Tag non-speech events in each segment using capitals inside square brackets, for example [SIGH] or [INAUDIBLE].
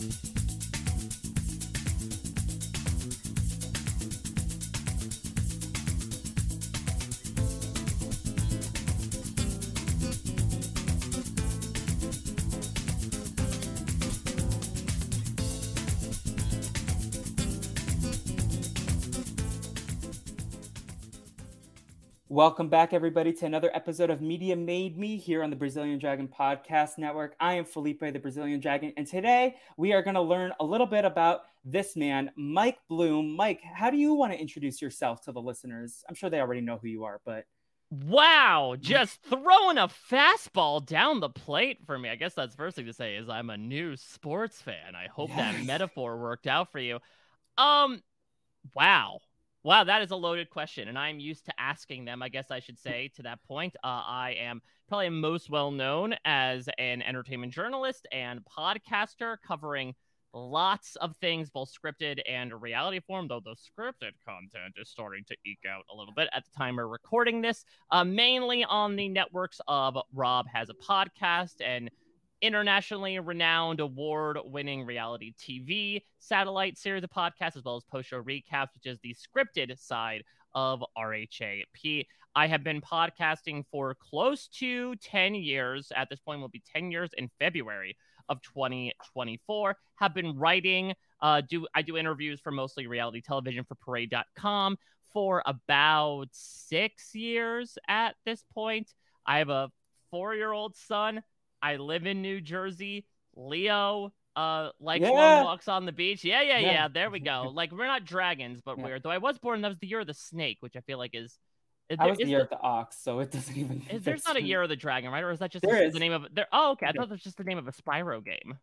Bye. Welcome back, everybody, to another episode of Media Made Me here on the Brazilian Dragon Podcast Network. I am Felipe, the Brazilian Dragon, and today we are going to learn a little bit about this man, Mike Bloom. Mike, how do you want to introduce yourself to the listeners? I'm sure they already know who you are, but. Wow, just throwing a fastball down the plate for me. I guess that's first thing to say is I'm a new sports fan. I hope yes. that metaphor worked out for you. Um, wow. Wow, that is a loaded question, and I'm used to asking them. I guess I should say to that point. Uh, I am probably most well known as an entertainment journalist and podcaster covering lots of things, both scripted and reality form, though the scripted content is starting to eke out a little bit at the time we're recording this, uh, mainly on the networks of Rob Has a Podcast and internationally renowned award winning reality TV satellite series of podcasts, as well as post show recaps, which is the scripted side of RHAP. I have been podcasting for close to 10 years. At this point, will be 10 years in February of 2024. Have been writing, uh, do I do interviews for mostly reality television for parade.com for about six years at this point. I have a four year old son I live in New Jersey. Leo uh likes yeah. walks on the beach. Yeah, yeah, yeah, yeah. There we go. [LAUGHS] Like we're not dragons, but yeah. weird. Though I was born that was the year of the snake, which I feel like is I was the year the, of the ox, so it doesn't even. Is, there's not a year of the dragon, right? Or is that just the, the, name of there? Oh, okay. I thought that's just the name of a Spyro game.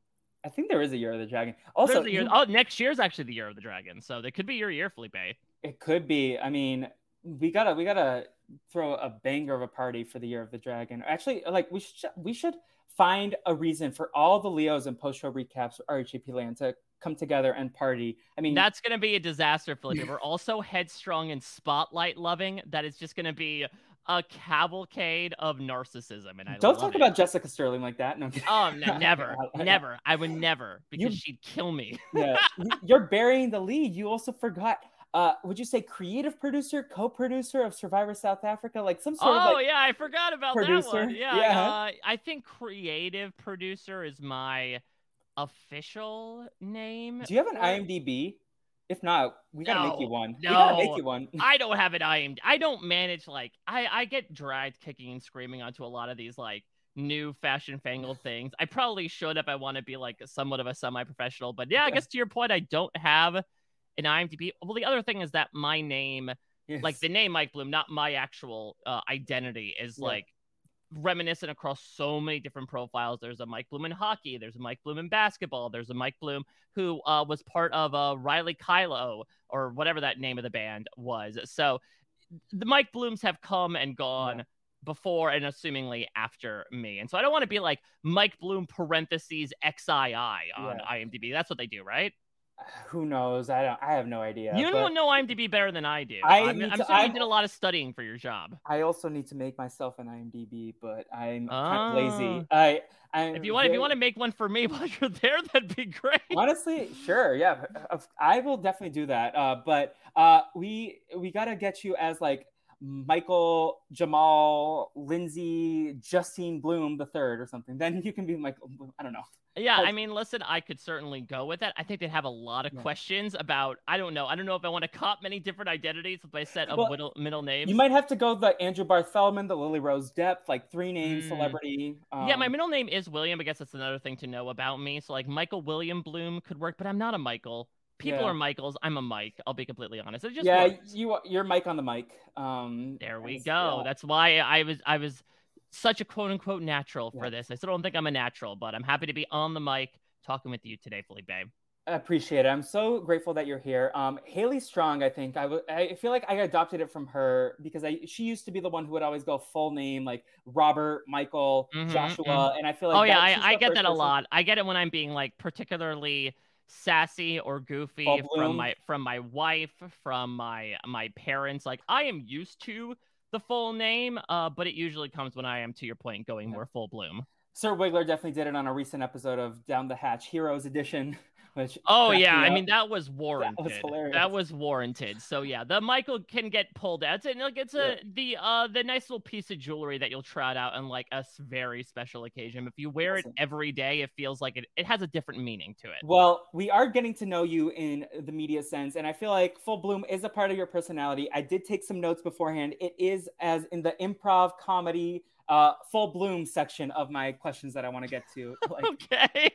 I think there is a year of the dragon. Also, year, you, oh, next year's actually the year of the dragon, so it could be your year, Felipe. It could be. I mean, we gotta we gotta throw a banger of a party for the year of the dragon. Actually, like we should we should find a reason for all the Leos and post show recaps or RHAP land to come together and party. I mean, that's going to be a disaster, Felipe. [LAUGHS] We're also headstrong and spotlight loving. That is just going to be a cavalcade of narcissism. And I don't talk it. about Jessica Sterling like that. No, oh, no, [LAUGHS] never, never. I would never because you, she'd kill me. yeah, [LAUGHS] you're burying the lead. You also forgot uh, would you say creative producer, co-producer of Survivor South Africa, like some sort oh, of? Oh yeah, I forgot about producer. that one. Yeah, yeah. Uh, I think creative producer is my official name. Do you have an IMDb? If not, we gotta no, make you one. No, we gotta make you one. [LAUGHS] I don't have an IMDb. I don't manage like I I get dragged kicking and screaming onto a lot of these like new fashion fangled things. I probably should if I want to be like somewhat of a semi-professional. But yeah, I guess to your point, I don't have an IMDb. Well, the other thing is that my name, yes. like the name Mike Bloom, not my actual uh, identity, is yeah. like reminiscent across so many different profiles. There's a Mike Bloom in hockey. There's a Mike Bloom in basketball. There's a Mike Bloom who uh, was part of uh, Riley Kylo or whatever that name of the band was. So the Mike Blooms have come and gone. Yeah. Before and assumingly after me. And so I don't want to be like Mike Bloom parentheses XII on yeah. IMDb. That's what they do, right? Who knows? I don't. I have no idea. You don't know IMDb better than I do. I I'm, I'm I, you did a lot of studying for your job. I also need to make myself an IMDb, but I'm kind of lazy. Ah. I. I'm if you want, very... if you want to make one for me [LAUGHS] while you're there, that'd be great. Honestly, sure, yeah, I will definitely do that. Uh, but uh, we we gotta get you as like Michael Jamal Lindsay Justine Bloom the third or something. Then you can be Michael. I don't know. Yeah, I mean, listen, I could certainly go with that. I think they'd have a lot of yeah. questions about. I don't know. I don't know if I want to cop many different identities with my set of well, middle, middle names. You might have to go the Andrew Barth Feldman, the Lily Rose Depp, like three names, mm. celebrity. Um, yeah, my um, middle name is William. I guess that's another thing to know about me. So like Michael William Bloom could work, but I'm not a Michael people yeah. are Michaels. I'm a Mike. I'll be completely honest. It just yeah, works. you you're Mike on the mic. Um, there we go. Yeah. That's why I was I was such a quote unquote natural for yeah. this. I still don't think I'm a natural, but I'm happy to be on the mic talking with you today, Felipe. I appreciate it. I'm so grateful that you're here. Um, Haley Strong, I think I, w- I feel like I adopted it from her because I she used to be the one who would always go full name like Robert, Michael, mm-hmm, Joshua, mm-hmm. and I feel like oh yeah, I, I get that person. a lot. I get it when I'm being like particularly sassy or goofy from my from my wife, from my my parents. Like I am used to the full name, uh, but it usually comes when I am, to your point, going more full bloom. Sir Wiggler definitely did it on a recent episode of Down the Hatch Heroes Edition. [LAUGHS] Which oh yeah, I mean that was warranted. That was hilarious. That was warranted. So yeah, the Michael can get pulled out. It's, like, it's a yeah. the uh the nice little piece of jewelry that you'll trot out on like a very special occasion. If you wear awesome. it every day, it feels like it, it has a different meaning to it. Well, we are getting to know you in the media sense, and I feel like full bloom is a part of your personality. I did take some notes beforehand. It is as in the improv comedy uh, full bloom section of my questions that I want to get to. [LAUGHS] Like, okay.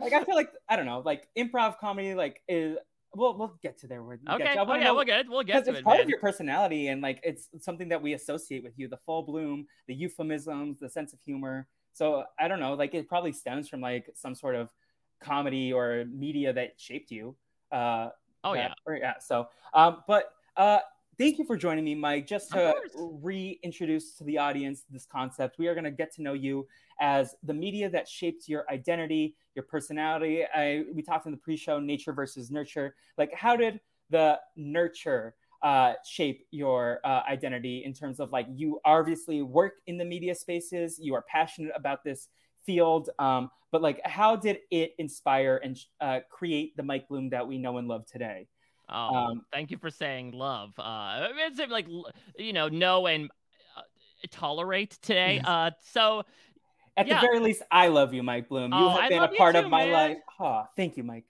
like I feel like I don't know, like improv comedy, like is we'll we'll get to there. We'll okay. Oh, yeah, we'll get we'll get to it's it. part man. of your personality, and like it's something that we associate with you. The full bloom, the euphemisms, the sense of humor. So I don't know, like it probably stems from like some sort of comedy or media that shaped you. Uh, oh that, yeah, or, yeah. So, um, but uh, thank you for joining me, Mike. Just to reintroduce to the audience this concept, we are going to get to know you as the media that shaped your identity, your personality. I, we talked in the pre-show, nature versus nurture. Like, how did the nurture uh, shape your uh, identity in terms of like you obviously work in the media spaces, you are passionate about this field, um, but like, how did it inspire and uh, create the Mike Bloom that we know and love today? Oh, um, thank you for saying love. Uh, it's like you know, know and uh, tolerate today. Uh, so at yeah. the very least, I love you, Mike Bloom. You oh, have I been a part too, of my man. life. Oh, thank you, Mike.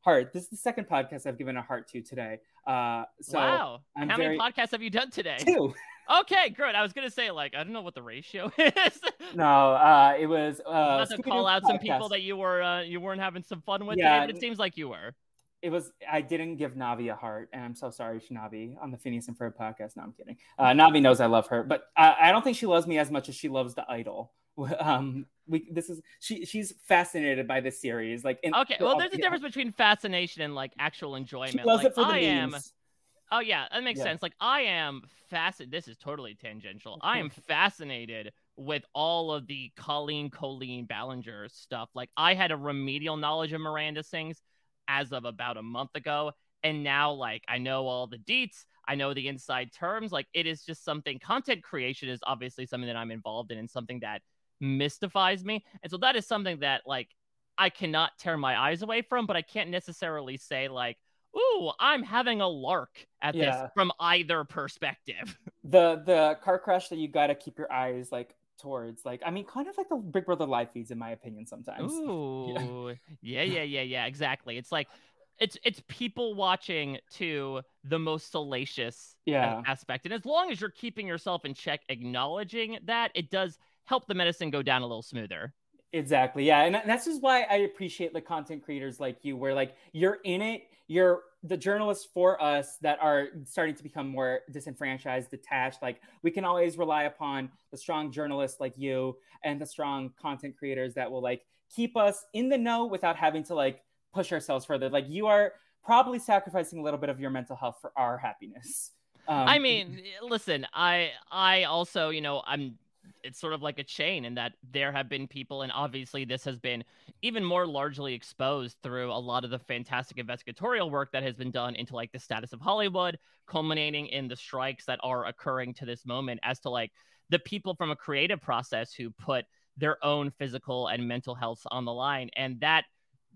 Heart. This is the second podcast I've given a heart to today. Uh, so wow. I'm How very... many podcasts have you done today? Two. Okay, good. I was gonna say like I don't know what the ratio [LAUGHS] is. no, uh, it was uh, not to call out podcast. some people that you were uh, you weren't having some fun with yeah, today, but it seems like you were it was I didn't give Navi a heart, and I'm so sorry, Navi, on the Phineas and Ferb podcast. No, I'm kidding. Uh, Navi knows I love her, but I, I, don't think she loves me as much as she loves the idol. [LAUGHS] Um, we this is she she's fascinated by this series. Like, in, okay, well, there's a difference between fascination and like actual enjoyment. She loves like, it for the I memes. am. Oh yeah, that makes Yeah. sense. Like I am fascinated. This is totally tangential. I am fascinated with all of the Colleen Colleen Ballinger stuff. Like I had a remedial knowledge of Miranda Sings as of about a month ago, and now like I know all the deets. I know the inside terms. Like it is just something. Content creation is obviously something that I'm involved in, and something that mystifies me. And so that is something that like I cannot tear my eyes away from, but I can't necessarily say like ooh, I'm having a lark at Yeah. this from either perspective. the the car crash that you got to keep your eyes like towards. Like, I mean, kind of like the Big Brother live feeds, in my opinion, sometimes. [LAUGHS] Ooh, yeah, yeah, yeah, yeah, exactly. It's like it's it's people watching to the most salacious Yeah. aspect, and as long as you're keeping yourself in check, acknowledging that, it does help the medicine go down a little smoother. Exactly. Yeah. And that's just why I appreciate the content creators like you, where like you're in it, you're the journalists for us that are starting to become more disenfranchised, detached. Like we can always rely upon the strong journalists like you and the strong content creators that will like keep us in the know without having to like push ourselves further. Like you are probably sacrificing a little bit of your mental health for our happiness. Um, I mean, listen, I I also, you know, I'm it's sort of like a chain in that there have been people and obviously this has been even more largely exposed through a lot of the fantastic investigatorial work that has been done into like the status of Hollywood, culminating in the strikes that are occurring to this moment as to like the people from a creative process who put their own physical and mental health on the line. And that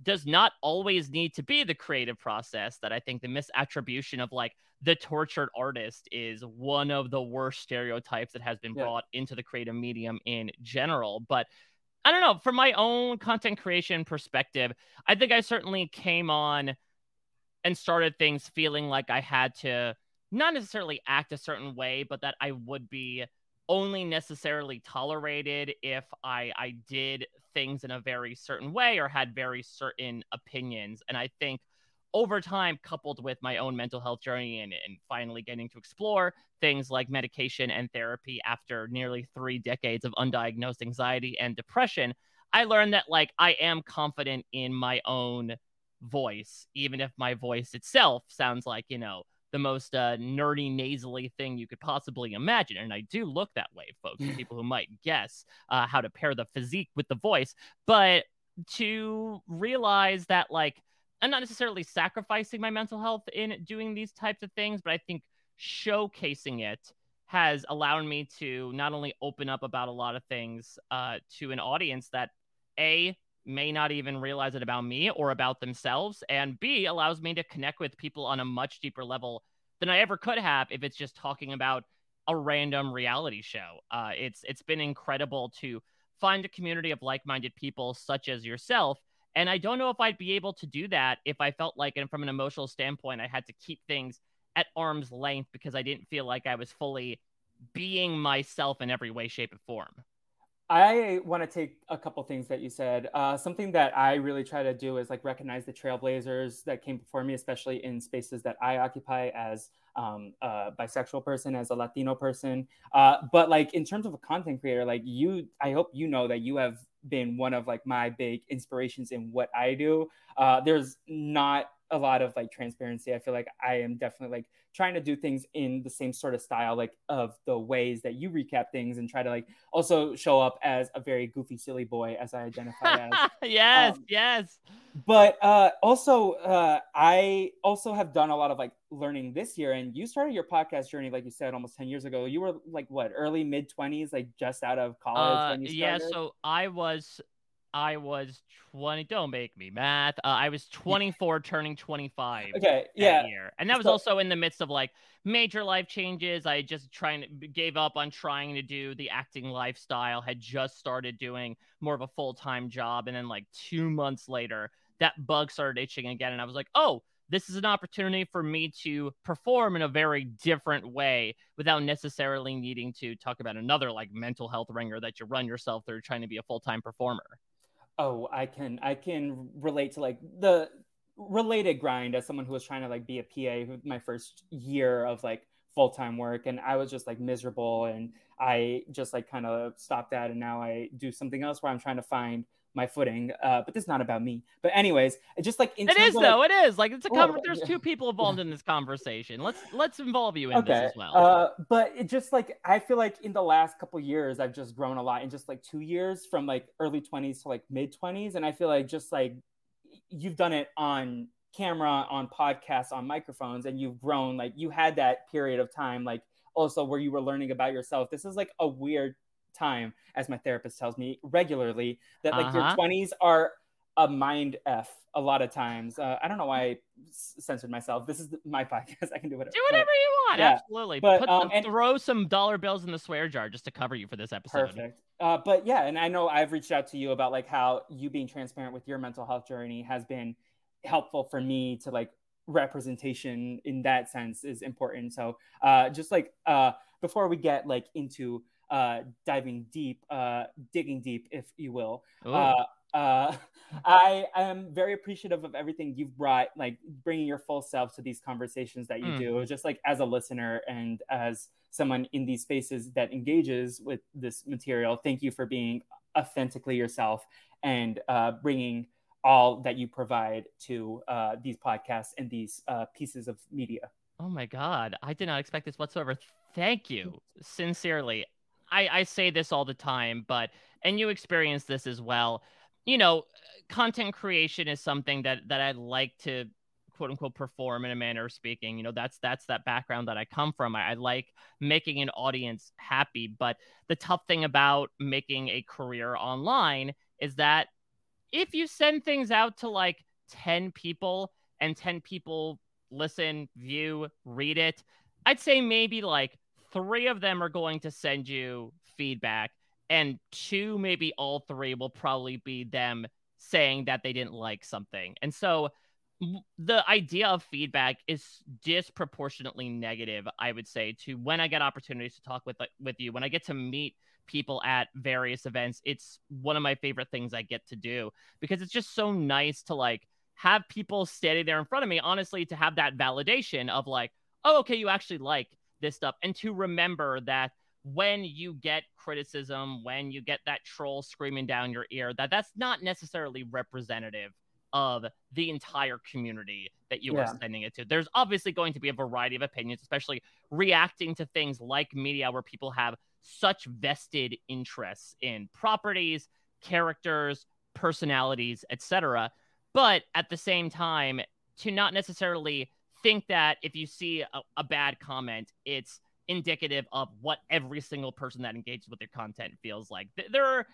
does not always need to be the creative process that I think the misattribution of like the tortured artist is one of the worst stereotypes that has been Yeah. brought into the creative medium in general. But I don't know, from my own content creation perspective, I think I certainly came on and started things feeling like I had to not necessarily act a certain way, but that I would be only necessarily tolerated if I I did things in a very certain way or had very certain opinions. And I think over time, coupled with my own mental health journey and, and finally getting to explore things like medication and therapy after nearly three decades of undiagnosed anxiety and depression, I learned that like I am confident in my own voice, even if my voice itself sounds like, you know, the most uh, nerdy, nasally thing you could possibly imagine. And I do look that way, folks, [LAUGHS] people who might guess uh, how to pair the physique with the voice. But to realize that, like, I'm not necessarily sacrificing my mental health in doing these types of things, but I think showcasing it has allowed me to not only open up about a lot of things uh, to an audience that a may not even realize it about me or about themselves, and b allows me to connect with people on a much deeper level than I ever could have if it's just talking about a random reality show. Uh, it's it's been incredible to find a community of like-minded people such as yourself. And I don't know if I'd be able to do that if I felt like, and from an emotional standpoint, I had to keep things at arm's length because I didn't feel like I was fully being myself in every way, shape, and form. I want to take a couple things that you said. Uh, something that I really try to do is like recognize the trailblazers that came before me, especially in spaces that I occupy as um, a bisexual person, as a Latino person. Uh, but like in terms of a content creator, like you, I hope you know that you have been one of like my big inspirations in what I do. Uh, there's not a lot of like transparency. I feel like I am definitely like trying to do things in the same sort of style, like of the ways that you recap things and try to like also show up as a very goofy, silly boy as I identify as. [LAUGHS] yes, um, yes. But uh, also, uh, I also have done a lot of like learning this year. And you started your podcast journey, like you said, almost 10 years ago. You were like what, early, mid 20s, like just out of college? Uh, yeah, so I was I was 20. Don't make me math. Uh, I was 24, turning 25. Okay, yeah. Year. And that was so, also in the midst of like major life changes. I just trying to gave up on trying to do the acting lifestyle. Had just started doing more of a full time job, and then like two months later, that bug started itching again, and I was like, oh. This is an opportunity for me to perform in a very different way without necessarily needing to talk about another like mental health ringer that you run yourself through trying to be a full time performer oh i can i can relate to like the related grind as someone who was trying to like be a pa my first year of like full-time work and i was just like miserable and i just like kind of stopped that and now i do something else where i'm trying to find my footing. Uh, but this is not about me. But anyways, just like it is though. Like, it is like it's a conver- there's two people involved in this conversation. Let's let's involve you in okay. this as well. Uh, but it just like I feel like in the last couple years I've just grown a lot in just like two years from like early twenties to like mid twenties, and I feel like just like you've done it on camera, on podcasts, on microphones, and you've grown. Like you had that period of time, like also where you were learning about yourself. This is like a weird time, as my therapist tells me regularly, that like uh-huh. your 20s are a mind f a lot of times. Uh, I don't know why I censored myself. This is my [LAUGHS] podcast. I can do whatever. Do whatever you want. Yeah. Absolutely. But Put, um, and, throw some dollar bills in the swear jar just to cover you for this episode. Perfect. Uh, but yeah, and I know I've reached out to you about like how you being transparent with your mental health journey has been helpful for me to like representation in that sense is important. So uh, just like uh, before we get like into uh, diving deep, uh, digging deep, if you will. Uh, uh, [LAUGHS] I am very appreciative of everything you've brought, like bringing your full self to these conversations that you mm. do, just like as a listener and as someone in these spaces that engages with this material. Thank you for being authentically yourself and uh, bringing all that you provide to uh, these podcasts and these uh, pieces of media. Oh my God. I did not expect this whatsoever. Thank you. Sincerely. I, I say this all the time, but and you experience this as well. You know, content creation is something that that I like to quote unquote perform in a manner of speaking. You know, that's that's that background that I come from. I, I like making an audience happy, but the tough thing about making a career online is that if you send things out to like 10 people and 10 people listen, view, read it, I'd say maybe like three of them are going to send you feedback, and two, maybe all three, will probably be them saying that they didn't like something. And so the idea of feedback is disproportionately negative, I would say, to when I get opportunities to talk with with you, when I get to meet people at various events, it's one of my favorite things I get to do because it's just so nice to like have people standing there in front of me, honestly, to have that validation of like, oh, okay, you actually like this stuff and to remember that when you get criticism when you get that troll screaming down your ear that that's not necessarily representative of the entire community that you yeah. are sending it to there's obviously going to be a variety of opinions especially reacting to things like media where people have such vested interests in properties characters personalities etc but at the same time to not necessarily think that if you see a, a bad comment, it's indicative of what every single person that engages with their content feels like. There are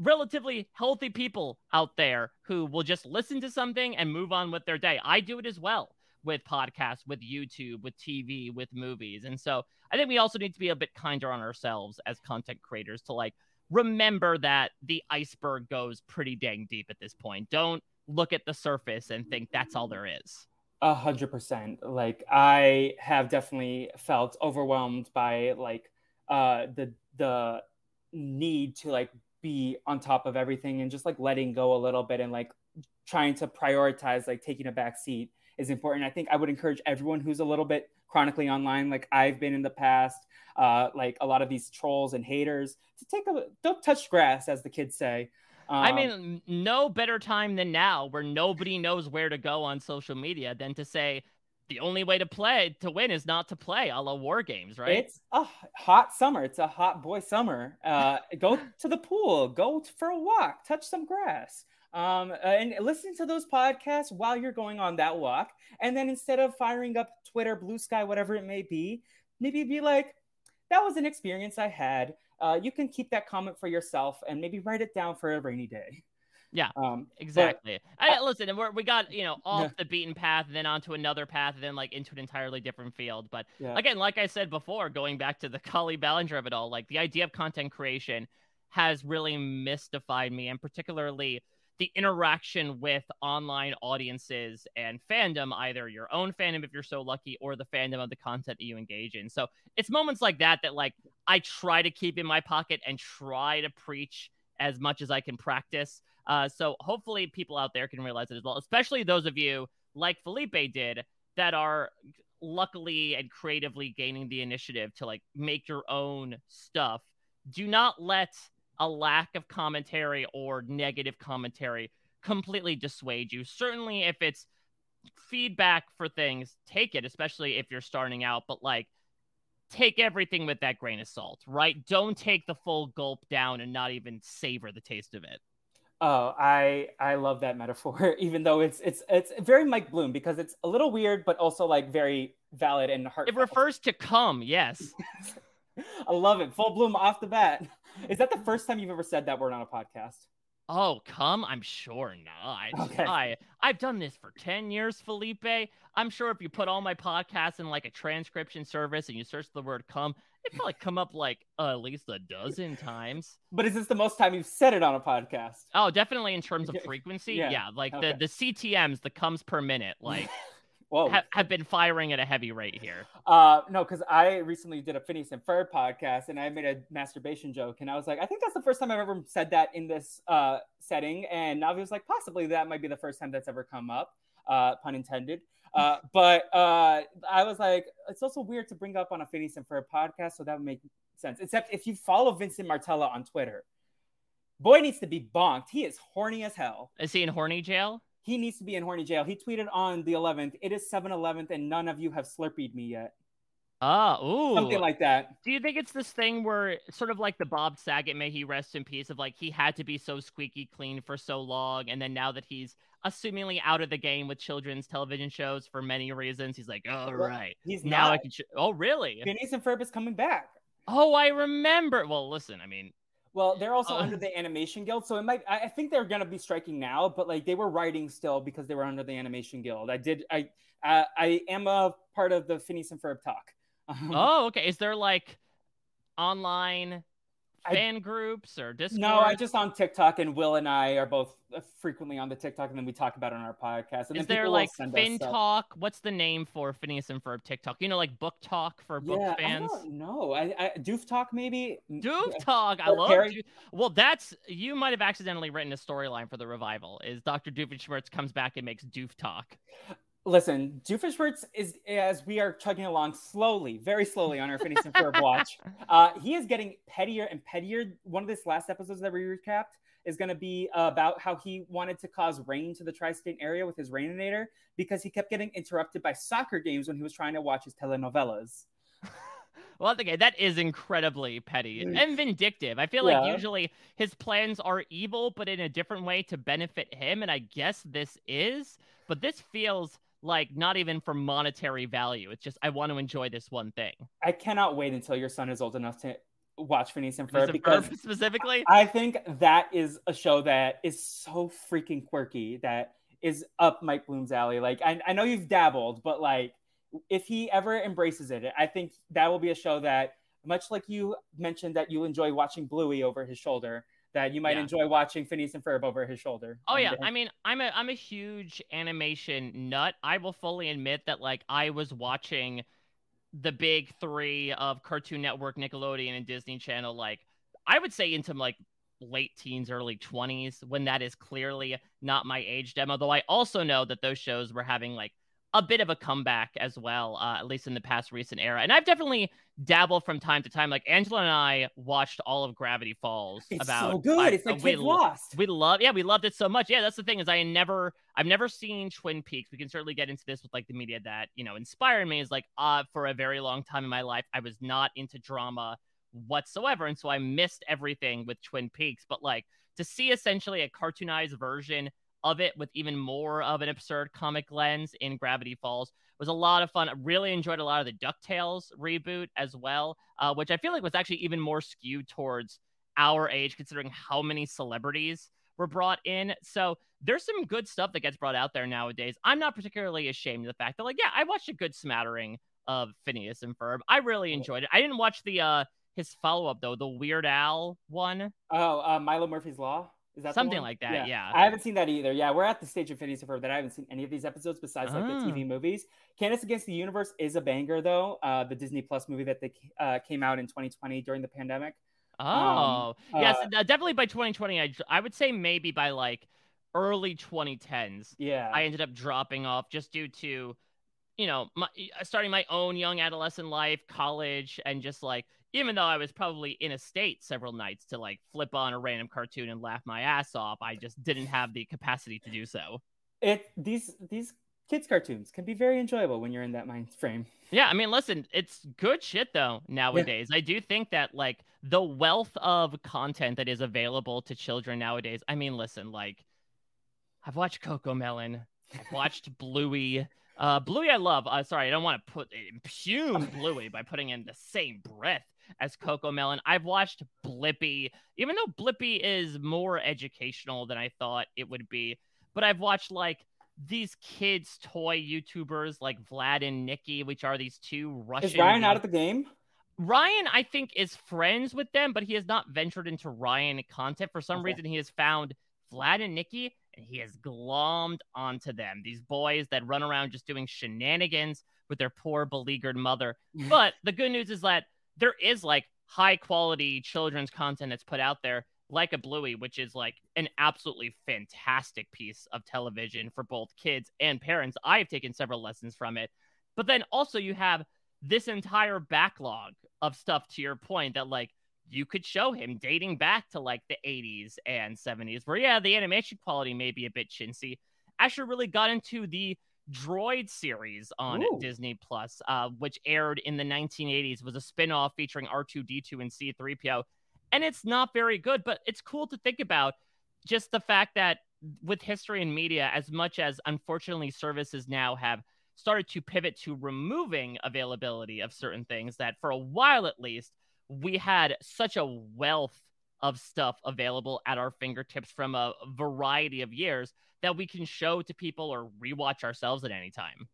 relatively healthy people out there who will just listen to something and move on with their day. I do it as well with podcasts, with YouTube, with TV, with movies. And so I think we also need to be a bit kinder on ourselves as content creators to like remember that the iceberg goes pretty dang deep at this point. Don't look at the surface and think that's all there is. A hundred percent. Like I have definitely felt overwhelmed by like uh the the need to like be on top of everything and just like letting go a little bit and like trying to prioritize like taking a back seat is important. I think I would encourage everyone who's a little bit chronically online, like I've been in the past, uh, like a lot of these trolls and haters, to take a don't touch grass, as the kids say. Um, I mean, no better time than now, where nobody knows where to go on social media, than to say the only way to play to win is not to play a la war games, right? It's a hot summer. It's a hot boy summer. Uh, go to the pool, go for a walk, touch some grass um, and listen to those podcasts while you're going on that walk. And then instead of firing up Twitter, Blue Sky, whatever it may be, maybe be like, that was an experience I had. Uh, you can keep that comment for yourself and maybe write it down for a rainy day. Yeah, um, exactly. But, I, listen, and we we got you know off yeah. the beaten path, then onto another path, then like into an entirely different field. But yeah. again, like I said before, going back to the [LAUGHS] Kali Ballinger of it all, like the idea of content creation has really mystified me, and particularly the interaction with online audiences and fandom, either your own fandom if you're so lucky, or the fandom of the content that you engage in. So it's moments like that that like I try to keep in my pocket and try to preach as much as I can practice. Uh, so hopefully people out there can realize it as well, especially those of you like Felipe did that are luckily and creatively gaining the initiative to like make your own stuff. Do not let a lack of commentary or negative commentary completely dissuade you. Certainly, if it's feedback for things, take it, especially if you're starting out, but like take everything with that grain of salt, right? Don't take the full gulp down and not even savor the taste of it. Oh, I I love that metaphor, [LAUGHS] even though it's it's it's very Mike Bloom because it's a little weird, but also like very valid and heartfelt. It refers to come, yes. [LAUGHS] I love it. Full bloom off the bat. Is that the first time you've ever said that word on a podcast? Oh, come! I'm sure not. Okay. I I've done this for ten years, Felipe. I'm sure if you put all my podcasts in like a transcription service and you search the word "come," it probably come up like uh, at least a dozen times. But is this the most time you've said it on a podcast? Oh, definitely in terms of [LAUGHS] frequency. yeah. yeah, like okay. the the CTM's, the comes per minute, like [LAUGHS] Whoa. Ha- have been firing at a heavy rate here. Uh, no, because I recently did a Phineas and Ferb podcast and I made a masturbation joke. And I was like, I think that's the first time I've ever said that in this uh, setting. And Navi was like, possibly that might be the first time that's ever come up, uh, pun intended. Uh, [LAUGHS] but uh, I was like, it's also weird to bring up on a Phineas and Ferb podcast. So that would make sense. Except if you follow Vincent Martella on Twitter, boy needs to be bonked. He is horny as hell. Is he in horny jail? He needs to be in horny jail. He tweeted on the 11th, "It is 7-Eleven, and none of you have slurpeed me yet." Ah, ooh, something like that. Do you think it's this thing where, sort of like the Bob Saget, may he rest in peace, of like he had to be so squeaky clean for so long, and then now that he's assumingly out of the game with children's television shows for many reasons, he's like, all well, right, he's now not. I can. Sh- oh, really? Phineas and Ferb is coming back. Oh, I remember. Well, listen, I mean, well, they're also uh, under the Animation Guild, so it might. I think they're gonna be striking now, but like they were writing still because they were under the Animation Guild. I did. I uh, I am a part of the Phineas and Ferb talk. oh, okay. Is there like online fan groups or Discord? No, I just on TikTok, and Will and I are both uh, frequently on the TikTok, and then we talk about it on our podcast. And Is there like FinTok? What's the name for Phineas and Ferb TikTok? You know, like BookTok for book yeah, fans. No, I, I DoofTok maybe. DoofTok, I love. Doof. Well, that's you might have accidentally written a storyline for the revival. Is Doctor Doofenshmirtz comes back and makes DoofTok? Listen, Doofenshmirtz is as we are chugging along slowly, very slowly on our Phineas and Ferb [LAUGHS] watch. Uh, he is getting pettier and pettier. One of this last episodes that we recapped is going to be about how he wanted to cause rain to the tri-state area with his raininator because he kept getting interrupted by soccer games when he was trying to watch his telenovelas. [LAUGHS] Well, okay, that is incredibly petty and vindictive. I feel like usually his plans are evil, but in a different way to benefit him. And I guess this is, but this feels like not even for monetary value. It's just I want to enjoy this one thing. I cannot wait until your son is old enough to watch Phineas and Ferb because Ferb specifically, I think that is a show that is so freaking quirky that is up Mike Bloom's alley. Like I, I know you've dabbled, but like if he ever embraces it, I think that will be a show that much like you mentioned that you enjoy watching Bluey over his shoulder that you might yeah. enjoy watching Phineas and Ferb over his shoulder. Oh yeah, I mean, I'm a I'm a huge animation nut. I will fully admit that like I was watching the big 3 of Cartoon Network, Nickelodeon and Disney Channel like I would say into like late teens, early 20s when that is clearly not my age demo, though I also know that those shows were having like a bit of a comeback as well, uh, at least in the past recent era. And I've definitely dabbled from time to time. Like Angela and I watched all of Gravity Falls. It's about so good. it's like we, Lost. We love, yeah, we loved it so much. Yeah, that's the thing is I never, I've never seen Twin Peaks. We can certainly get into this with like the media that you know inspired me. Is like, uh, for a very long time in my life, I was not into drama whatsoever, and so I missed everything with Twin Peaks. But like to see essentially a cartoonized version of it with even more of an absurd comic lens in Gravity Falls was a lot of fun. I really enjoyed a lot of the DuckTales reboot as well, uh, which I feel like was actually even more skewed towards our age, considering how many celebrities were brought in. So there's some good stuff that gets brought out there nowadays. I'm not particularly ashamed of the fact that, like, yeah, I watched a good smattering of Phineas and Ferb. I really enjoyed it. I didn't watch the uh his follow up though, the Weird Al one. Oh, uh, Milo Murphy's Law. Is that something like that? Yeah. yeah. I haven't seen that either. Yeah, we're at the stage of Phineas and Ferb that I haven't seen any of these episodes besides like the TV movies. Candace Against the Universe is a banger though. Uh, the Disney Plus movie that they uh, came out in 2020 during the pandemic. Oh, um, yes, uh, definitely by 2020. I I would say maybe by like early 2010s. Yeah, I ended up dropping off just due to you know my, starting my own young adolescent life, college, and just like even though I was probably in a state several nights to like flip on a random cartoon and laugh my ass off, I just didn't have the capacity to do so. It these these kids cartoons can be very enjoyable when you're in that mind frame. Yeah, I mean, listen, it's good shit though nowadays. Yeah. I do think that like the wealth of content that is available to children nowadays. I mean, listen, like I've watched CoComelon, I've watched [LAUGHS] Bluey, uh, Bluey, I love. Uh, sorry, I don't want to put impugn Bluey by putting in the same breath as CoComelon. I've watched Blippi, even though Blippi is more educational than I thought it would be. But I've watched like these kids' toy YouTubers like Vlad and Nikki, which are these two Russian. Is Ryan out of the game? Ryan, I think, is friends with them, but he has not ventured into Ryan content. For some okay. reason, he has found Vlad and Nikki and he has glommed onto them. These boys that run around just doing shenanigans with their poor beleaguered mother. Mm. but the good news is that there is like high quality children's content that's put out there, like a Bluey, which is like an absolutely fantastic piece of television for both kids and parents. I've taken several lessons from it. But then also you have this entire backlog of stuff to your point that like you could show him dating back to like the 80s and 70s, where yeah, the animation quality may be a bit chintzy. Asher really got into the Droid series on Ooh. Disney Plus, uh, which aired in the 1980s, was a spin-off featuring R2D2 and C3PO. And it's not very good, but it's cool to think about just the fact that with history and media, as much as unfortunately services now have started to pivot to removing availability of certain things, that for a while at least, we had such a wealth of stuff available at our fingertips from a variety of years that we can show to people or rewatch ourselves at any time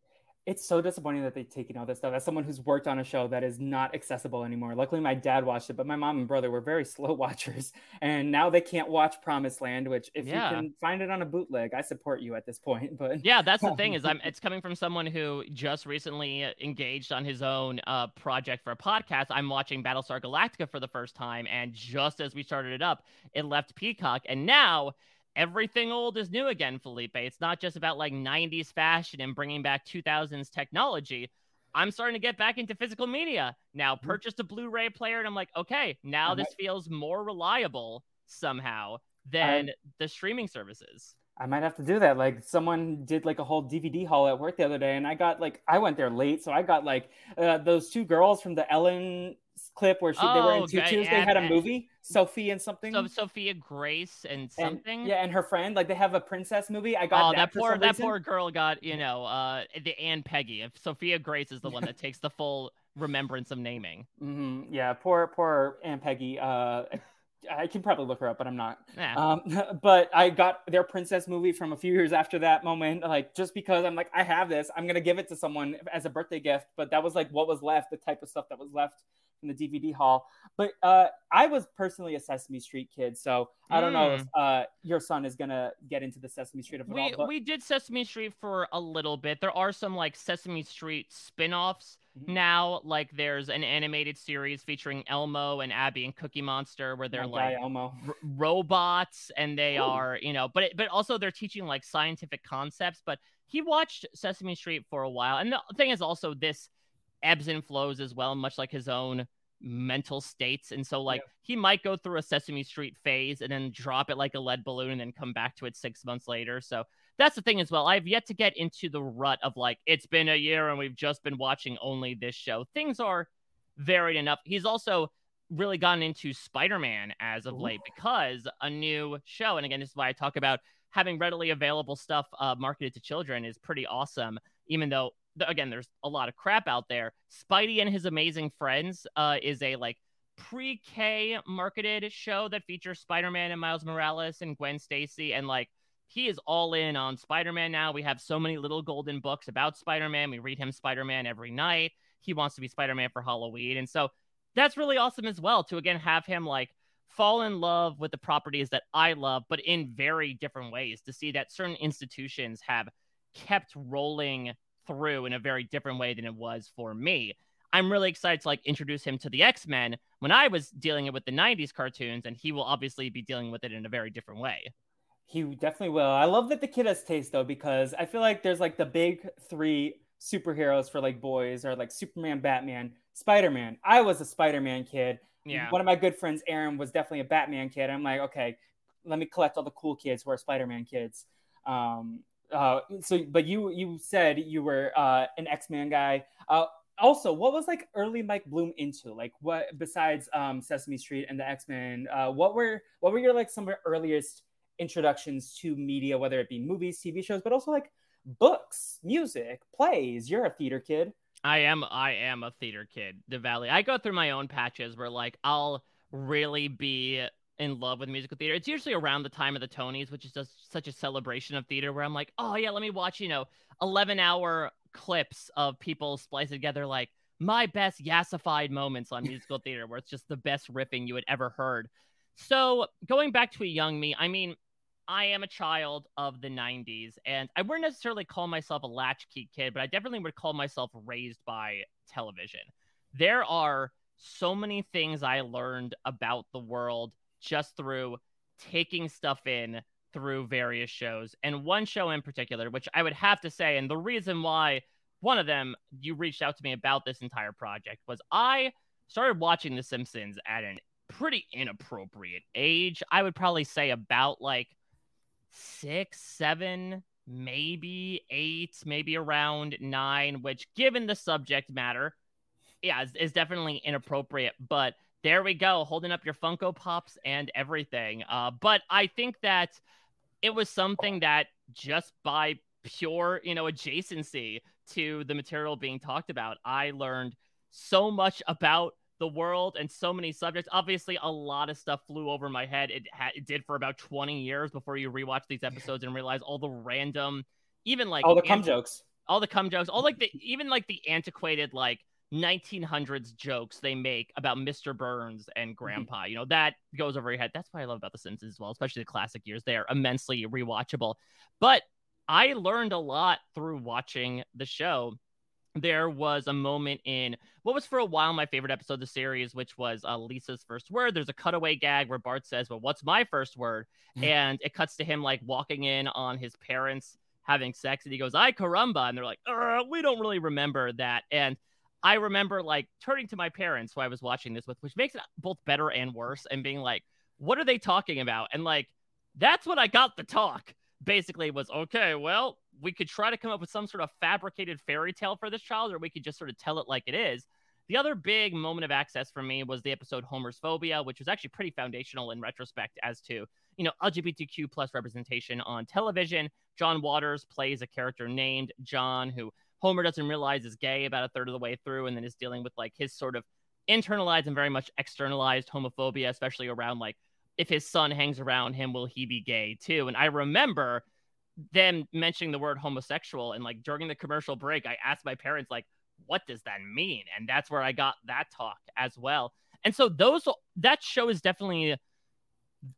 it's so disappointing that they've taken all this stuff. As someone who's worked on a show that is not accessible anymore, luckily my dad watched it, but my mom and brother were very [LAUGHS] slow watchers, and now they can't watch Promised Land. Which, if yeah. you can find it on a bootleg, I support you at this point. [LAUGHS] But yeah, that's the thing is, [LAUGHS] I'm. It's coming from someone who just recently engaged on his own uh, project for a podcast. I'm watching Battlestar Galactica for the first time, and just as we started it up, it left Peacock, and now everything old is new again, Felipe. It's not just about like 90s fashion and bringing back 2000s technology. I'm starting to get back into physical media. Now, mm-hmm. purchased a Blu ray player, and I'm like, okay, now this feels more reliable somehow than the streaming services. I might have to do that. Like someone did like a whole DVD haul at work the other day, and I got like I went there late, so I got like uh, those two girls from the Ellen clip where she oh, they were in oh, tutus. They had a movie, Sophie and something. So Sophia Grace and something. And, yeah, and her friend, like they have a princess movie. I got oh, that, that poor that poor girl got you know uh the Anne Peggy. If Sophia Grace is the one that [LAUGHS] takes the full remembrance of naming. Mm-hmm. Yeah, poor poor Aunt Peggy. Uh, I can probably look her up, but I'm not. Yeah. Um, [LAUGHS] but I got their princess movie from a few years after that moment. Like just because I'm like, I have this, I'm gonna give it to someone as a birthday gift. But that was like what was left, the type of stuff that was left from the DVD haul. But uh, I was personally a Sesame Street kid, so I don't mm. know if hmm. uh, your son is gonna get into the Sesame Street of it we, all. But... We did Sesame Street for a little bit. There are some like Sesame Street spin-offs mm-hmm. now. Like there's an animated series featuring Elmo and Abby and Cookie Monster, where they're like Elmo. R- robots, and they Ooh. are you know, but it, but also they're teaching like scientific concepts. But he watched Sesame Street for a while, and the thing is also this ebbs and flows as well, much like his own mental states. And so, like, yeah. he might go through a Sesame Street phase and then drop it like a lead balloon and then come back to it six months later. So, that's the thing as well. I've yet to get into the rut of like, it's been a year and we've just been watching only this show. Things are varied enough. He's also really gotten into Spider Man as of Ooh. late because a new show, and again, this is why I talk about having readily available stuff uh, marketed to children is pretty awesome, even though again, there's a lot of crap out there. Spidey and His Amazing Friends uh, is a like pre-K marketed show that features Spider-Man and Miles Morales and Gwen Stacy, and like he is all in on Spider-Man now. We have so many little golden books about Spider-Man. We read him Spider-Man every night. He wants to be Spider-Man for Halloween, and so that's really awesome as well to again have him like fall in love with the properties that I love, but in very different ways. To see that certain institutions have kept rolling through in a very different way than it was for me. I'm really excited to like introduce him to the X Men when I was dealing it with the 90s cartoons, and he will obviously be dealing with it in a very different way. He definitely will. I love that the kid has taste though, because I feel like there's like the big three superheroes for like boys are like Superman, Batman, Spider Man. I was a Spider Man kid. Yeah. One of my good friends, Aaron, was definitely a Batman kid. I'm like, okay, let me collect all the cool kids who are Spider Man kids. Um, uh, so, but you you said you were uh, an X Men guy. Uh, also, what was like early Mike Bloom into? Like, what besides um, Sesame Street and the X Men? Uh, what were what were your like some of your earliest introductions to media, whether it be movies, TV shows, but also like books, music, plays? You're a theater kid. I am. I am a theater kid. The Valley. I go through my own patches where like I'll really be in love with musical theater. It's usually around the time of the Tonys, which is just such a celebration of theater where I'm like, oh yeah, let me watch, you know, 11 hour clips of people spliced together like my best yassified moments on musical [LAUGHS] theater where it's just the best riffing you had ever heard. So going back to a young me, I mean, I am a child of the 90s and I wouldn't necessarily call myself a latchkey kid, but I definitely would call myself raised by television. There are so many things I learned about the world just through taking stuff in through various shows. And one show in particular, which I would have to say, and the reason why one of them you reached out to me about this entire project was I started watching The Simpsons at an pretty inappropriate age. I would probably say about like six, seven, maybe eight, maybe around nine, which given the subject matter, yeah, is, is definitely inappropriate. But there we go, holding up your Funko Pops and everything. Uh, but I think that it was something that just by pure, you know, adjacency to the material being talked about, I learned so much about the world and so many subjects. Obviously, a lot of stuff flew over my head. It, ha- it did for about 20 years before you rewatch these episodes and realize all the random, even like all the cum jokes, all the cum jokes, all like the even like the antiquated like 1900s jokes they make about Mr. Burns and mm-hmm. Grandpa. Mm-hmm. You know, that goes over your head. That's what I love about The Simpsons as well, especially the classic years. They are immensely rewatchable. But I learned a lot through watching the show. There was a moment in what was for a while my favorite episode of the series, which was uh, Lisa's first word. There's a cutaway gag where Bart says, Well, what's my first word? Mm-hmm. And it cuts to him like walking in on his parents having sex. And he goes, I caramba. And they're like, We don't really remember that. And I remember like turning to my parents who I was watching this with, which makes it both better and worse, and being like, what are they talking about? And like, that's when I got the talk basically was okay, well, we could try to come up with some sort of fabricated fairy tale for this child, or we could just sort of tell it like it is. The other big moment of access for me was the episode Homer's Phobia, which was actually pretty foundational in retrospect as to, you know, LGBTQ plus representation on television. John Waters plays a character named John who Homer doesn't realize is gay about a third of the way through and then is dealing with like his sort of internalized and very much externalized homophobia, especially around like if his son hangs around him, will he be gay too? And I remember them mentioning the word homosexual and like during the commercial break, I asked my parents, like, what does that mean? And that's where I got that talk as well. And so those that show is definitely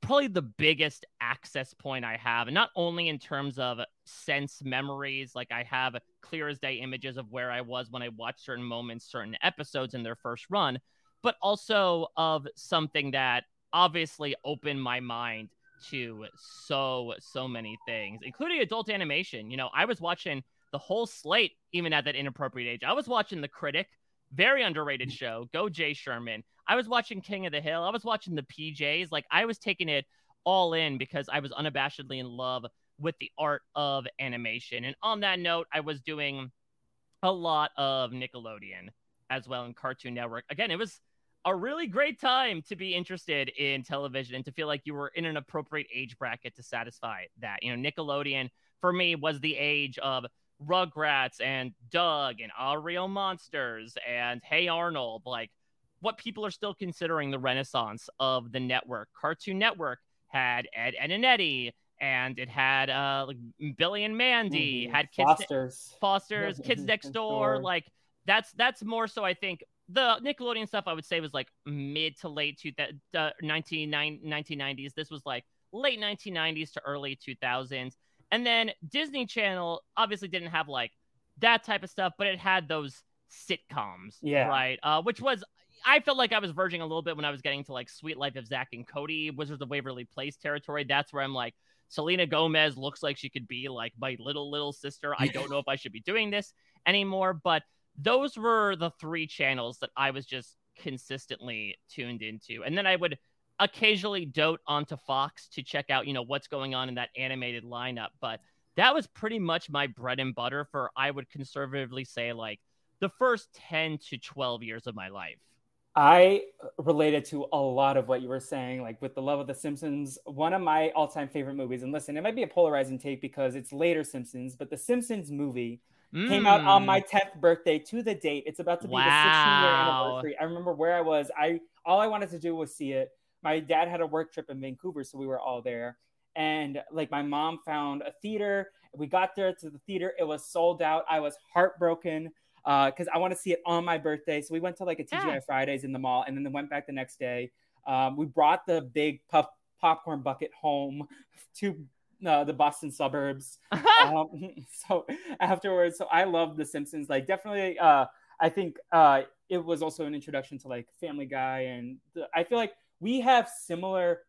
probably the biggest access point I have, and not only in terms of sense memories, like I have clear as day images of where I was when I watched certain moments, certain episodes in their first run, but also of something that obviously opened my mind to so so many things, including adult animation. You know, I was watching the whole slate even at that inappropriate age. I was watching The Critic, very underrated mm. show. Go Jay Sherman. I was watching King of the Hill. I was watching the PJs. Like I was taking it all in because I was unabashedly in love with the art of animation. And on that note, I was doing a lot of Nickelodeon as well in Cartoon Network. Again, it was a really great time to be interested in television and to feel like you were in an appropriate age bracket to satisfy that. You know, Nickelodeon for me was the age of Rugrats and Doug and All Real Monsters and Hey Arnold, like what people are still considering the renaissance of the network. Cartoon Network had Ed, Edd n Eddy, and it had uh like Billy and Mandy, mm-hmm. had kids Fosters, Fosters, [LAUGHS] Kids Next Door. Like that's that's more so. I think the Nickelodeon stuff I would say was like mid to late two, uh, 1990s. This was like late 1990s to early 2000s. And then Disney Channel obviously didn't have like that type of stuff, but it had those sitcoms, yeah, right? Uh, which was I felt like I was verging a little bit when I was getting to like Suite Life of Zack and Cody, Wizards of Waverly Place territory. That's where I'm like, Selena Gomez looks like she could be like my little little sister. I don't know if I should be doing this anymore, but those were the three channels that I was just consistently tuned into. And then I would occasionally dote onto Fox to check out, you know, what's going on in that animated lineup. But that was pretty much my bread and butter for, I would conservatively say, like the first 10 to 12 years of my life. I related to a lot of what you were saying, like with the love of the Simpsons. One of my all-time favorite movies, and listen, it might be a polarizing take because it's later Simpsons, but the Simpsons movie mm. came out on my 10th mm. birthday to the date. It's about to be wow. the 16 year anniversary. I remember where I was. I all I wanted to do was see it. My dad had a work trip in Vancouver, so we were all there. And like my mom found a theater. We got there to the theater. It was sold out. I was heartbroken because uh, I want to see it on my birthday. So we went to like a TGI yeah. Fridays in the mall, and then went back the next day. Um, we brought the big puff popcorn bucket home [LAUGHS] to uh, the Boston suburbs. [LAUGHS] um, [LAUGHS] so afterwards, so I love The Simpsons. Like definitely, uh, I think uh, it was also an introduction to like Family Guy, and the, I feel like we have similar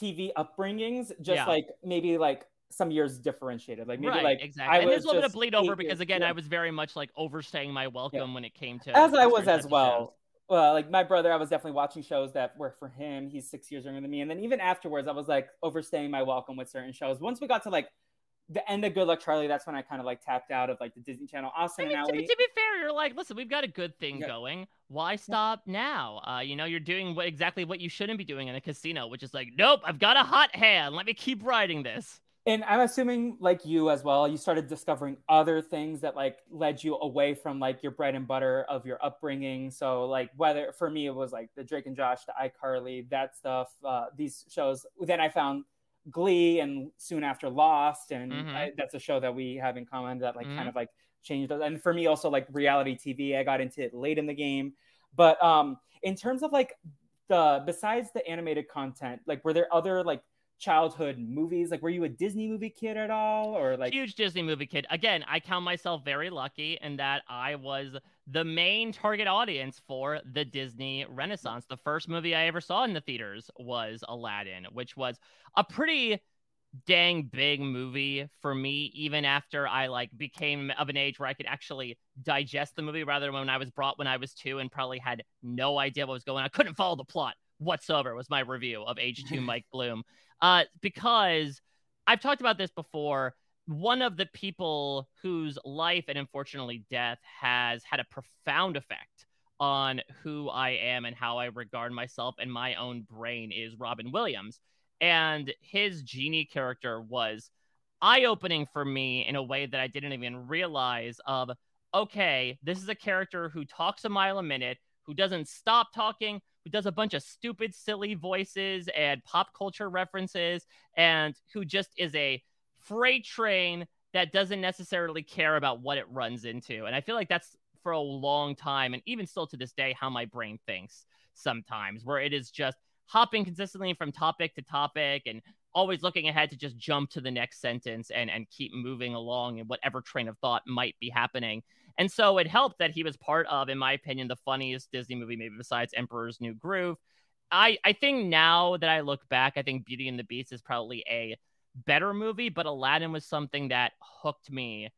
TV upbringings, just yeah. like maybe like some years differentiated. Like maybe right, like exactly. and there's a little bit of bleed over because again, yeah. I was very much like overstaying my welcome yeah. when it came to as I was as well well, like my brother, I was definitely watching shows that were for him. He's six years younger than me. And then even afterwards, I was like overstaying my welcome with certain shows. Once we got to like the end of Good Luck Charlie, that's when I kind of like tapped out of like the Disney Channel. Austin I mean, and to, to, be fair, you're like, listen, we've got a good thing yeah. going. Why stop yeah. now? Uh, you know, you're doing what, exactly what you shouldn't be doing in a casino, which is like, nope, I've got a hot hand. Let me keep riding this and i'm assuming like you as well you started discovering other things that like led you away from like your bread and butter of your upbringing so like whether for me it was like the drake and josh the icarly that stuff uh, these shows then i found glee and soon after lost and mm-hmm. I, that's a show that we have in common that like mm-hmm. kind of like changed and for me also like reality tv i got into it late in the game but um in terms of like the besides the animated content like were there other like childhood movies? Like, were you a Disney movie kid at all, or like huge Disney movie kid? Again, I count myself very lucky in that I was the main target audience for the Disney Renaissance. The first movie I ever saw in the theaters was Aladdin, which was a pretty dang big movie for me even after i like became of an age where i could actually digest the movie rather than when i was brought when i was two and probably had no idea what was going on i couldn't follow the plot whatsoever was my review of H2 [LAUGHS] Mike Bloom uh, because I've talked about this before. One of the people whose life and unfortunately death has had a profound effect on who I am and how I regard myself and my own brain is Robin Williams. And his genie character was eye opening for me in a way that I didn't even realize of okay, this is a character who talks a mile a minute, who doesn't stop talking, who does a bunch of stupid, silly voices and pop culture references, and who just is a freight train that doesn't necessarily care about what it runs into. And I feel like that's for a long time, and even still to this day, how my brain thinks sometimes, where it is just hopping consistently from topic to topic and always looking ahead to just jump to the next sentence and and keep moving along in whatever train of thought might be happening. And so it helped that he was part of, in my opinion, the funniest Disney movie, maybe besides Emperor's New Groove. I, I think now that I look back, I think Beauty and the Beast is probably a better movie, but Aladdin was something that hooked me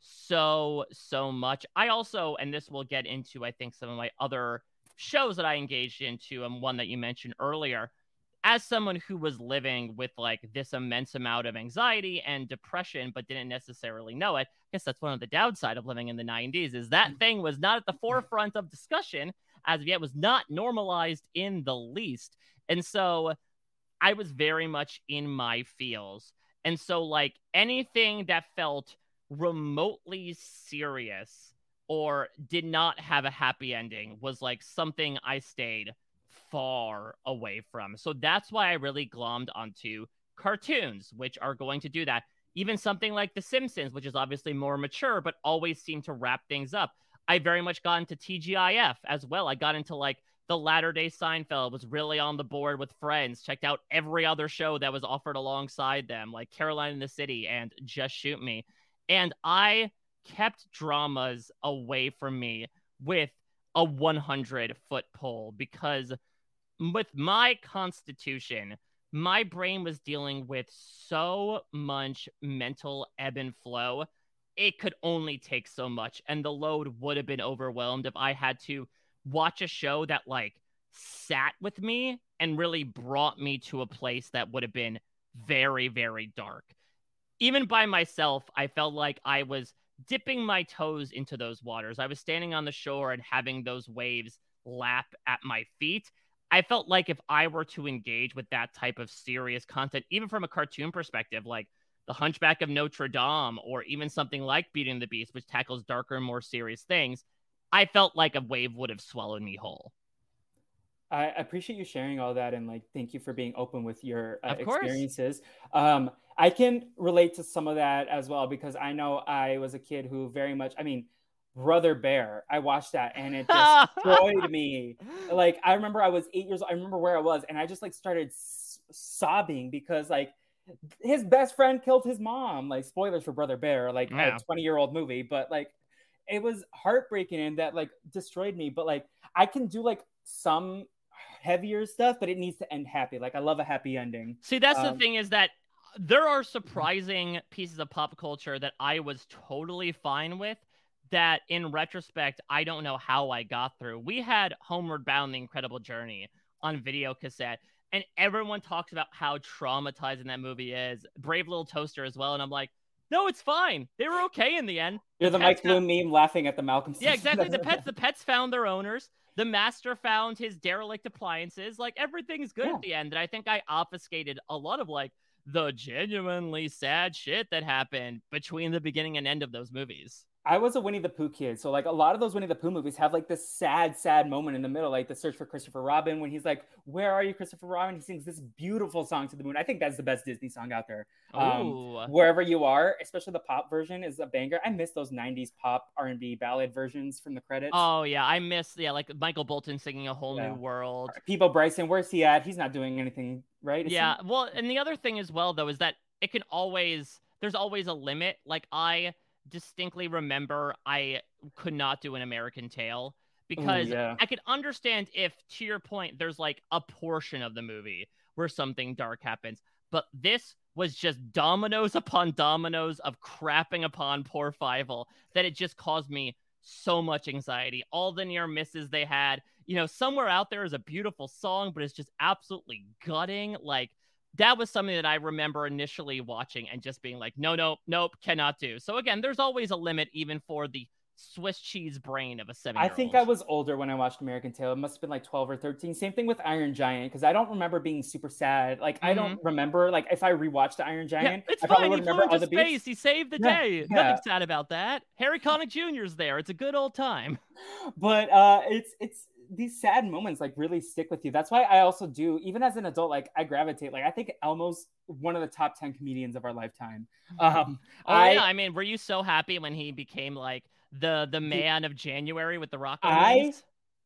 so, so much. I also, and this will get into, I think, some of my other shows that I engaged into, and one that you mentioned earlier as someone who was living with like this immense amount of anxiety and depression but didn't necessarily know it i guess that's one of the downside of living in the 90s is that mm. thing was not at the forefront of discussion as of yet was not normalized in the least. And so i was very much in my feels. And so like anything that felt remotely serious or did not have a happy ending was like something i stayed far away from. So that's why I really glommed onto cartoons, which are going to do that. Even something like The Simpsons, which is obviously more mature, but always seem to wrap things up. I very much got into TGIF as well. I got into like the latter day Seinfeld, was really on the board with friends, checked out every other show that was offered alongside them, like Caroline in the City and Just Shoot Me. And I kept dramas away from me with a 100 foot pole because with my constitution, my brain was dealing with so much mental ebb and flow. It could only take so much, and the load would have been overwhelmed if I had to watch a show that like sat with me and really brought me to a place that would have been very, very dark. Even by myself, I felt like I was dipping my toes into those waters. I was standing on the shore and having those waves lap at my feet. I felt like if I were to engage with that type of serious content, even from a cartoon perspective, like The Hunchback of Notre Dame, or even something like Beauty and the Beast, which tackles darker and more serious things, I felt like a wave would have swallowed me whole. I appreciate you sharing all that and like thank you for being open with your uh, experiences. Um, I can relate to some of that as well because I know I was a kid who very much, I mean, Brother Bear. I watched that and it [LAUGHS] destroyed me. Like I remember I was eight years old. I remember where I was and I just like started s- sobbing because like his best friend killed his mom. Like spoilers for Brother Bear, like yeah. a 20 year old movie, but like it was heartbreaking and that like destroyed me. But like I can do like some heavier stuff, but it needs to end happy. Like I love a happy ending. See, that's um, the thing is that there are surprising pieces of pop culture that I was totally fine with that in retrospect, I don't know how I got through. We had Homeward Bound The Incredible Journey on video cassette, and everyone talks about how traumatizing that movie is. Brave Little Toaster as well. And I'm like, no, it's fine. They were okay in the end. You're the, Mike Bloom meme laughing at the Malcolm. Yeah, exactly. the pets, the pets found their owners. The master found his derelict appliances. Like everything's good yeah. at the end. And I think I obfuscated a lot of like the genuinely sad shit that happened between the beginning and end of those movies. I was a Winnie the Pooh kid, so like a lot of those Winnie the Pooh movies have like this sad, sad moment in the middle, like the search for Christopher Robin when he's like, "Where are you, Christopher Robin?" He sings this beautiful song to the moon. I think that's the best Disney song out there. Um, Wherever you are, especially the pop version is a banger. I miss those '90s pop R&B ballad versions from the credits. Oh yeah, I miss yeah, like Michael Bolton singing "A Whole yeah. New World." Peabo Bryson, where's he at? He's not doing anything, right? Is yeah, he? well, and the other thing as well though is that it can always there's always a limit. Like I distinctly remember I could not do an American Tail because Ooh, yeah. I could understand if, to your point, there's like a portion of the movie where something dark happens, but this was just dominoes upon dominoes of crapping upon poor Fievel that it just caused me so much anxiety. All the near misses they had, you know, somewhere out there is a beautiful song, but it's just absolutely gutting. Like that was something that I remember initially watching and just being like, no, no, nope, cannot do. So again, there's always a limit even for the Swiss cheese brain of a seven. I think I was older when I watched American Tail. It must have been like 12 or 13. Same thing with Iron Giant because I don't remember being super sad. Like mm-hmm. I don't mm-hmm. remember like if I rewatched the Iron Giant, yeah, it's I fine. He flew into space. Beats. He saved the yeah, day. Yeah. Nothing sad about that. Harry Connick Jr.'s there. It's a good old time. [LAUGHS] But uh, it's it's these sad moments like really stick with you. That's why I also do, even as an adult, like I gravitate. Like I think Elmo's one of the top ten comedians of our lifetime. [LAUGHS] Um, oh I, yeah, I mean, were you so happy when he became like the the man of January with the rock? I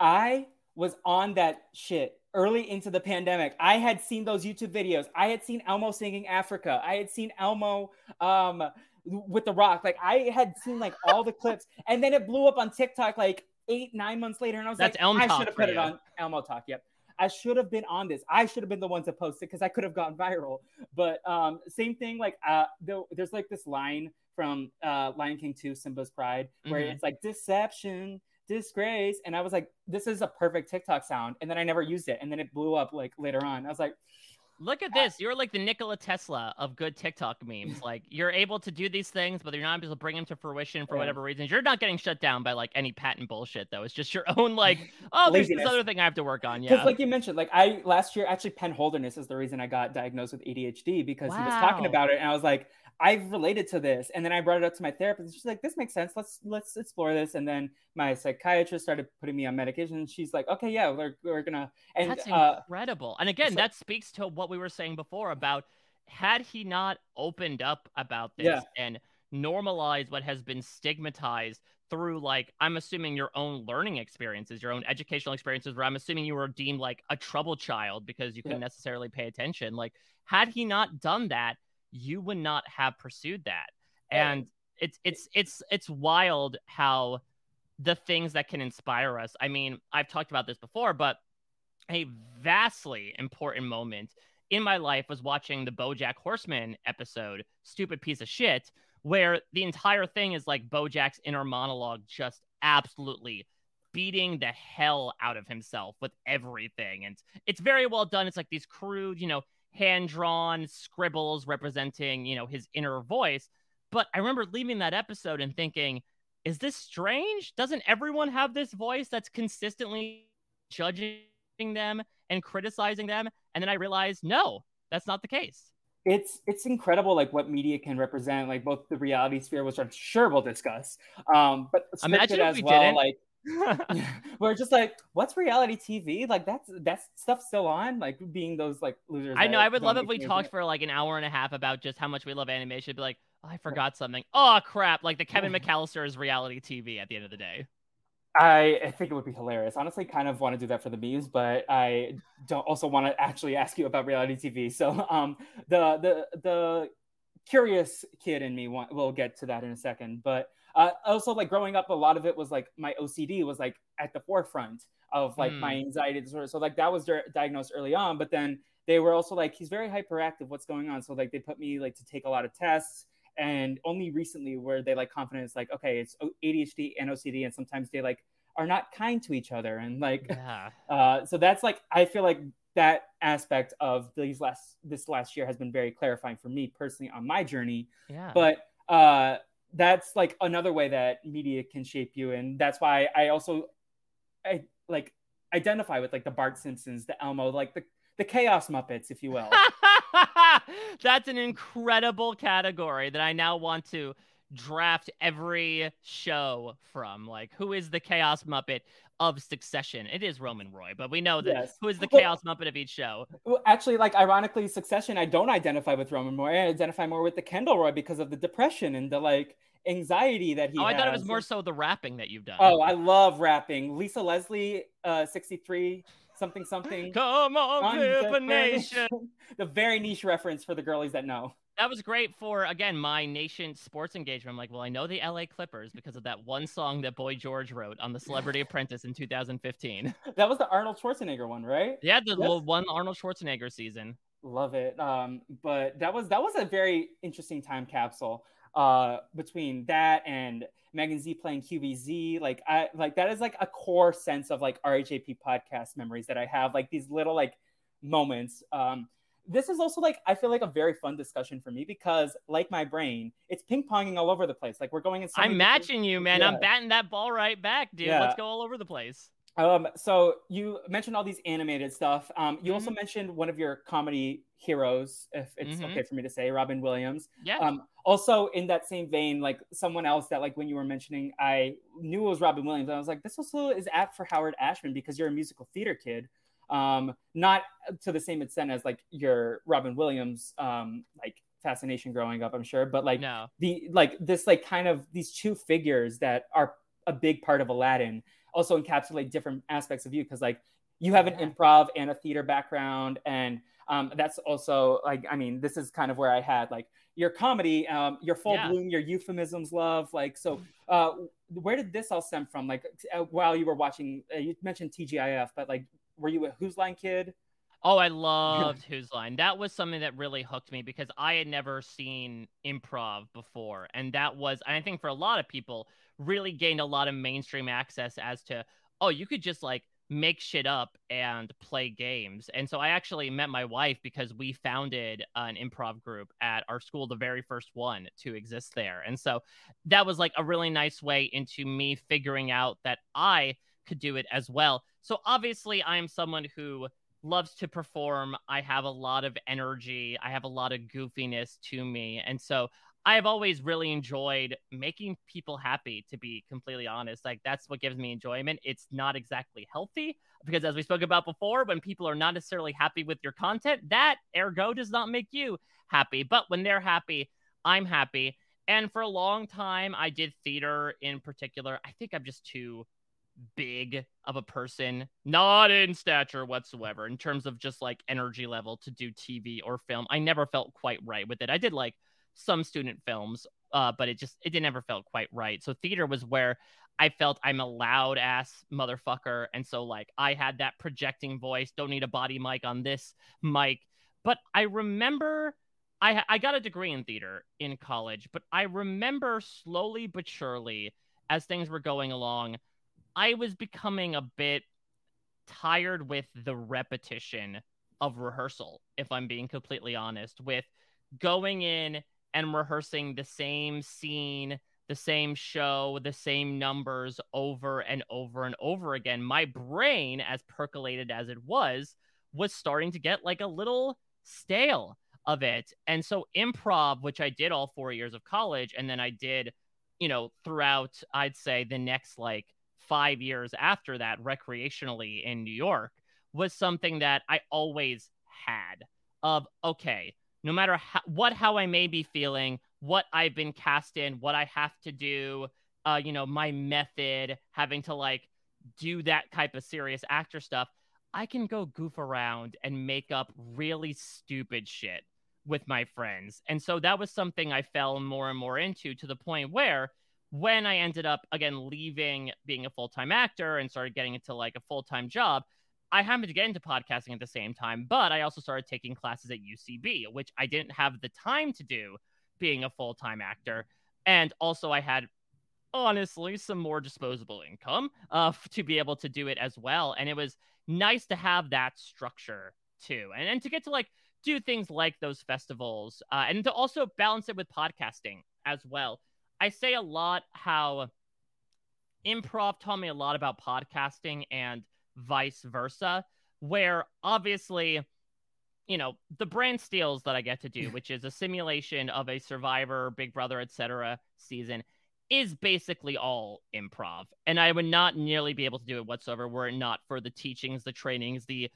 I was on that shit early into the pandemic. I had seen those YouTube videos. I had seen Elmo singing Africa. I had seen Elmo um with the rock. Like I had seen like all the clips, and then it blew up on TikTok like eight, nine months later, and I was That's like, Elm I should have put you. it on ElmoTok. Yep. I should have been on this. I should have been the one to post it because I could have gone [LAUGHS] viral. But um, same thing, like uh, there, there's like this line from uh, Lion King 2, Simba's Pride, where mm-hmm. it's like deception, disgrace, and I was like, this is a perfect TikTok sound, and then I never used it, and then it blew up like later on. I was like, Look at uh, this. You're like the Nikola Tesla of good TikTok memes. [LAUGHS] Like you're able to do these things, but you're not able to bring them to fruition for whatever reasons. You're not getting shut down by like any patent bullshit though. It's just your [LAUGHS] own like, [LAUGHS] oh, there's this other thing I have to work on. Yeah. Because like you mentioned, like I last year actually Penn Holderness is the reason I got diagnosed with ADHD because wow. he was talking about it and I was like, I've related to this. And then I brought it up to my therapist. She's like, this makes sense. Let's let's explore this. And then my psychiatrist started putting me on medication. She's like, okay, yeah, we're, we're gonna and that's uh, incredible. And again, that speaks to what we were saying before about had he not opened up about this yeah. and normalized what has been stigmatized through like I'm assuming your own learning experiences, your own educational experiences, where I'm assuming you were deemed like a trouble child because you couldn't yeah. necessarily pay attention. Like, had he not done that, you would not have pursued that. And it's it's it's it's wild how the things that can inspire us. I mean, I've talked about this before, but a vastly important moment in my life was watching the BoJack Horseman episode, Stupid Piece of Shit, where the entire thing is like BoJack's inner monologue just absolutely beating the hell out of himself with everything. And it's very well done. It's like these crude, you know, hand drawn scribbles representing, you know, his inner voice. But I remember leaving that episode and thinking, is this strange? Doesn't everyone have this voice that's consistently judging them and criticizing them? And then I realized, no, that's not the case. It's it's incredible, like what media can represent, like both the reality sphere, which I'm sure we'll discuss, um, but imagine as we well, didn't. like [LAUGHS] we're just like, what's reality TV? Like that's that's stuff still on, like being those like losers. I know. I would love if we talked for like an hour and a half about just how much we love animation. Be like, oh, I forgot something. Oh crap! Like the Kevin McAllister is reality TV at the end of the day. I, I think it would be hilarious. Honestly, kind of want to do that for the memes, but I don't also want to actually ask you about reality TV. So, um, the the the curious kid in me want, will get to that in a second, but uh, also like growing up a lot of it was like my ocd was like at the forefront of like mm. my anxiety disorder so like that was di- diagnosed early on but then they were also like he's very hyperactive what's going on so like they put me like to take a lot of tests and only recently were they like confident it's like okay it's adhd and ocd and sometimes they like are not kind to each other and like yeah. [LAUGHS] uh, so that's like i feel like that aspect of these last this last year has been very clarifying for me personally on my journey yeah but uh that's like another way that media can shape you and that's why i also i like identify with like the bart simpsons the elmo like the the chaos muppets if you will. [LAUGHS] That's an incredible category that i now want to draft every show from like who is the chaos muppet of Succession. It is Roman Roy, but we know that yes. who is the chaos well, muppet of each show. Well, actually, like ironically, Succession, I don't identify with Roman Roy. I identify more with the Kendall Roy because of the depression and the like anxiety that he. Oh, has. I thought it was more so the rapping that you've done. Oh, I love rapping. Lisa Leslie, uh, sixty three. Something something. [GASPS] Come on, on the nation. [LAUGHS] the very niche reference for the girlies that know that was great for again my nation sports engagement. I'm like, well, I know the LA Clippers because of that one song that Boy George wrote on the Celebrity Apprentice in 2015. [LAUGHS] That was the Arnold Schwarzenegger one, right? Yeah, the yes. one Arnold Schwarzenegger season. Love it. Um, but that was that was a very interesting time capsule. Uh, between that and Megan Z playing QVZ, like I like that is like a core sense of like RHAP podcast memories that I have. Like these little like moments. Um, this is also like I feel like a very fun discussion for me because like my brain, it's ping ponging all over the place. Like we're going in. So I'm matching you, man. Yeah. I'm batting that ball right back, dude. Yeah. Let's go all over the place. Um, so you mentioned all these animated stuff. Um, you mm-hmm. also mentioned one of your comedy heroes, if it's mm-hmm. okay for me to say, Robin Williams. Yeah. Um, also in that same vein, like someone else that like when you were mentioning, I knew it was Robin Williams. I was like, this also is apt for Howard Ashman because you're a musical theater kid. Um, not to the same extent as like your Robin Williams, um, like fascination growing up, I'm sure, but like no. the like this like kind of these two figures that are a big part of Aladdin also encapsulate different aspects of you because like you have an improv and a theater background and um, that's also like i mean this is kind of where i had like your comedy um, your full yeah. bloom your euphemisms love like so uh, where did this all stem from like uh, while you were watching uh, you mentioned tgif but like were you a Whose line kid Oh, I loved [LAUGHS] Whose Line. That was something that really hooked me because I had never seen improv before. And that was, I think for a lot of people, really gained a lot of mainstream access as to, oh, you could just like make shit up and play games. And so I actually met my wife because we founded an improv group at our school, the very first one to exist there. And so that was like a really nice way into me figuring out that I could do it as well. So obviously, I am someone who loves to perform. I have a lot of energy. I have a lot of goofiness to me. And so I have always really enjoyed making people happy, to be completely honest. Like, that's what gives me enjoyment. It's not exactly healthy because, as we spoke about before, when people are not necessarily happy with your content, that ergo does not make you happy. But when they're happy, I'm happy. And for a long time, I did theater in particular. I think I'm just too big of a person, not in stature whatsoever, in terms of just like energy level to do TV or film. I never felt quite right with it. I did like some student films, uh, but it just it never felt quite right. So theater was where I felt I'm a loud ass motherfucker, and so like I had that projecting voice. Don't need a body mic on this mic, but I remember. I, I got a degree in theater in college, but I remember slowly but surely as things were going along, I was becoming a bit tired with the repetition of rehearsal, if I'm being completely honest, with going in and rehearsing the same scene, the same show, the same numbers over and over and over again. My brain, as percolated as it was, was starting to get like a little stale of it. And so improv, which I did all four years of college, and then I did, you know, throughout, I'd say the next like five years after that recreationally in New York, was something that I always had of, okay, no matter how, what how I may be feeling, what I've been cast in, what I have to do, uh, you know, my method, having to like do that type of serious actor stuff, I can go goof around and make up really stupid shit with my friends. And so that was something I fell more and more into to the point where when I ended up again leaving being a full-time actor and started getting into like a full-time job, I happened to get into podcasting at the same time, but I also started taking classes at UCB, which I didn't have the time to do being a full time actor. And also, I had honestly some more disposable income uh, [LAUGHS] to be able to do it as well. And it was nice to have that structure too. And, and to get to like do things like those festivals uh, and to also balance it with podcasting as well. I say a lot how improv taught me a lot about podcasting and vice versa, where obviously, you know, the brand steals that I get to do, which is a simulation of a Survivor, Big Brother, etc. season, is basically all improv. And I would not nearly be able to do it whatsoever were it not for the teachings, the trainings, the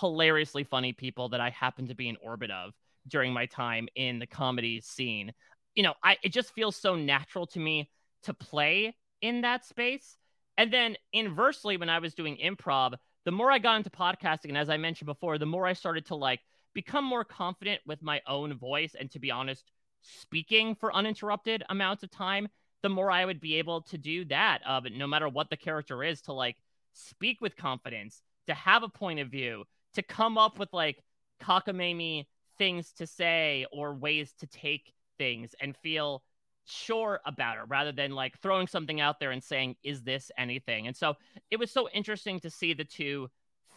hilariously funny people that I happen to be in orbit of during my time in the comedy scene. You know, I it just feels so natural to me to play in that space and then inversely, when I was doing improv, the more I got into podcasting, and as I mentioned before, the more I started to like become more confident with my own voice and to be honest, speaking for uninterrupted amounts of time, the more I would be able to do that. Uh, no matter what the character is, to like speak with confidence, to have a point of view, to come up with like cockamamie things to say or ways to take things and feel sure about it rather than like throwing something out there and saying, is this anything? And so it was so interesting to see the two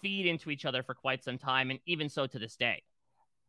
feed into each other for quite some time, and even so to this day.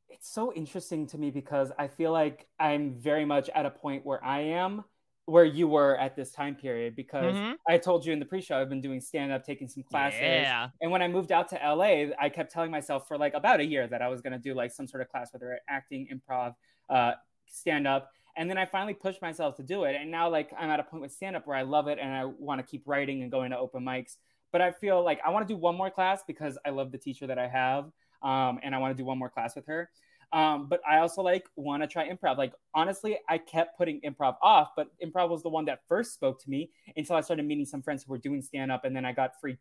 it's so interesting to me because I feel like I'm very much at a point where I am where you were at this time period because mm-hmm. I told you in the pre-show I've been doing stand up, taking some classes. Yeah. And when I moved out to LA, I kept telling myself for like about a year that I was going to do like some sort of class whether acting, improv, uh, stand up. And then I finally pushed myself to do it. And now like I'm at a point with stand up where I love it and I want to keep writing and going to open mics. But I feel like I want to do one more class because I love the teacher that I have. Um, and I want to do one more class with her. Um, but I also like want to try improv. Like honestly, I kept putting improv off, but improv was the one that first spoke to me until I started meeting some friends who were doing stand up, and then I got free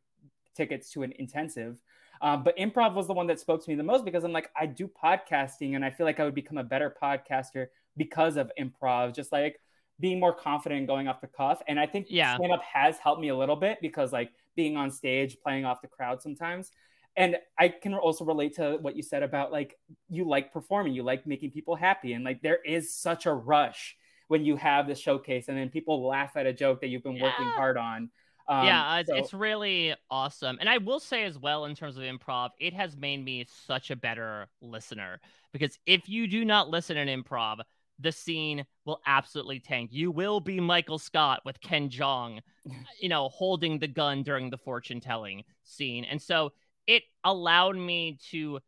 tickets to an intensive. Um, but improv was the one that spoke to me the most because I'm like, I do podcasting, and I feel like I would become a better podcaster because of improv. Just like being more confident and going off the cuff. And I think yeah. stand up has helped me a little bit because like being on stage, playing off the crowd sometimes and i can also relate to what you said about like you like performing you like making people happy and like there is such a rush when you have the showcase and then people laugh at a joke that you've been yeah. working hard on um, yeah so... it's really awesome and i will say as well in terms of improv it has made me such a better listener because if you do not listen in improv the scene will absolutely tank. You will be Michael Scott with Ken Jeong, [LAUGHS] you know, holding the gun during the fortune telling scene. And so it allowed me to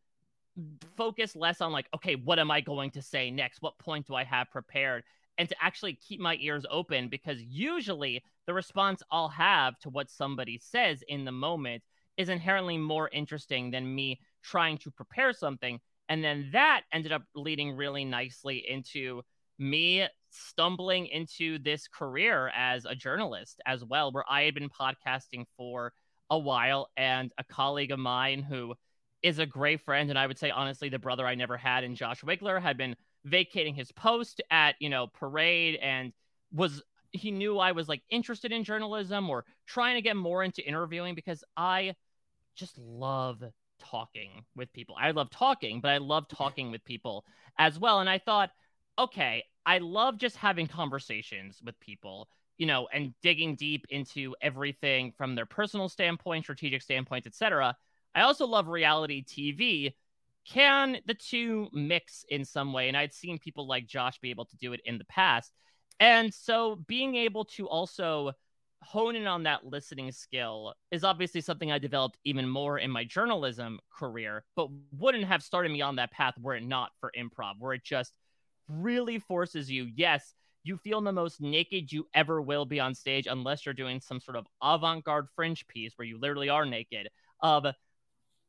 focus less on like okay what am i going to say next what point do i have prepared and to actually keep my ears open because usually the response i'll have to what somebody says in the moment is inherently more interesting than me trying to prepare something. And then that ended up leading really nicely into me stumbling into this career as a journalist as well where i had been podcasting for a while, and a colleague of mine who is a great friend, and I would say honestly the brother I never had in Josh Wigler had been vacating his post at you know Parade and was he knew I was like interested in journalism or trying to get more into interviewing because I just love talking with people. I love talking, but I love talking with people as well. And I thought, okay, I love just having conversations with people you know, and digging deep into everything from their personal standpoint, strategic standpoint, etc. I also love reality TV. Can the two mix in some way? And I'd seen people like Josh be able to do it in the past. And so being able to also hone in on that listening skill is obviously something I developed even more in my journalism career, but wouldn't have started me on that path were it not for improv, where it just really forces you, yes, you feel the most naked you ever will be on stage unless you're doing some sort of avant-garde fringe piece where you literally are naked of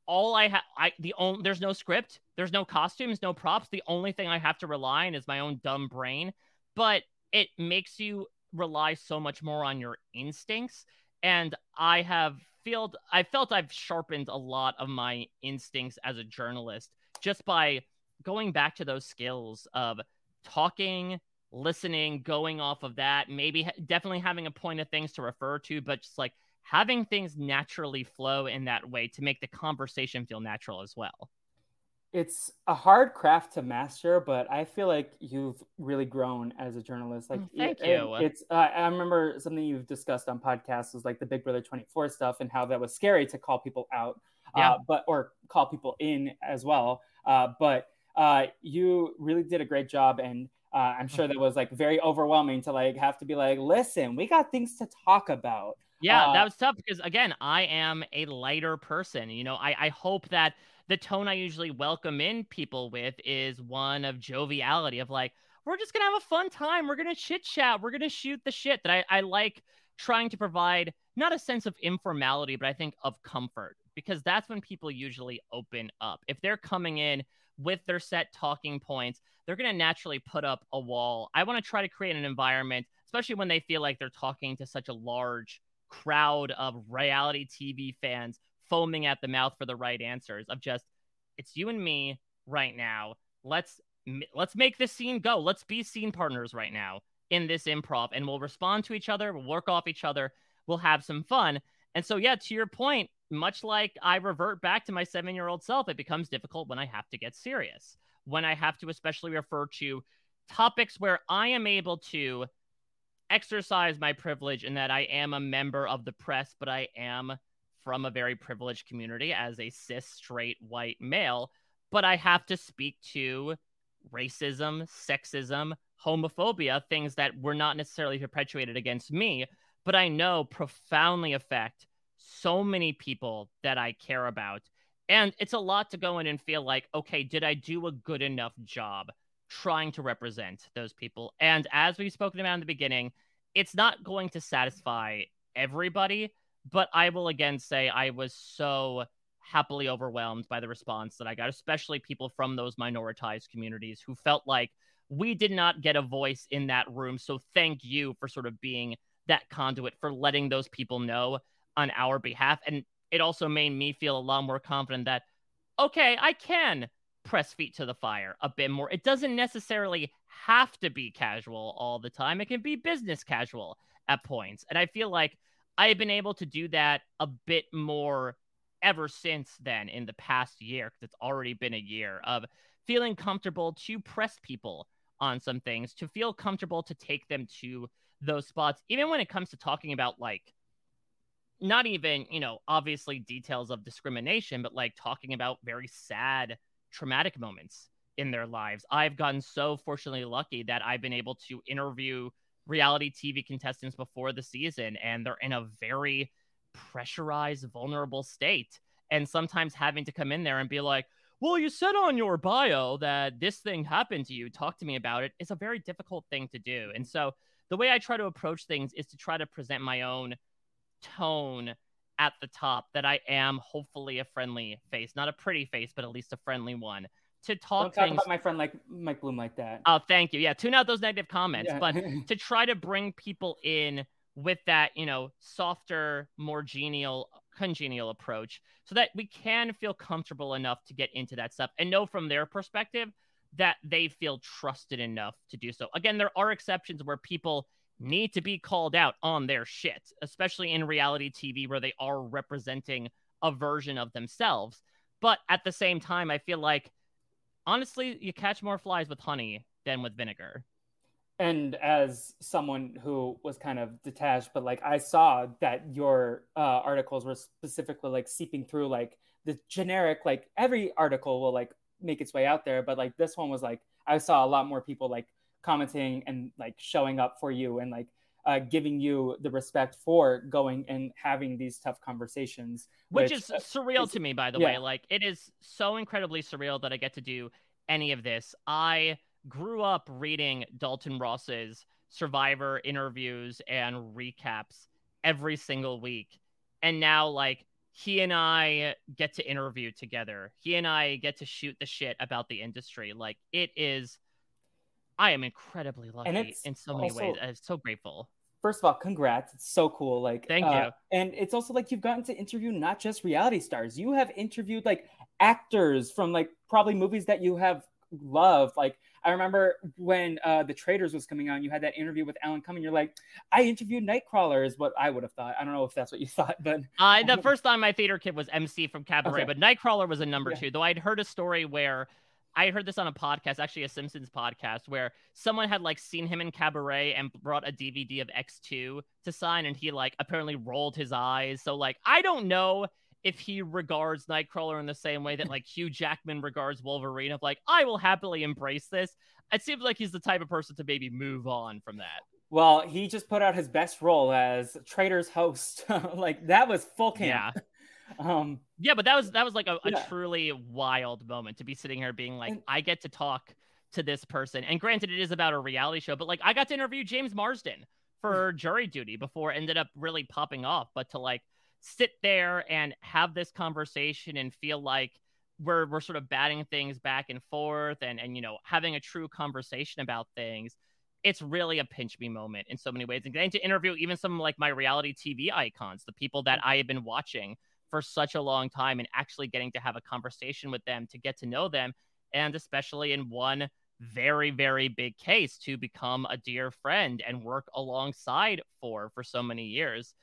all i have i the only there's no script there's no costumes no props. The only thing i have to rely on is my own dumb brain. But it makes you rely so much more on your instincts. And i have felt i felt i've sharpened a lot of my instincts as a journalist just by going back to those skills of talking listening, going off of that, maybe definitely having a point of things to refer to, but just like having things naturally flow in that way to make the conversation feel natural as well. It's a hard craft to master, but I feel like you've really grown as a journalist. Like, mm, thank you. It's uh, I remember something you've discussed on podcasts was like the Big Brother 24 stuff and how that was scary to call people out, yeah. Uh, but or call people in as well. Uh, but uh, you really did a great job and uh, I'm sure that was like very overwhelming to like have to be like, listen, we got things to talk about. Yeah, uh, that was tough because again, I am a lighter person. You know, I, I hope that the tone I usually welcome in people with is one of joviality, of like, we're just gonna have a fun time. We're gonna chit chat. We're gonna shoot the shit. That I, I like trying to provide not a sense of informality, but I think of comfort because that's when people usually open up. If they're coming in with their set talking points, they're going to naturally put up a wall. I want to try to create an environment, especially when they feel like they're talking to such a large crowd of reality TV fans foaming at the mouth for the right answers of just it's you and me right now. Let's let's make this scene go. Let's be scene partners right now in this improv and we'll respond to each other, we'll work off each other, we'll have some fun. And so yeah, to your point, much like I revert back to my 7-year-old self, it becomes difficult when I have to get serious when I have to especially refer to topics where I am able to exercise my privilege in that I am a member of the press, but I am from a very privileged community as a cis straight white male. but I have to speak to racism, sexism, homophobia, things that were not necessarily perpetuated against me, but I know profoundly affect so many people that I care about. And it's a lot to go in and feel like, okay, did I do a good enough job trying to represent those people? And as we've spoken about in the beginning, it's not going to satisfy everybody, but I will again say I was so happily overwhelmed by the response that I got, especially people from those minoritized communities who felt like we did not get a voice in that room. So thank you for sort of being that conduit for letting those people know on our behalf. And it also made me feel a lot more confident that, okay, I can press feet to the fire a bit more. It doesn't necessarily have to be casual all the time, it can be business casual at points. And I feel like I've been able to do that a bit more ever since then in the past year, because it's already been a year of feeling comfortable to press people on some things, to feel comfortable to take them to those spots, even when it comes to talking about like not even, you know, obviously details of discrimination, but like talking about very sad, traumatic moments in their lives. I've gotten so fortunately lucky that I've been able to interview reality TV contestants before the season, and they're in a very pressurized, vulnerable state. And sometimes having to come in there and be like, well, you said on your bio that this thing happened to you. Talk to me about it. It's a very difficult thing to do. And so the way I try to approach things is to try to present my own tone at the top that I am hopefully a friendly face, not a pretty face, but at least a friendly one. To talk, Don't talk about my friend like Mike Bloom like that. Oh, thank you. Yeah, tune out those negative comments, yeah. but [LAUGHS] to try to bring people in with that, you know, softer, more genial, congenial approach so that we can feel comfortable enough to get into that stuff and know from their perspective that they feel trusted enough to do so. Again, there are exceptions where people need to be called out on their shit, especially in reality TV where they are representing a version of themselves. But at the same time, I feel like honestly, you catch more flies with honey than with vinegar. And as someone who was kind of detached, but like I saw that your uh, articles were specifically like seeping through like the generic, like every article will like make its way out there, but like this one was like I saw a lot more people like commenting and like showing up for you and like uh, giving you the respect for going and having these tough conversations which, which is uh, surreal is, to me by the yeah. way. Like it is so incredibly surreal that i get to do any of this. I grew up reading dalton ross's survivor interviews and recaps every single week. And now like he and i get to interview together. He and i get to shoot the shit about the industry. Like it is I am incredibly lucky in so many also, ways. I'm so grateful. First of all, congrats! It's so cool. Like, thank uh, you. And it's also like you've gotten to interview not just reality stars. You have interviewed like actors from like probably movies that you have loved. Like I remember when uh, the Traitors was coming on, you had that interview with Alan Cumming. You're like, I interviewed Nightcrawler, is what I would have thought. I don't know if that's what you [LAUGHS] thought, but uh, [LAUGHS] the first time my theater kid was MC from Cabaret, okay. but Nightcrawler was a number yeah. two. Though I'd heard a story where I heard this on a podcast, actually a Simpsons podcast, where someone had like seen him in Cabaret and brought a DVD of X2 to sign, and he like apparently rolled his eyes. So like I don't know if he regards Nightcrawler in the same way that like Hugh Jackman regards Wolverine of like I will happily embrace this. It seems like he's the type of person to maybe move on from that. Well, he just put out his best role as Traitors host. [LAUGHS] like that was full camp. Yeah. Um, yeah, but that was that was like a, a yeah. truly wild moment to be sitting here being like, and, I get to talk to this person. And granted, it is about a reality show, but like I got to interview James Marsden for [LAUGHS] jury duty before it ended up really popping off. But to like sit there and have this conversation and feel like we're we're sort of batting things back and forth and and you know having a true conversation about things it's really a pinch me moment in so many ways and getting to interview even some like my reality tv icons the people that i have been watching for such a long time and actually getting to have a conversation with them to get to know them and especially in one very very big case to become a dear friend and work alongside for for so many years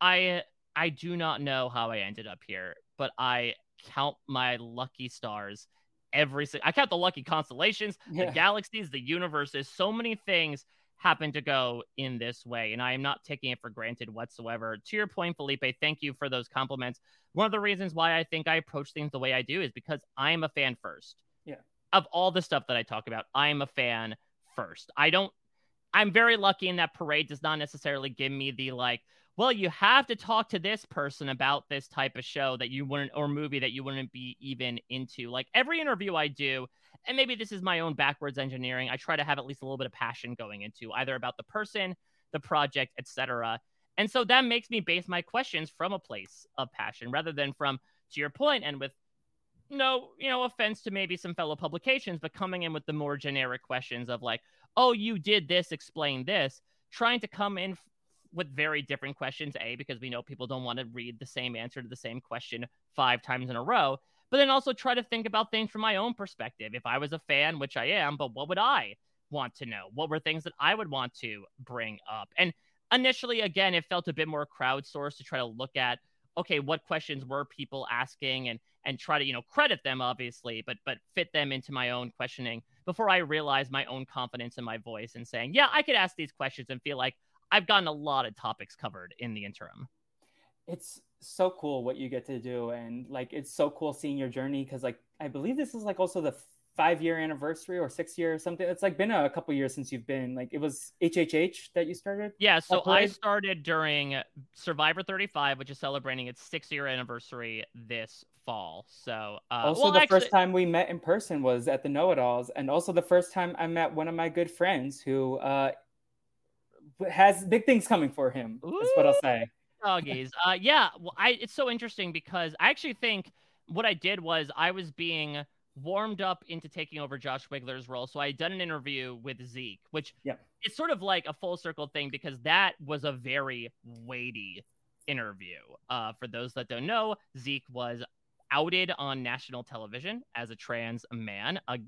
i i do not know how i ended up here but i count my lucky stars every i count the lucky constellations yeah. the galaxies the universes so many things happened to go in this way. And I am not taking it for granted whatsoever. To your point, Felipe, thank you for those compliments. One of the reasons why I think I approach things the way I do is because I am a fan first. Yeah. Of all the stuff that I talk about, I am a fan first. I don't, I'm very lucky in that parade does not necessarily give me the like, well, you have to talk to this person about this type of show that you wouldn't, or movie that you wouldn't be even into. Like every interview I do, and maybe this is my own backwards engineering i try to have at least a little bit of passion going into either about the person the project etc and so that makes me base my questions from a place of passion rather than from to your point and with no you know offense to maybe some fellow publications but coming in with the more generic questions of like oh you did this explain this trying to come in with very different questions a because we know people don't want to read the same answer to the same question five times in a row but then also try to think about things from my own perspective. If I was a fan, which I am, but what would I want to know? What were things that I would want to bring up? And initially, again, it felt a bit more crowdsourced to try to look at okay, what questions were people asking and and try to you know credit them obviously, but but fit them into my own questioning before I realized my own confidence in my voice and saying, yeah, I could ask these questions and feel like I've gotten a lot of topics covered in the interim. It's so cool what you get to do and like it's so cool seeing your journey because like i believe this is like also the five year anniversary or six year or something. It's like been a couple years since you've been like it was hhh that you started? Yeah so i started during survivor 35 which is celebrating its six year anniversary this fall. So uh, also well, the actually... first time we met in person was at the know-it-alls and also the first time i met one of my good friends who uh has big things coming for him Ooh. is what i'll say doggies. Uh, yeah, well, I it's so interesting because I actually think what I did was I was being warmed up into taking over Josh Wigler's role. So I had done an interview with Zeke, which yeah. it's sort of like a full circle thing because that was a very weighty interview. Uh, for those that don't know, Zeke was outed on national television as a trans man, uh,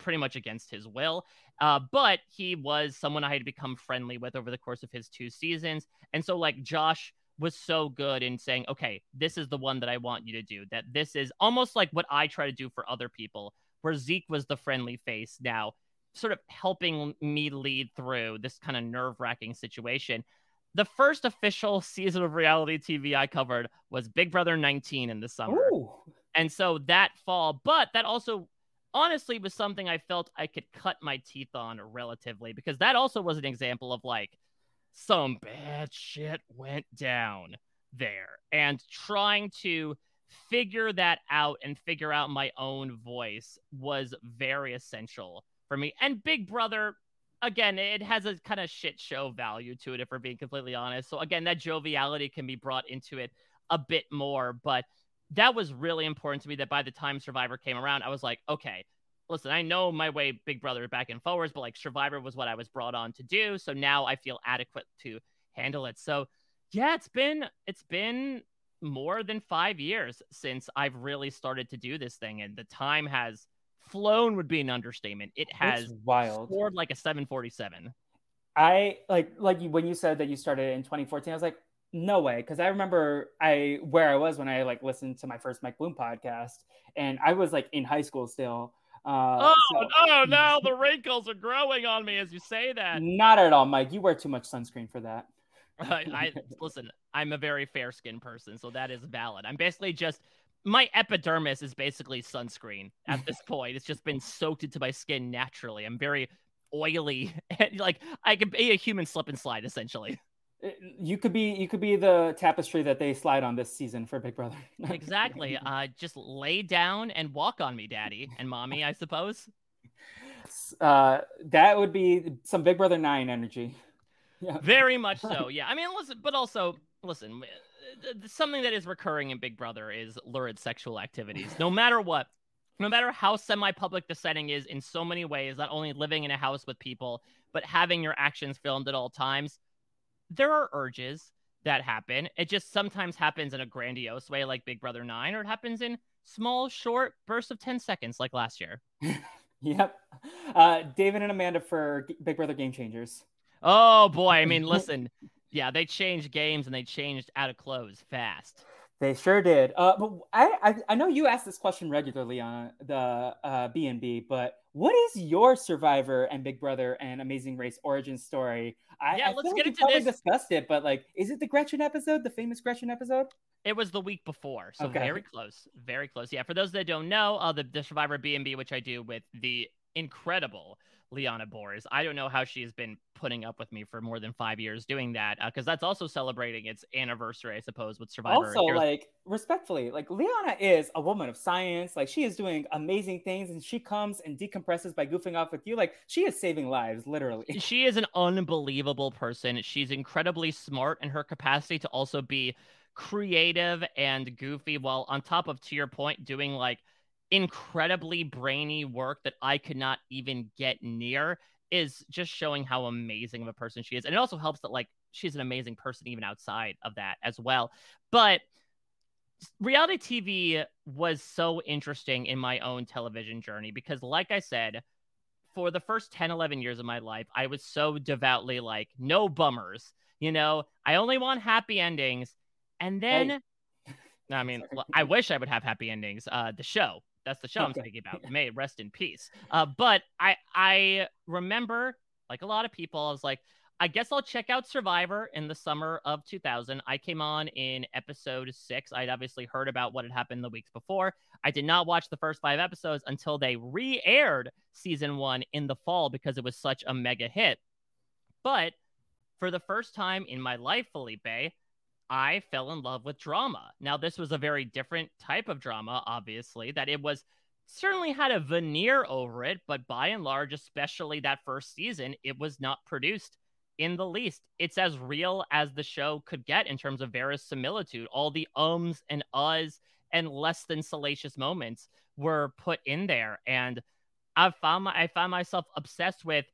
pretty much against his will. Uh, but he was someone I had become friendly with over the course of his two seasons. And so, like, Josh was so good in saying, okay, this is the one that I want you to do. That this is almost like what I try to do for other people, where Zeke was the friendly face now, sort of helping me lead through this kind of nerve wracking situation. The first official [LAUGHS] season of reality TV I covered was Big Brother 19 in the summer. Ooh. And so that fall, but that also honestly was something I felt I could cut my teeth on relatively because that also was an example of like, some bad shit went down there. And trying to figure that out and figure out my own voice was very essential for me. And big brother again it has a kind of shit show value to it if we're being completely honest. So again that joviality can be brought into it a bit more but that was really important to me that by the time survivor came around i was like okay listen, I know my way Big Brother back and forwards, but like Survivor was what I was brought on to do. So now I feel adequate to handle it. So yeah, it's been it's been more than five years since I've really started to do this thing, and the time has flown would be an understatement. It has it's wild scored like a 747. I like like when you said that you started in 2014, I was like, no way, because I remember I where I was when I like listened to my first Mike Bloom podcast, and I was like in high school still, uh, oh, so, oh, [LAUGHS] now the wrinkles are growing on me as you say that. Not at all, Mike. You wear too much sunscreen for that. [LAUGHS] I, I listen. I'm a very fair skinned person, so that is valid. I'm basically just my epidermis is basically sunscreen at this [LAUGHS] point. It's just been soaked into my skin naturally. I'm very oily, and like I could be a human slip and slide essentially you could be you could be the tapestry that they slide on this season for Big Brother. [LAUGHS] exactly. Uh, just lay down and walk on me, Daddy and Mommy. I suppose. [LAUGHS] Uh, that would be some Big Brother Nine energy. [LAUGHS] Yeah. Very much so. Yeah. I mean, listen, but also listen. Something that is recurring in Big Brother is lurid sexual activities. No matter what, no matter how semi-public the setting is, in so many ways, not only living in a house with people, but having your actions filmed at all times there are urges that happen. It just sometimes happens in a grandiose way, like Big Brother 9, or it happens in small, short bursts of 10 seconds, like last year. [LAUGHS] yep. Uh, David and Amanda for Big Brother Game Changers. Oh, boy. I mean, [LAUGHS] listen. yeah, they changed games and they changed out of clothes fast. They sure did. Uh, but I, I, I know you ask this question regularly on the uh, B&B, but what is your Survivor and Big Brother and Amazing Race origin story? I, Yeah, I let's get like we into probably this. discussed it, but like, is it the Gretchen episode, the famous Gretchen episode? It was the week before, so Okay. very close, very close. Yeah, for those that don't know, uh, the, the Survivor B and B, which I do with the incredible Liana Boris. I don't know how she's been putting up with me for more than five years doing that, uh, because that's also celebrating its anniversary, I suppose, with Survivor. Also, Here's- like, respectfully, like Liana is a woman of science. Like, she is doing amazing things, and she comes and decompresses by goofing off with you. Like, she is saving lives, literally. [LAUGHS] she is an unbelievable person. She's incredibly smart in her capacity to also be creative and goofy while on top of to your point doing like incredibly brainy work that I could not even get near is just showing how amazing of a person she is. And it also helps that like she's an amazing person even outside of that as well. But reality TV was so interesting in my own television journey because like I said, for the first 10 11 years of my life i was so devoutly like no bummers you know i only want happy endings and then i mean i wish i would have happy endings uh the show that's the show i'm speaking about. [LAUGHS] May it rest in peace. Uh but i i remember like a lot of people i was like i guess i'll check out survivor in the summer of 2000 i came on in episode six. I'd obviously heard about what had happened the weeks before. I did not watch the first five episodes until they re aired season one in the fall because it was such a mega hit. But for the first time in my life, Felipe, I fell in love with drama. Now, this was a very different type of drama, obviously, that it was certainly had a veneer over it, but by and large, especially that first season, it was not produced in the least. It's as real as the show could get in terms of verisimilitude. All the ums and uhs and less than salacious moments were put in there. And I found my, I found myself obsessed with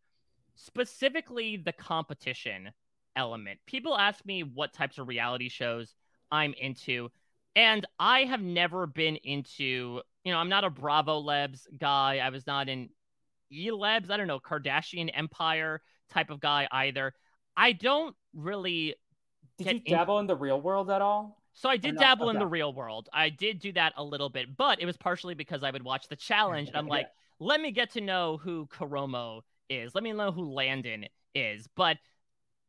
specifically the competition element. People ask me what types of reality shows I'm into, and I have never been into, you know, I'm not a Bravo Lebs guy. I was not in E Lebs, I don't know, Kardashian Empire type of guy either. I don't really Did you dabble in the real world at all? so I did not? dabble in the real world. I did do that a little bit, but it was partially because I would watch the challenge and I'm [LAUGHS] Yeah. like, let me get to know who Karomo is. Let me know who Landon is. But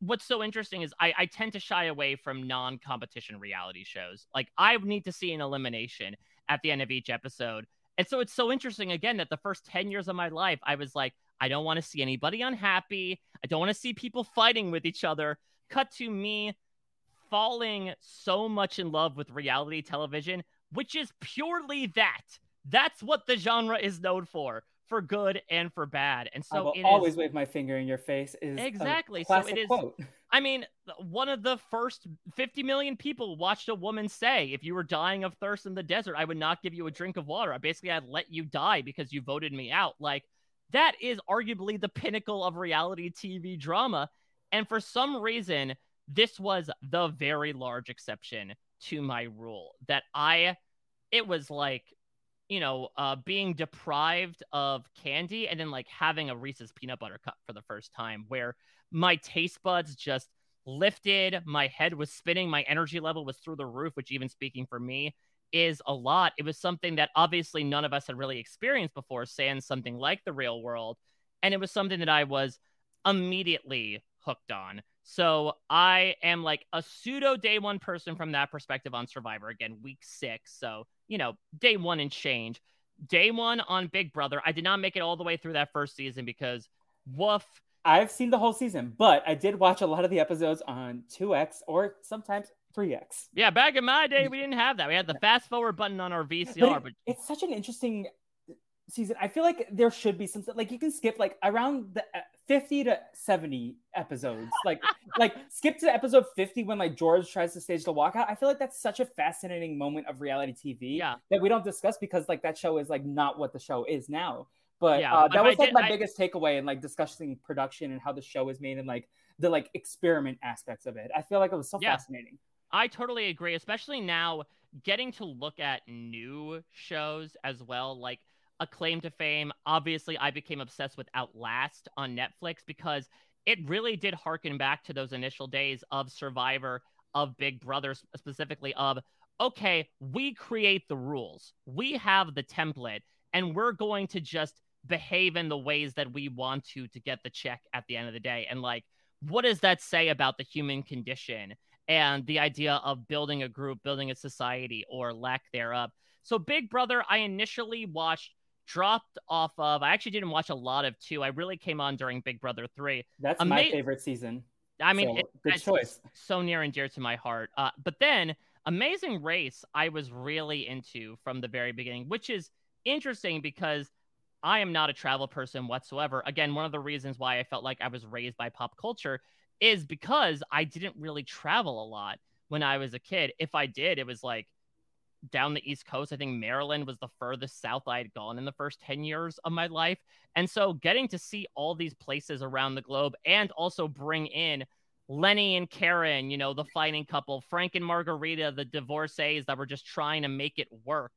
what's so interesting is I, I tend to shy away from non-competition reality shows. Like I need to see an elimination at the end of each episode. And so it's so interesting again that the first 10 years of my life, I was like, I don't want to see anybody unhappy. I don't want to see people fighting with each other. Cut to me falling so much in love with reality television, which is purely that. That's what the genre is known for, for good and for bad. And I so will it is. always wave my finger in your face. Is Exactly. So it is- quote. [LAUGHS] I mean, one of the first 50 million people watched a woman say, if you were dying of thirst in the desert, I would not give you a drink of water. I basically, I'd let you die because you voted me out. Like, that is arguably the pinnacle of reality TV drama. And for some reason, this was the very large exception to my rule that I, it was like, you know, uh, being deprived of candy and then like having a Reese's peanut butter cup for the first time, where my taste buds just lifted, my head was spinning, my energy level was through the roof, which, even speaking for me, is a lot. It was something that obviously none of us had really experienced before, sans something like the real world. And it was something that I was immediately hooked on. So I am like a pseudo day one person from that perspective on Survivor. Again, week six. So, you know, day one and change. Day one on Big Brother. I did not make it all the way through that first season because woof. I've seen the whole season, but I did watch a lot of the episodes on 2x or sometimes 3x. Yeah, back in my day, we didn't have that. We had the fast forward button on our VCR, But but it's such an interesting season. I feel like there should be some like you can skip like around the uh, 50 to 70 episodes. [LAUGHS] Like like skip to episode 50 when like George tries to stage the walkout. I feel like that's such a fascinating moment of reality TV Yeah. that we don't discuss because like that show is like not what the show is now. But Yeah, uh, that I was like did- my I- biggest takeaway in like discussing production and how the show is made and like the like experiment aspects of it. I feel like it was so Yeah. fascinating. I totally agree, especially now getting to look at new shows as well, like Acclaim to Fame. Obviously, I became obsessed with Outlast on Netflix because it really did harken back to those initial days of Survivor, of Big Brother, specifically of, okay, we create the rules, we have the template, and we're going to just behave in the ways that we want to to get the check at the end of the day. And like, what does that say about the human condition and the idea of building a group, building a society, or lack thereof? So, Big Brother, I initially watched dropped off of. I actually didn't watch a lot of two. I really came on during Big Brother three. That's Ama- my favorite season. I mean, so, it, good choice. So near and dear to my heart. Uh, but then Amazing Race, I was really into from the very beginning, which is interesting because I am not a travel person whatsoever. Again, one of the reasons why I felt like I was raised by pop culture is because I didn't really travel a lot when I was a kid. If I did, it was like down the East Coast. I think Maryland was the furthest south I had gone in the first 10 years of my life. And so getting to see all these places around the globe and also bring in Lenny and Karen, you know, the fighting couple, Frank and Margarita, the divorcees that were just trying to make it work,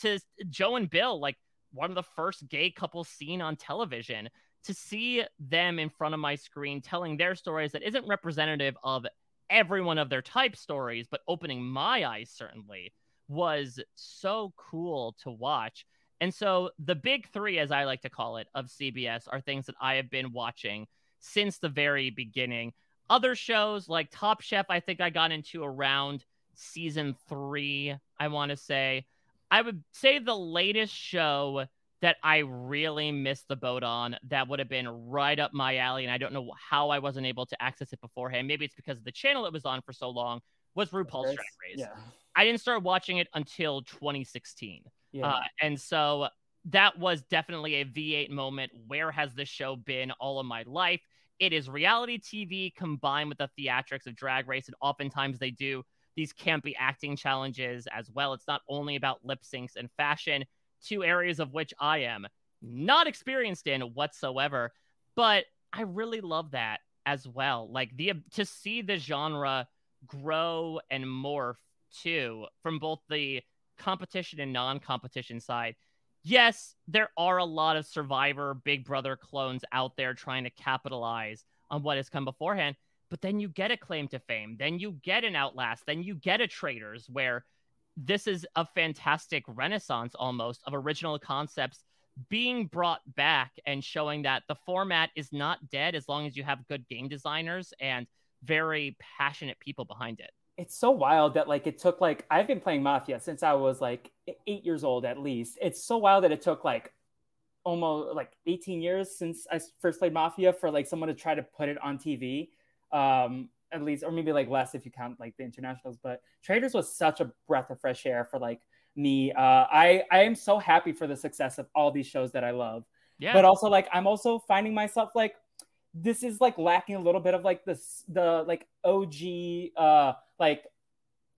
to Joe and Bill, like one of the first gay couples seen on television, to see them in front of my screen telling their stories that isn't representative of every one of their type stories, but opening my eyes certainly was so cool to watch. And so the big three, as I like to call it, of CBS are things that I have been watching since the very beginning. Other shows like Top Chef, I think I got into around season three, I want to say. I would say the latest show that I really missed the boat on that would have been right up my alley. And I don't know how I wasn't able to access it beforehand. Maybe it's because of the channel it was on for so long was RuPaul's Drag Race. Yeah. I didn't start watching it until 2016. Yeah. Uh, and so that was definitely a V8 moment. Where has this show been all of my life? It is reality TV combined with the theatrics of Drag Race, and oftentimes they do these campy acting challenges as well. It's not only about lip syncs and fashion, two areas of which I am not experienced in whatsoever, but I really love that as well. Like the to see the genre grow and morph too from both the competition and non-competition side yes, there are a lot of Survivor Big Brother clones out there trying to capitalize on what has come beforehand. But then you get a claim to fame, then you get an Outlast, then you get a Traitors, where this is a fantastic renaissance almost of original concepts being brought back and showing that the format is not dead as long as you have good game designers and very passionate people behind it it's so wild that like it took like I've been playing Mafia since I was like eight years old at least. It's so wild that it took like almost like 18 years since I first played Mafia for like someone to try to put it on TV. Um, at least, or maybe like less if you count like the internationals. But Traitors was such a breath of fresh air for like me. Uh, I I am so happy for the success of all these shows that I love. Yeah. But also like I'm also finding myself like this is like lacking a little bit of like this the like OG uh like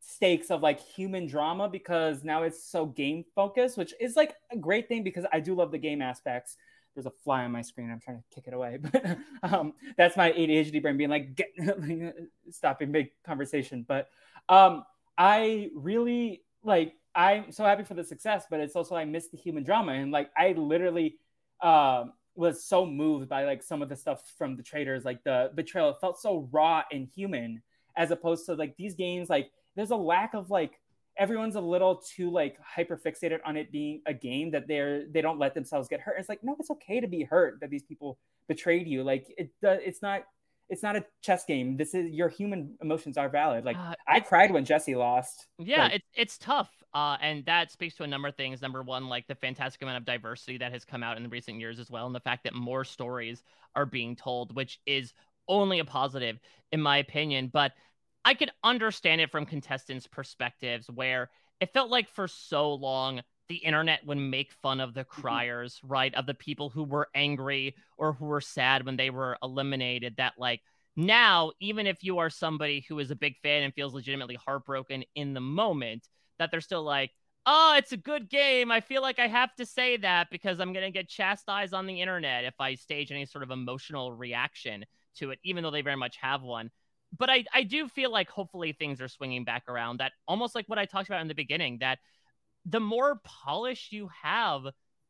stakes of like human drama because now it's so game focused, which is like a great thing because I do love the game aspects. There's a fly on my screen. I'm trying to kick it away, [LAUGHS] but um, that's my ADHD brain being like, get, [LAUGHS] stopping big conversation. But um, I really like. I'm so happy for the success, but it's also I miss the human drama and like I literally um, was so moved by like some of the stuff from the Traitors, like the betrayal. It felt so raw and human, as opposed to like these games. Like there's a lack of like everyone's a little too like hyper fixated on it being a game that they're they don't let themselves get hurt. It's like no, it's okay to be hurt that these people betrayed you. Like it, it's not it's not a chess game. This is your human emotions are valid. Like uh, I cried when Jesse lost. Yeah, like, it's it's tough. Uh, and that speaks to a number of things. Number one, like the fantastic amount of diversity that has come out in the recent years as well, and the fact that more stories are being told, which is only a positive in my opinion. But I could understand it from contestants' perspectives, where it felt like for so long the internet would make fun of the mm-hmm. criers, right? Of the people who were angry or who were sad when they were eliminated. That, like, now, even if you are somebody who is a big fan and feels legitimately heartbroken in the moment, that they're still like, oh, it's a good game. I feel like I have to say that because I'm going to get chastised on the internet if I stage any sort of emotional reaction to it, even though they very much have one. But I, I do feel like hopefully things are swinging back around that almost like what I talked about in the beginning that the more polish you have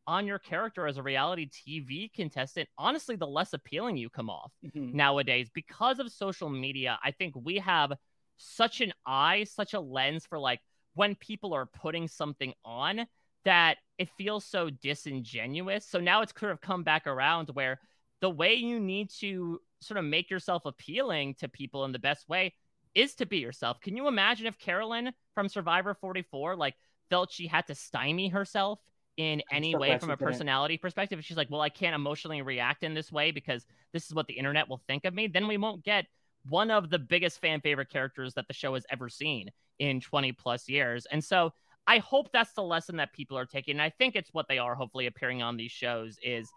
on your character as a reality TV contestant, honestly, the less appealing you come off mm-hmm. nowadays because of social media. I think we have such an eye, such a lens for like when people are putting something on that it feels so disingenuous. So now it's sort of come back around where the way you need to sort of make yourself appealing to people in the best way is to be yourself. Can you imagine if Carolyn from Survivor 44 like felt she had to stymie herself in any so way from a personality perspective? She's like, well, I can't emotionally react in this way because this is what the internet will think of me, then we won't get one of the biggest fan favorite characters that the show has ever seen in 20 plus years. And so I hope that's the lesson that people are taking. And I think it's what they are hopefully appearing on these shows is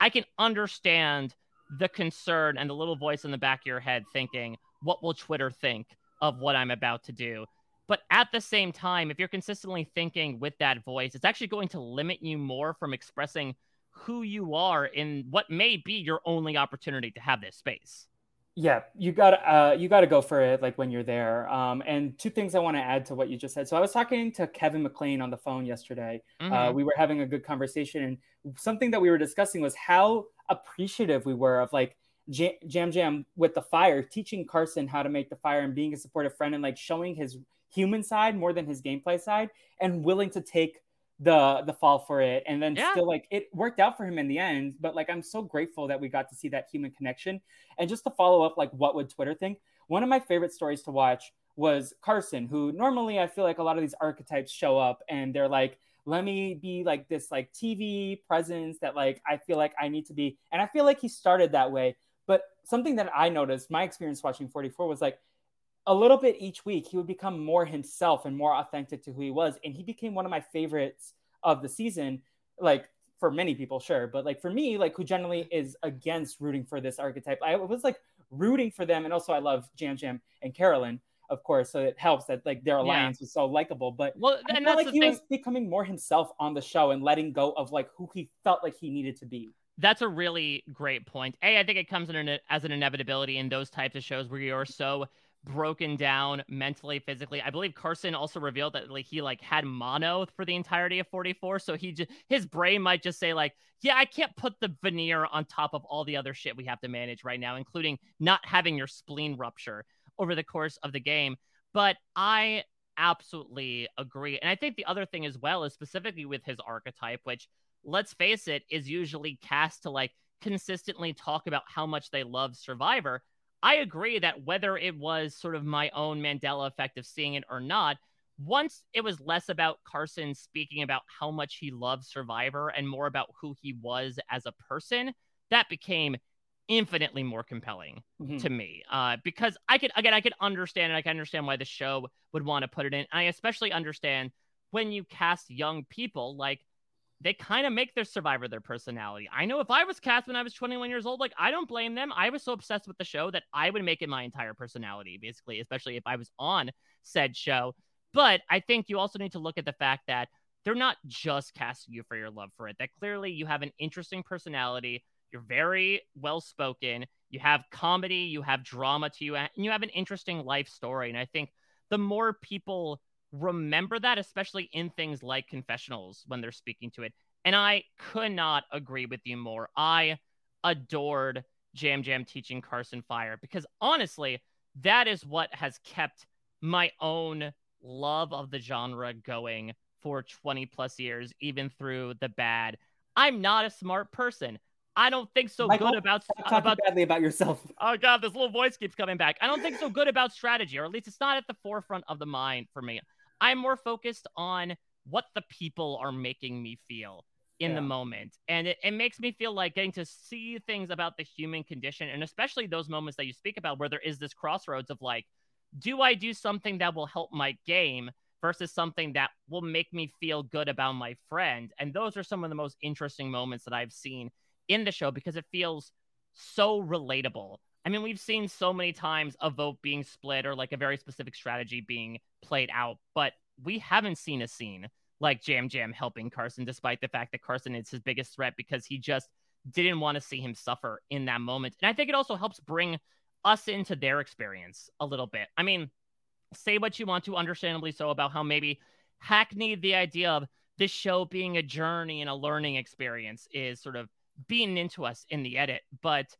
I can understand the concern and the little voice in the back of your head thinking, what will Twitter think of what I'm about to do? But at the same time, if you're consistently thinking with that voice, it's actually going to limit you more from expressing who you are in what may be your only opportunity to have this space. Yeah, you got uh, you got to go for it like when you're there. Um, and two things I want to add to what you just said. So I was talking to Kevin McLean on the phone yesterday. Uh, mm-hmm. Uh, we were having a good conversation, and something that we were discussing was how appreciative we were of like Yam Yam with the fire, teaching Carson how to make the fire and being a supportive friend and like showing his human side more than his gameplay side, and willing to take the the fall for it. And then yeah. still like it worked out for him in the end but like i'm so grateful that we got to see that human connection. And just to follow up like what would twitter think? One of my favorite stories to watch was carson who normally i feel like a lot of these archetypes show up and they're like let me be like this like tv presence that like i feel like i need to be. And i feel like he started that way. But something that i noticed my experience watching 44 was like a little bit each week, he would become more himself and more authentic to who he was. And he became one of my favorites of the season. Like for many people, sure. But like for me, like who generally is against rooting for this archetype, I was like rooting for them. And also I love Yam Yam and Carolyn, of course. So it helps that like their alliance yeah. was so likable. But well, and that's like he thing. was becoming more himself on the show and letting go of like who he felt like he needed to be that's a really great point. A, I think it comes in an, as an inevitability in those types of shows where you're so broken down mentally, physically. I believe Carson also revealed that like he like had mono for the entirety of 44, so he just his brain might just say like, yeah, I can't put the veneer on top of all the other shit we have to manage right now, including not having your spleen rupture over the course of the game. But I absolutely agree. And I think the other thing as well is specifically with his archetype, which let's face it, is usually cast to like consistently talk about how much they love Survivor. I agree that whether it was sort of my own Mandela effect of seeing it or not, once it was less about Carson speaking about how much he loved Survivor and more about who he was as a person, that became infinitely more compelling mm-hmm. to me. Uh, because I could again I could understand and I can understand why the show would want to put it in. I especially understand when you cast young people like they kind of make their survivor their personality. I know if I was cast when I was 21 years old, like I don't blame them. I was so obsessed with the show that I would make it my entire personality, basically, especially if I was on said show. But I think you also need to look at the fact that they're not just casting you for your love for it. That clearly you have an interesting personality. You're very well spoken. You have comedy, you have drama to you, and you have an interesting life story. And I think the more people remember that, especially in things like confessionals when they're speaking to it. And I could not agree with you more. I adored Yam Yam teaching Carson Fire because honestly, that is what has kept my own love of the genre going for 20 plus years, even through the bad. I'm not a smart person. I don't think so Michael, good about talk about badly about yourself. [LAUGHS] Oh god, this little voice keeps coming back. I don't think so good about strategy, or at least it's not at the forefront of the mind for me. I'm more focused on what the people are making me feel in yeah. the moment. And it, it makes me feel like getting to see things about the human condition and especially those moments that you speak about where there is this crossroads of like, do I do something that will help my game versus something that will make me feel good about my friend? And those are some of the most interesting moments that I've seen in the show because it feels so relatable. I mean, we've seen so many times a vote being split or like a very specific strategy being played out, but we haven't seen a scene like Yam Yam helping Carson, despite the fact that Carson is his biggest threat because he just didn't want to see him suffer in that moment. And I think it also helps bring us into their experience a little bit. I mean, say what you want to, understandably so, about how maybe hackneyed the idea of this show being a journey and a learning experience is sort of beaten into us in the edit. But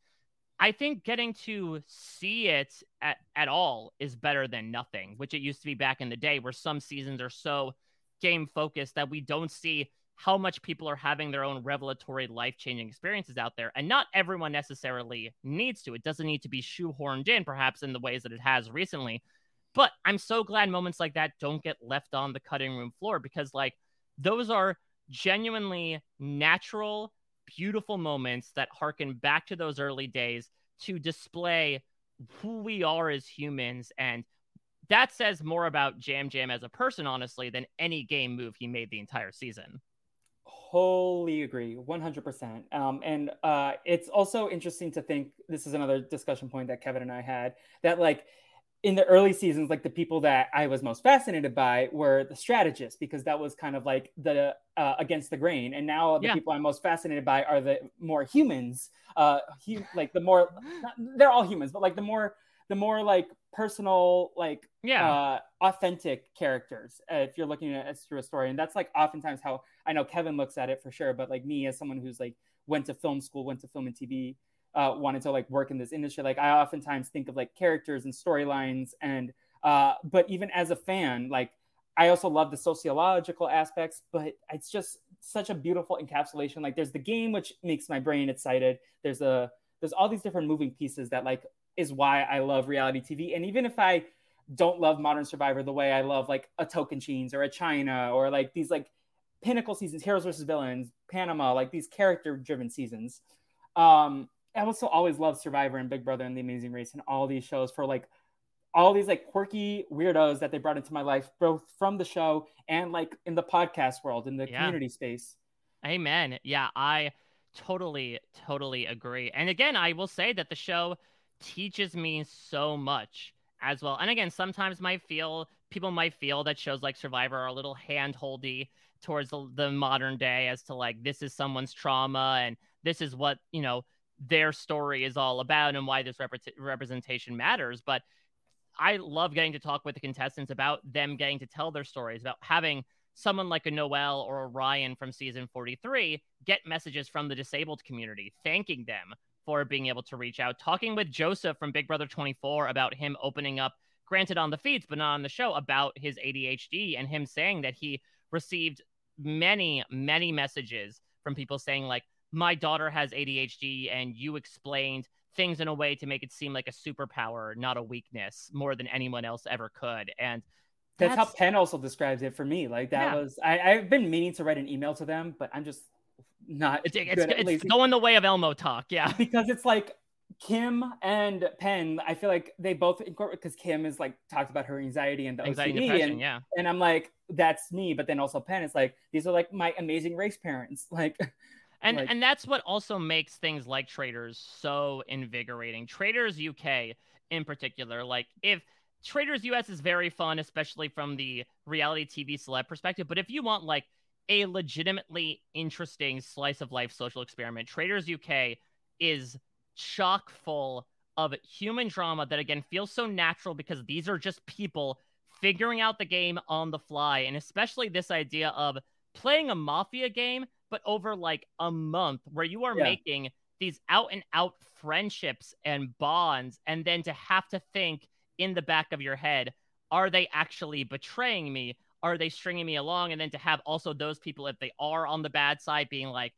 I think getting to see it at, at all is better than nothing, which it used to be back in the day where some seasons are so game focused that we don't see how much people are having their own revelatory life changing experiences out there. And not everyone necessarily needs to. It doesn't need to be shoehorned in, perhaps in the ways that it has recently. But I'm so glad moments like that don't get left on the cutting room floor because, like, those are genuinely natural, beautiful moments that harken back to those early days to display who we are as humans. And that says more about Yam Yam as a person, honestly, than any game move he made the entire season. Wholly agree, 100%. Um, and uh, it's also interesting to think this is another discussion point that Kevin and I had that, like, in the early seasons, like the people that I was most fascinated by were the strategists because that was kind of like the uh, against the grain. And now the yeah. people I'm most fascinated by are the more humans, uh, like the more [GASPS] not, they're all humans, but like the more the more like personal, like yeah, uh, authentic characters. Uh, if you're looking at it through a story, and that's like oftentimes how I know Kevin looks at it for sure. But like me, as someone who's like went to film school, went to film and TV uh, wanted to like work in this industry, like I oftentimes think of like characters and storylines, and uh, but even as a fan, like I also love the sociological aspects, but it's just such a beautiful encapsulation. Like there's the game which makes my brain excited. There's a there's all these different moving pieces that like is why I love reality TV. And even if I don't love Modern Survivor the way I love like a Tocantins or a China or like these like pinnacle seasons, heroes versus villains, Panama, like these character driven seasons. Um, I also always loved Survivor and Big Brother and The Amazing Race and all these shows for like all these like quirky weirdos that they brought into my life, both from the show and like in the podcast world, in the yeah. community space. Amen. Yeah, I totally, totally agree. And again, I will say that the show teaches me so much as well. And again, sometimes might feel people might feel that shows like Survivor are a little handholdy towards the, the modern day as to like this is someone's trauma and this is what you know their story is all about and why this rep- representation matters. But I love getting to talk with the contestants about them getting to tell their stories, about having someone like a Noelle or a Ryan from season 43 get messages from the disabled community thanking them for being able to reach out. Talking with Joseph from Big Brother 24 about him opening up, granted on the feeds, but not on the show, about his ADHD and him saying that he received many, many messages from people saying, like, my daughter has ADHD and you explained things in a way to make it seem like a superpower, not a weakness, more than anyone else ever could. And that's, that's how Penn also describes it for me. Like that yeah. was I, I've been meaning to write an email to them, but I'm just not. It's, it's, it's going the way of ElmoTok, yeah. [LAUGHS] Because it's like Kim and Penn, I feel like they both incorporate because Kim is like talked about her anxiety and the anxiety OCD, and, yeah. and I'm like, that's me. But then also Penn is like, these are like my amazing race parents. [LAUGHS] Like and like, and that's what also makes things like Traitors so invigorating. Traitors UK in particular, like if Traitors US is very fun, especially from the reality TV celeb perspective. But if you want like a legitimately interesting slice of life social experiment, Traitors UK is chock full of human drama that again feels so natural because these are just people figuring out the game on the fly, and especially this idea of playing a mafia game but over like a month where you are yeah. making these out and out friendships and bonds and then to have to think in the back of your head are they actually betraying me? Are they stringing me along? And then to have also those people if they are on the bad side being like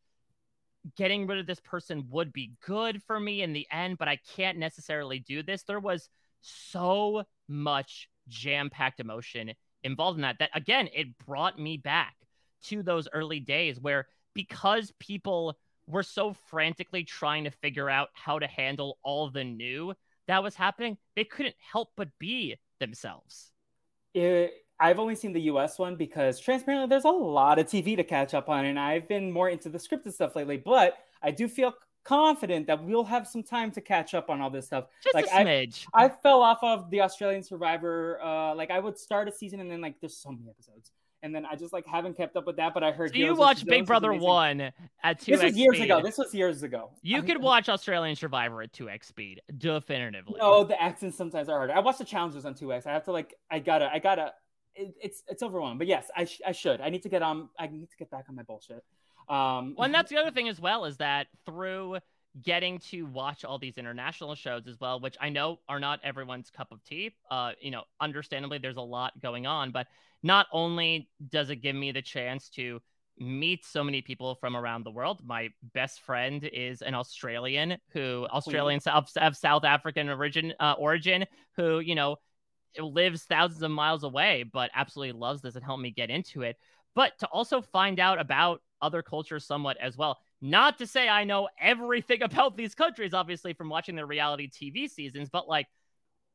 getting rid of this person would be good for me in the end but i can't necessarily do this. There was so much jam-packed emotion involved in that that again it brought me back to those early days where because people were so frantically trying to figure out how to handle all the new that was happening, they couldn't help but be themselves. It, I've only seen the US one because transparently there's a lot of TV to catch up on, and I've been more into the scripted stuff lately. But I do feel confident that we'll have some time to catch up on all this stuff. Just like a smidge. I, I fell off of the Australian Survivor. Uh, like I would start a season and then like there's so many episodes and then I just like haven't kept up with that. But I heard so you watched Big Brother One at two. This was years speed. ago. This was years ago. You I, could watch Australian Survivor at two x speed, definitively. No, the accents sometimes are harder. I watched the challenges on two x. I have to like. I gotta. I gotta. It, it's it's overwhelming. But yes, I sh- I should. I need to get on. I need to get back on my bullshit. Um, well, and that's the other thing as well is that through getting to watch all these international shows as well, which I know are not everyone's cup of tea. Uh, you know, understandably, there's a lot going on, but not only does it give me the chance to meet so many people from around the world. My best friend is an Australian who Australian South of South African origin uh, origin who you know lives thousands of miles away, but absolutely loves this and helped me get into it. But to also find out about other cultures somewhat as well. Not to say I know everything [LAUGHS] about these countries, obviously, from watching their reality TV seasons, but like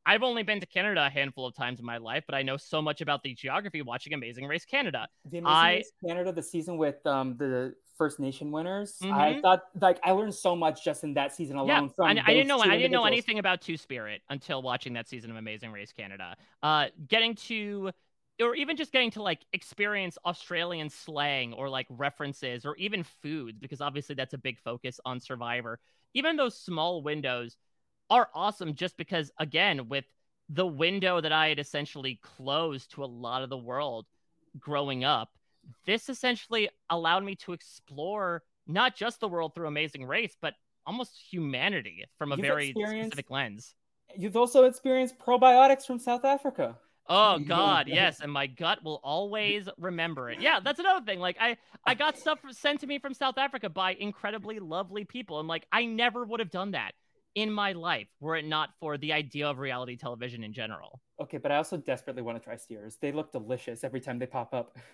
I've only been to Canada a handful of times in my life, but I know so much about the geography watching Amazing Race Canada. The Amazing I, Race Canada, the season with um, the First Nation winners, mm-hmm. I thought like I learned so much just in that season alone. Yeah, from I, I didn't know I didn't know anything about Two Spirit until watching that season of Amazing Race Canada. Uh, getting to or even just getting to like experience Australian slang or like references or even foods, because obviously that's a big focus on Survivor. Even those small windows are awesome just because, again, with the window that I had essentially closed to a lot of the world growing up, this essentially allowed me to explore not just the world through Amazing Race, but almost humanity from a You've very specific lens. You've also experienced probiotics from South Africa. Oh God, yes, and my gut will always remember it. Yeah, that's another thing. Like I, I got stuff sent to me from South Africa by incredibly lovely people, and like I never would have done that in my life were it not for the idea of reality television in general. Okay, but I also desperately want to try steers. They look delicious every time they pop up. [LAUGHS]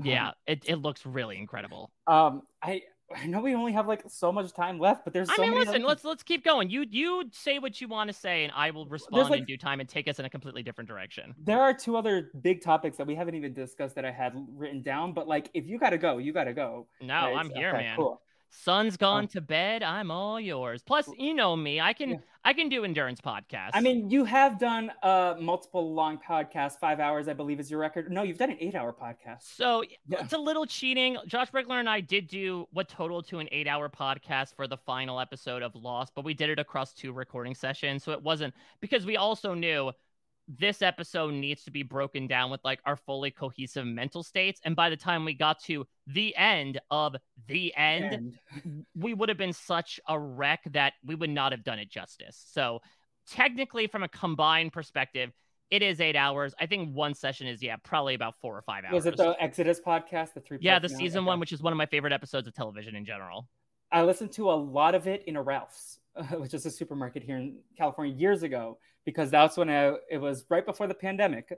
Yeah, um, it, it looks really incredible. Um, I I know we only have like so much time left, but there's so I mean, listen, other... let's let's keep going. You you say what you want to say, and I will respond like, in due time and take us in a completely different direction. There are two other big topics that we haven't even discussed that I had written down, but like if you gotta go, you gotta go. No, I'm here, okay, man. Cool. Sun's gone oh. to bed. I'm all yours. Plus, you know me. I can yeah. I can do endurance podcasts. I mean, you have done uh multiple long podcasts. Five hours, I believe, is your record. No, you've done an eight hour podcast. So yeah. it's a little cheating. Josh Wigler and I did do what total to an eight hour podcast for the final episode of Lost, but we did it across two recording sessions. So it wasn't because we also knew this episode needs to be broken down with like our fully cohesive mental states. And by the time we got to the end of the end, end. [LAUGHS] we would have been such a wreck that we would not have done it justice. So, technically, from a combined perspective, it is eight hours. I think one session is yeah, probably about four or five hours. Was it the Exodus podcast, the three? Yeah, the season one, which is one of my favorite episodes of television in general. I listened to a lot of it in a Ralph's, [LAUGHS] which is a supermarket here in California years ago, because that's when I, it was right before the pandemic.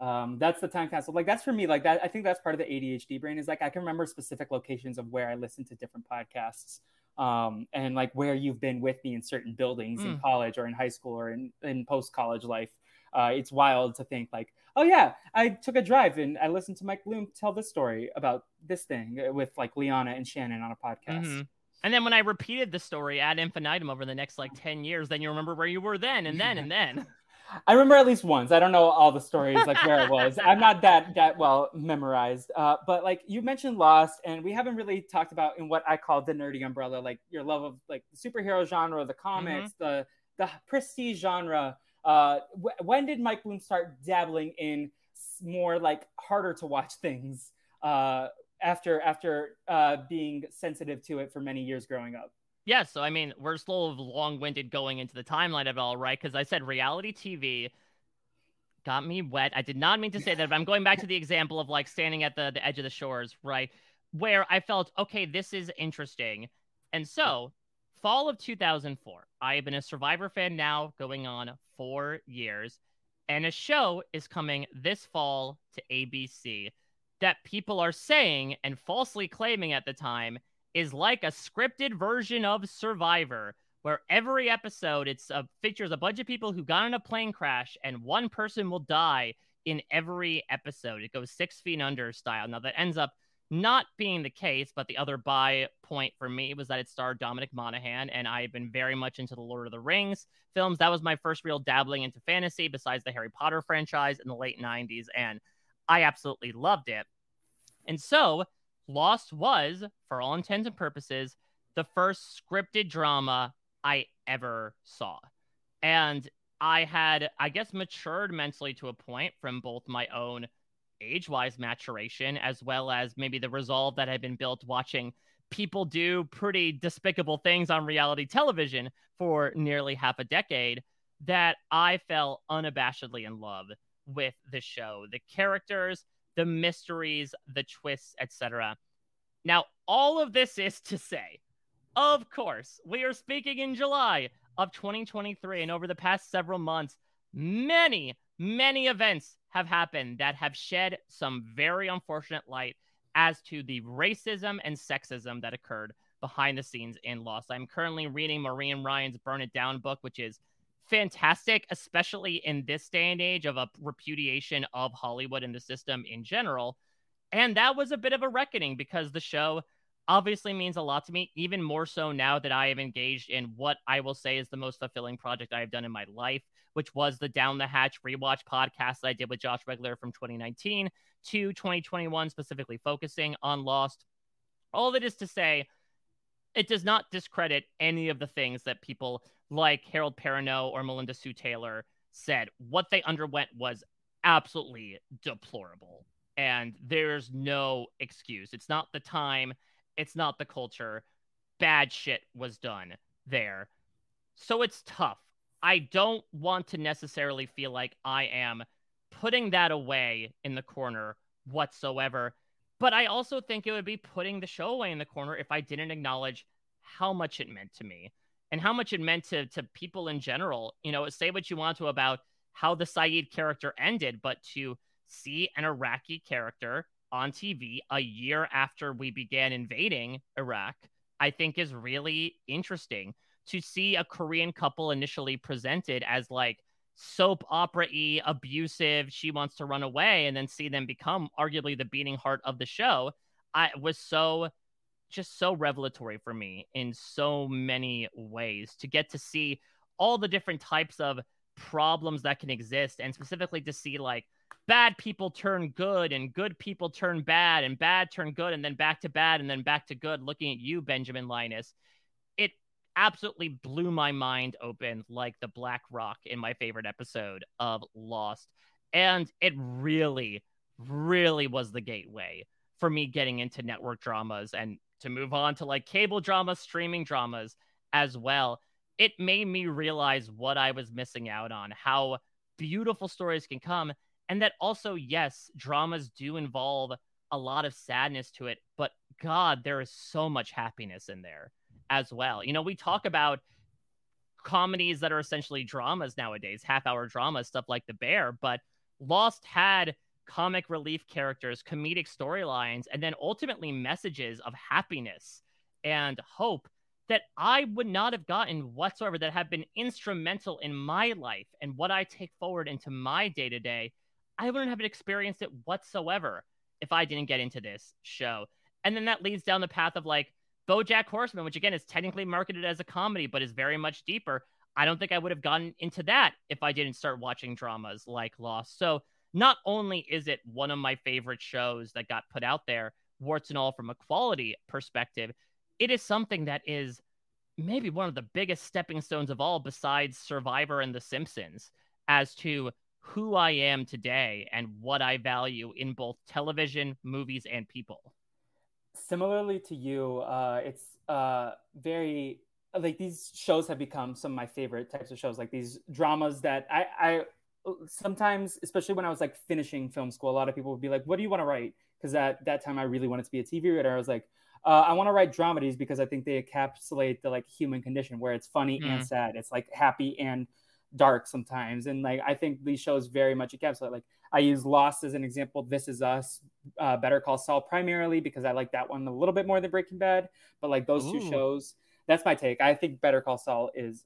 Um, that's the time capsule. Like that's for me. Like that, I think that's part of the ADHD brain. Is like I can remember specific locations of where I listen to different podcasts, um, and like where you've been with me in certain buildings mm. in college or in high school or in, in post college life. Uh, it's wild to think like, oh yeah, I took a drive and I listened to Mike Bloom tell this story about this thing with like Liana and Shannon on a podcast. Mm-hmm. And then when I repeated the story ad infinitum over the next like 10 years, then you remember where you were then and then and then. [LAUGHS] I remember at least once. I don't know all the stories like where it was. [LAUGHS] I'm not that that well memorized. Uh, but like you mentioned Lost, and we haven't really talked about in what I call the nerdy umbrella, like your love of like the superhero genre, the comics, mm-hmm. the the prestige genre. Uh, wh- when did Mike Bloom start dabbling in more like harder to watch things? Uh, after after uh, being sensitive to it for many years growing up. Yeah, so I mean, we're little long-winded going into the timeline of it all, right? Because I said reality TV got me wet. I did not mean to say that, but I'm going back to the example of like standing at the, the edge of the shores, right? Where I felt, okay, this is interesting. And so, fall of 2004, I have been a Survivor fan now going on four years, and a show is coming this fall to ABC that people are saying and falsely claiming at the time is like a scripted version of Survivor, where every episode it's uh, features a bunch of people who got in a plane crash and one person will die in every episode. It goes six feet under style. Now that ends up not being the case, but the other buy point for me was that it starred Dominic Monaghan, and I have been very much into the Lord of the Rings films. That was my first real dabbling into fantasy, besides the Harry Potter franchise in the late 90s, and I absolutely loved it. And so, Lost was, for all intents and purposes, the first scripted drama I ever saw. And I had, I guess, matured mentally to a point from both my own age wise maturation as well as maybe the resolve that had been built watching people do pretty despicable things on reality television for nearly half a decade that I fell unabashedly in love with the show. The characters, the mysteries, the twists, etc. Now, all of this is to say, of course, we are speaking in July of 2023, and over the past several months, many, many events have happened that have shed some very unfortunate light as to the racism and sexism that occurred behind the scenes in Lost. I'm currently reading Maureen Ryan's Burn It Down book, which is fantastic, especially in this day and age of a repudiation of Hollywood and the system in general. And that was a bit of a reckoning because the show obviously means a lot to me, even more so now that I have engaged in what I will say is the most fulfilling project I have done in my life, which was the Down the Hatch rewatch podcast that I did with Josh Wigler from 2019 to 2021, specifically focusing on Lost. All that is to say, it does not discredit any of the things that people like Harold Perrineau or Melinda Hsu Taylor said. What they underwent was absolutely deplorable. And there's no excuse. It's not the time, it's not the culture. Bad shit was done there. So it's tough. I don't want to necessarily feel like I am putting that away in the corner whatsoever. But I also think it would be putting the show away in the corner if I didn't acknowledge how much it meant to me and how much it meant to to people in general. You know, say what you want to about how the Sayid character ended, but to see an Iraqi character on TV a year after we began invading Iraq, I think is really interesting. To see a Korean couple initially presented as like soap opera y, abusive, she wants to run away, and then see them become arguably the beating heart of the show, I was so just so revelatory for me in so many ways to get to see all the different types of problems that can exist and specifically to see like bad people turn good and good people turn bad and bad turn good and then back to bad and then back to good looking at you benjamin linus. It absolutely blew my mind open like the black rock in my favorite episode of lost. And it really really was the gateway for me getting into network dramas and to move on to like cable dramas, streaming dramas as well. It made me realize what I was missing out on, how beautiful stories can come. And that also, yes, dramas do involve a lot of sadness to it, but God, there is so much happiness in there as well. You know, we talk about comedies that are essentially dramas nowadays, half hour dramas, stuff like The Bear, but Lost had comic relief characters, comedic storylines, and then ultimately messages of happiness and hope that I would not have gotten whatsoever that have been instrumental in my life and what I take forward into my day to day. I wouldn't have experienced it whatsoever if I didn't get into this show. And then that leads down the path of like Bojack Horseman, which again is technically marketed as a comedy, but is very much deeper. I don't think I would have gotten into that if I didn't start watching dramas like Lost. So not only is it one of my favorite shows that got put out there, warts and all from a quality perspective, it is something that is maybe one of the biggest stepping stones of all besides Survivor and The Simpsons as to who I am today and what I value in both television, movies, and people. Similarly to you, uh, it's uh, very like these shows have become some of my favorite types of shows, like these dramas that I, I sometimes, especially when I was like finishing film school, a lot of people would be like, "What do you want to write?" Because at that time, I really wanted to be a TV writer. I was like, uh, "I want to write dramedies because I think they encapsulate the like human condition, where it's funny mm. and sad. It's like happy and dark sometimes, and like I think these shows very much encapsulate. Like I use Lost as an example. This is Us, uh, Better Call Saul primarily because I like that one a little bit more than Breaking Bad. But like those Ooh. two shows, that's my take. I think Better Call Saul is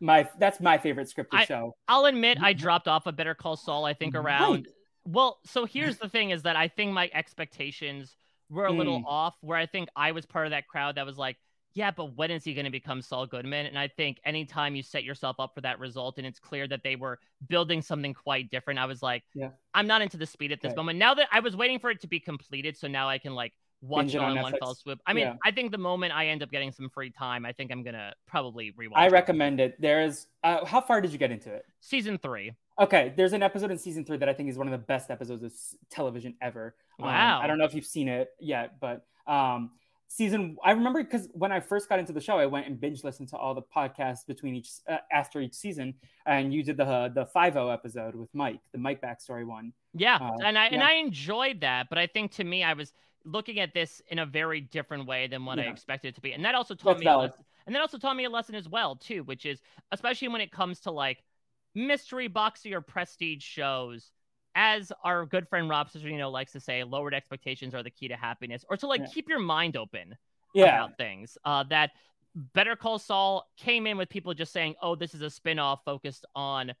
my that's my favorite scripted I, show. I'll admit I dropped off a Better Call Saul. I think around. Right. Well, so here's the thing: is that I think my expectations were a little mm. off. Where I think I was part of that crowd that was like, yeah, but when is he going to become Saul Goodman? And I think anytime you set yourself up for that result, and it's clear that they were building something quite different, I was like, yeah, I'm not into the speed at this okay. moment. Now that I was waiting for it to be completed, so now I can like watch it on, on one fell swoop. I mean, yeah. I think the moment I end up getting some free time, I think I'm gonna probably rewatch. I it. recommend it. There's uh, how far did you get into it? Season three. Okay, there's an episode in season three that I think is one of the best episodes of television ever. Wow. Um, I don't know if you've seen it yet, but um, season i remember because when i first got into the show i went and binge listened to all the podcasts between each uh, after each season and you did the uh, the 5 episode with mike the mike backstory one yeah uh, and i yeah. and i enjoyed that but i think to me i was looking at this in a very different way than what yeah. i expected it to be and that also taught That's me lesson, and that also taught me a lesson as well too which is especially when it comes to like mystery boxy or prestige shows as our good friend Rob know, likes to say, lowered expectations are the key to happiness, or to like yeah. keep your mind open yeah. about things. Uh, that Better Call Saul came in with people just saying, "Oh, this is a spinoff focused on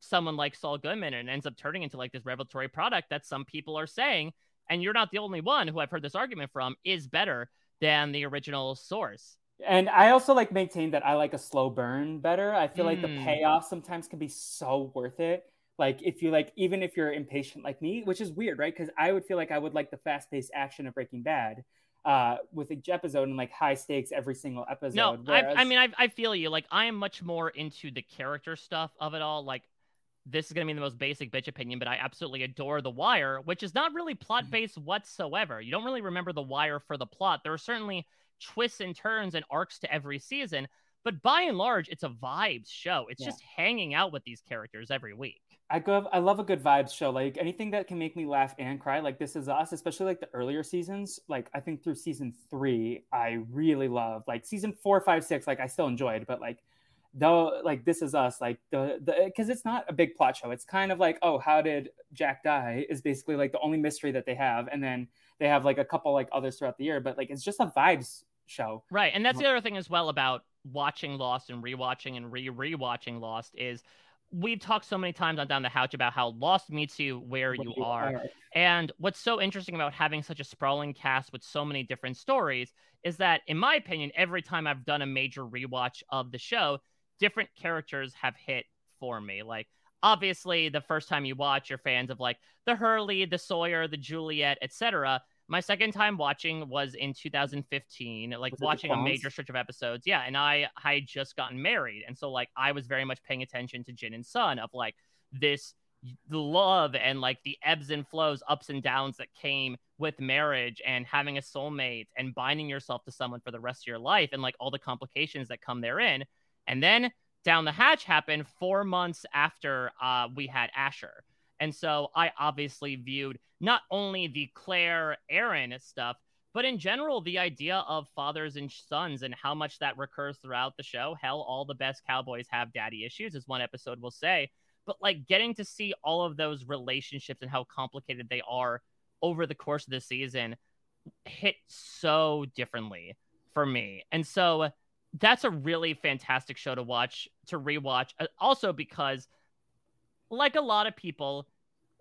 someone like Saul Goodman," and ends up turning into like this revelatory product that some people are saying, and you're not the only one who I've heard this argument from, is better than the original source. And I also like maintain that I like a slow burn better. I feel mm. like the hmm. payoff sometimes can be so worth it like if you like even if you're impatient like me which is weird right because i would feel like i would like the fast-paced action of breaking bad uh with each episode and like high stakes every single episode no whereas... I, I mean I, I feel you like i am much more into the character stuff of it all like this is going to be the most basic bitch opinion but i absolutely adore the wire which is not really plot mm-hmm. based whatsoever you don't really remember the wire for the plot there are certainly twists and turns and arcs to every season but by and large it's a vibes show it's yeah. just hanging out with these characters every week I go. I love a good vibes show. Like anything that can make me laugh and cry. Like This Is Us, especially like the earlier seasons. Like I think through season three, I really love. Like season four, five, six. Like I still enjoyed, but like though, like This Is Us, like the the because it's not a big plot show. It's kind of like, oh, how did Jack die? Is basically like the only mystery that they have, and then they have like a couple like others throughout the year. But like it's just a vibes show. Right, and that's uh-huh. the other thing as well about watching Lost and rewatching and re rewatching Lost is we've talked so many times on Down the Hatch about how Lost meets you where you, are. And what's so interesting about having such a sprawling cast with so many different stories is that, in my opinion, every time I've done a major rewatch of the show, different characters have hit for me. Like, obviously, the first time you watch, you're fans of like the Hurley, the Sawyer, the Juliet, etc. My second time watching was in 2015, like was watching a major stretch of episodes. Yeah, and I I had just gotten married, and so like I was very much paying attention to Jin and Sun of like this the love and like the ebbs and flows, ups and downs that came with marriage and having a soulmate and binding yourself to someone for the rest of your life and like all the complications that come therein. And then down the hatch happened four months after uh, we had Asher. And so I obviously viewed not only the Claire Aaron stuff, but in general, the idea of fathers and sons and how much that recurs throughout the show. Hell, all the best cowboys have daddy issues, as one episode will say. But like getting to see all of those relationships and how complicated they are over the course of the season hit so differently for me. And so that's a really fantastic show to watch, to rewatch. Uh, also, because like a lot of people,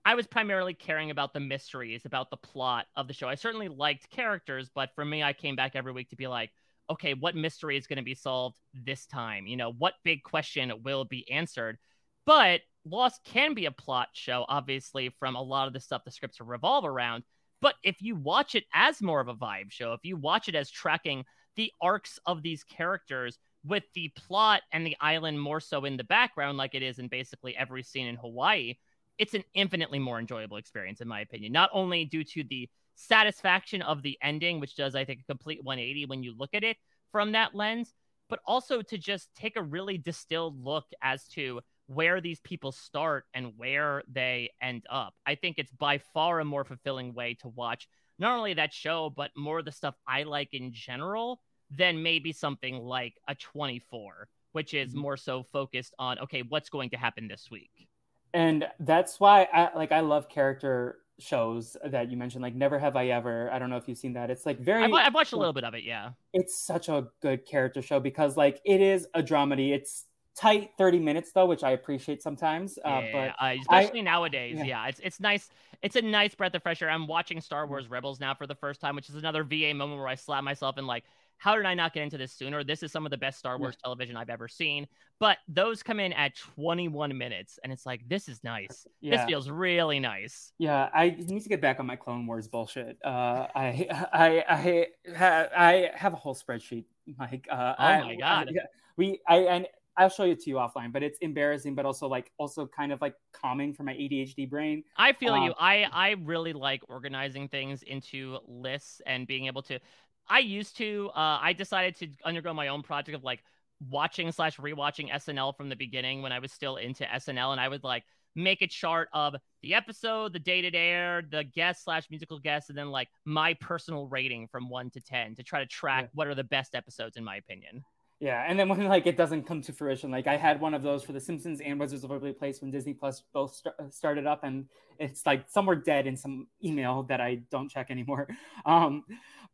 I was primarily caring about the mysteries, about the plot of the show. I certainly liked characters, but for me, I came back every week to be like, okay, what mystery is going to be solved this time? You know, what big question will be answered? But Lost can be a plot show, obviously, from a lot of the stuff the scripts revolve around. But if you watch it as more of a vibe show, if you watch it as tracking the arcs of these characters with the plot and the island more so in the background, like it is in basically every scene in Hawaii, it's an infinitely more enjoyable experience, in my opinion. Not only due to the satisfaction of the ending, which does, I think, a complete 180 when you look at it from that lens, but also to just take a really distilled look as to where these people start and where they end up. I think it's by far a more fulfilling way to watch not only that show, but more of the stuff I like in general than maybe something like a 24, which is mm-hmm. more so focused on, okay, what's going to happen this week? and that's why I like I love character shows that you mentioned, like Never Have I Ever. I don't know if you've seen that. It's like very. I've, I've watched a little bit of it. Yeah, it's such a good character show because like it is a dramedy. It's tight 30 minutes though which i appreciate sometimes uh, yeah, but uh, especially I, nowadays yeah. yeah. it's it's nice it's a nice breath of fresh air i'm watching star wars rebels now for the first time which is another va moment where i slap myself and like how did I not get into this sooner? This is some of the best Star Wars television I've ever seen. But those come in at 21 minutes, and it's like this is nice. Yeah. This feels really nice. Yeah, I need to get back on my Clone Wars bullshit. Uh, I I I I, I have a whole spreadsheet, Mike. Uh, oh my god. I, we I and I'll show it to you offline, but it's embarrassing, but also like also kind of like calming for my ADHD brain. I feel um, you. I I really like organizing things into lists and being able to I used to. Uh, I decided to undergo my own project of like watching slash rewatching SNL from the beginning when I was still into SNL, and I would like make a chart of the episode, the date it aired, the guest slash musical guest, and then like my personal rating from one to ten to try to track yeah. what are the best episodes in my opinion. Yeah, and then when like it doesn't come to fruition, like I had one of those for The Simpsons and Wizards of Waverly Place when Disney Plus both st- started up, and it's like somewhere dead in some email that I don't check anymore. [LAUGHS] Um,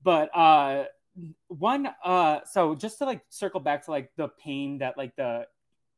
but uh, one, uh, so just to like circle back to like the pain that like the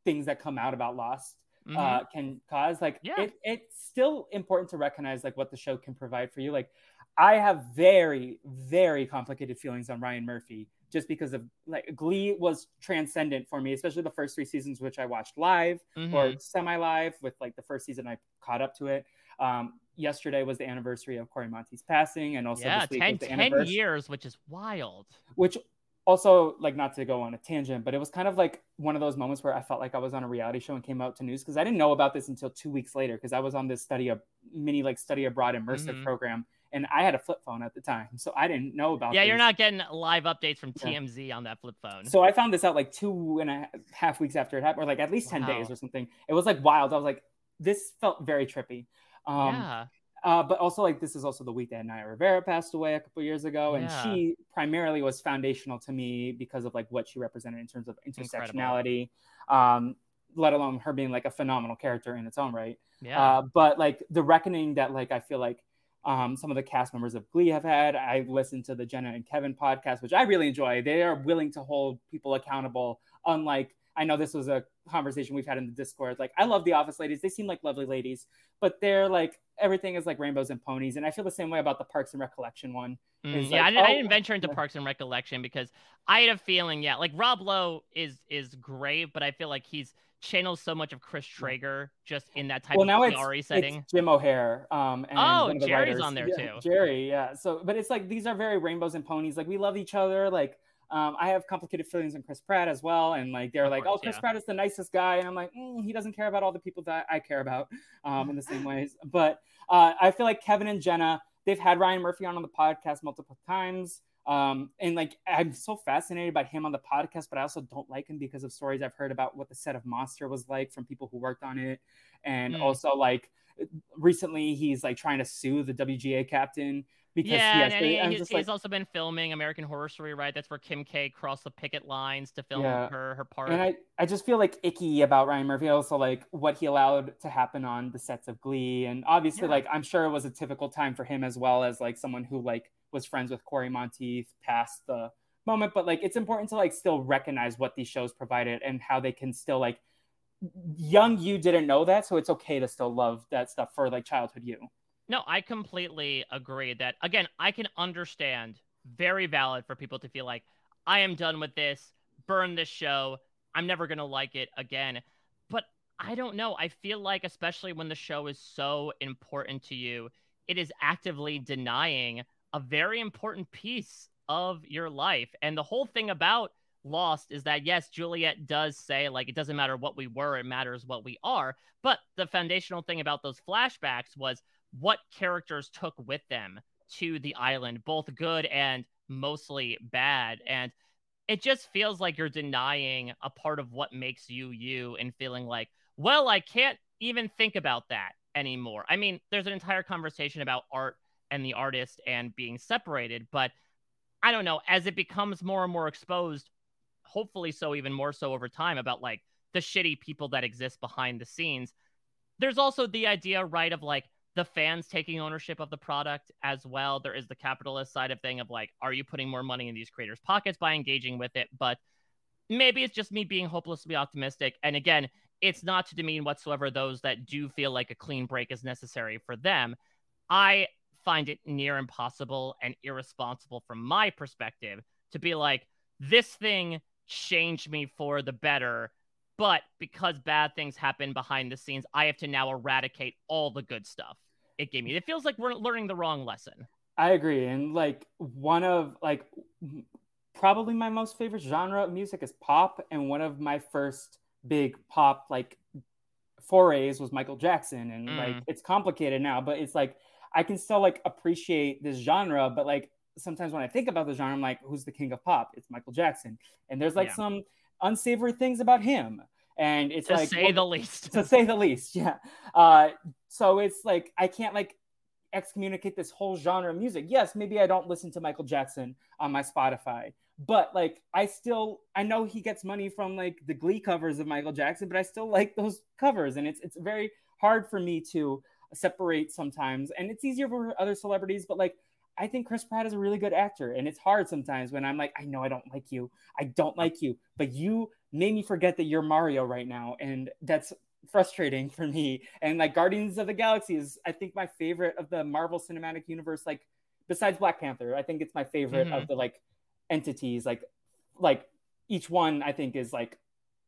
things that come out about Lost uh, mm-hmm. uh, can cause, like yeah. it, it's still important to recognize like what the show can provide for you. Like I have very, very complicated feelings on Ryan Murphy just because of like Glee was transcendent for me, especially the first three seasons, which I watched live mm-hmm. or semi live with like the first season I caught up to it. Um, yesterday was the anniversary of Cory Monteith's passing, and also yeah, 10, 10 years, which is wild. Which also like not to go on a tangent, but it was kind of like one of those moments where I felt like I was on a reality show and came out to news because I didn't know about this until two weeks later because I was on this study of mini like study abroad immersive mm-hmm. program and I had a flip phone at the time, so I didn't know about. Yeah, you're not getting live updates from TMZ yeah. on that flip phone. So I found this out like two and a half weeks after it happened, or like at least ten wow. days or something. It was like wild. I was like, this felt very trippy. Um, yeah. Uh, but also like this is also the week that Naya Rivera passed away a couple years ago, and yeah. she primarily was foundational to me because of like what she represented in terms of intersectionality, um, let alone her being like a phenomenal character in its own right. Yeah. Uh, but like the reckoning that like I feel like um, some of the cast members of Glee have had. I listened to the Jenna and Kevin podcast, which I really enjoy. They are willing to hold people accountable, unlike I know this was a conversation we've had in the Discord. Like, I love the Office ladies; they seem like lovely ladies, but they're like everything is like rainbows and ponies. And I feel the same way about the Parks and Recollection one. Mm, yeah, like, I, didn't, oh, I, didn't, venture into Parks and Recollection because I had a feeling, yeah, like Rob Lowe is is great, but I feel like he's channels so much of Chris Traeger just in that type well, now of it's, setting. It's Jim O'Heir. Um, oh, Jerry's writers. on there yeah, too. Jerry, yeah. So, but it's like these are very rainbows and ponies. Like we love each other. Like um, I have complicated feelings on Chris Pratt as well, and like they're of like, course, "Oh, Chris yeah. Pratt is the nicest guy," and I'm like, mm, "He doesn't care about all the people that I care about um, in the same [LAUGHS] ways." But uh, I feel like Kevin and Jenna, they've had Ryan Murphy on on the podcast multiple times. Um, and like I'm so fascinated by him on the podcast, but I also don't like him because of stories I've heard about what the set of Monster was like from people who worked on it, and mm. also like recently he's like trying to sue the WGA captain because yeah, and he, he's, he's like, also been filming American Horror Story, right? That's where Kim K crossed the picket lines to film yeah. her her part. And I, I just feel like icky about Ryan Murphy. Also, like what he allowed to happen on the sets of Glee, and obviously, yeah. like I'm sure it was a typical time for him as well as like someone who like was friends with Cory Monteith past the moment. But like it's important to like still recognize what these shows provided and how they can still like young you didn't know that, so it's okay to still love that stuff for like childhood you. No, I completely agree that again, I can understand very valid for people to feel like I am done with this, burn this show, I'm never going to like it again. But I don't know. I feel like especially when the show is so important to you, it is actively denying a very important piece of your life. And the whole thing about Lost is that, yes, Juliet does say, like, it doesn't matter what we were, it matters what we are. But the foundational thing about those flashbacks was what characters took with them to the island, both good and mostly bad. And it just feels like you're denying a part of what makes you you and feeling like, well, I can't even think about that anymore. I mean, there's an entire conversation about art and the artist and being separated. But I don't know, as it becomes more and more exposed, hopefully so even more so over time about like the shitty people that exist behind the scenes. There's also the idea, right, of like the fans taking ownership of the product as well. There is the capitalist side of thing of like, are you putting more money in these creators' pockets by engaging with it? But maybe it's just me being hopelessly optimistic. And again, it's not to demean whatsoever those that do feel like a clean break is necessary for them. I find it near impossible and irresponsible from my perspective to be like, this thing changed me for the better. But because bad things happen behind the scenes, I have to now eradicate all the good stuff it gave me. It feels like we're learning the wrong lesson. I agree. And like one of like probably my most favorite genre of music is pop. And one of my first big pop like forays was Michael Jackson. And mm. like it's complicated now, but it's like I can still like appreciate this genre, but like sometimes when I think about the genre, I'm like, who's the king of pop? It's Michael Jackson. And there's like yeah. some unsavory things about him. And it's like, to like say well, the least. to say the least, [LAUGHS] yeah. Uh, so it's like I can't like excommunicate this whole genre of music. Yes, maybe I don't listen to Michael Jackson on my Spotify, but like I still I know he gets money from like the Glee covers of Michael Jackson, but I still like those covers, and it's it's very hard for me to separate sometimes, and it's easier for other celebrities, but like. I think Chris Pratt is a really good actor, and it's hard sometimes when I'm like, I know I don't like you, I don't like you, but you made me forget that you're Mario right now, and that's frustrating for me. And like Guardians of the Galaxy is, I think, my favorite of the Marvel Cinematic Universe. Like besides Black Panther, I think it's my favorite mm-hmm. of the like entities. Like like each one, I think is like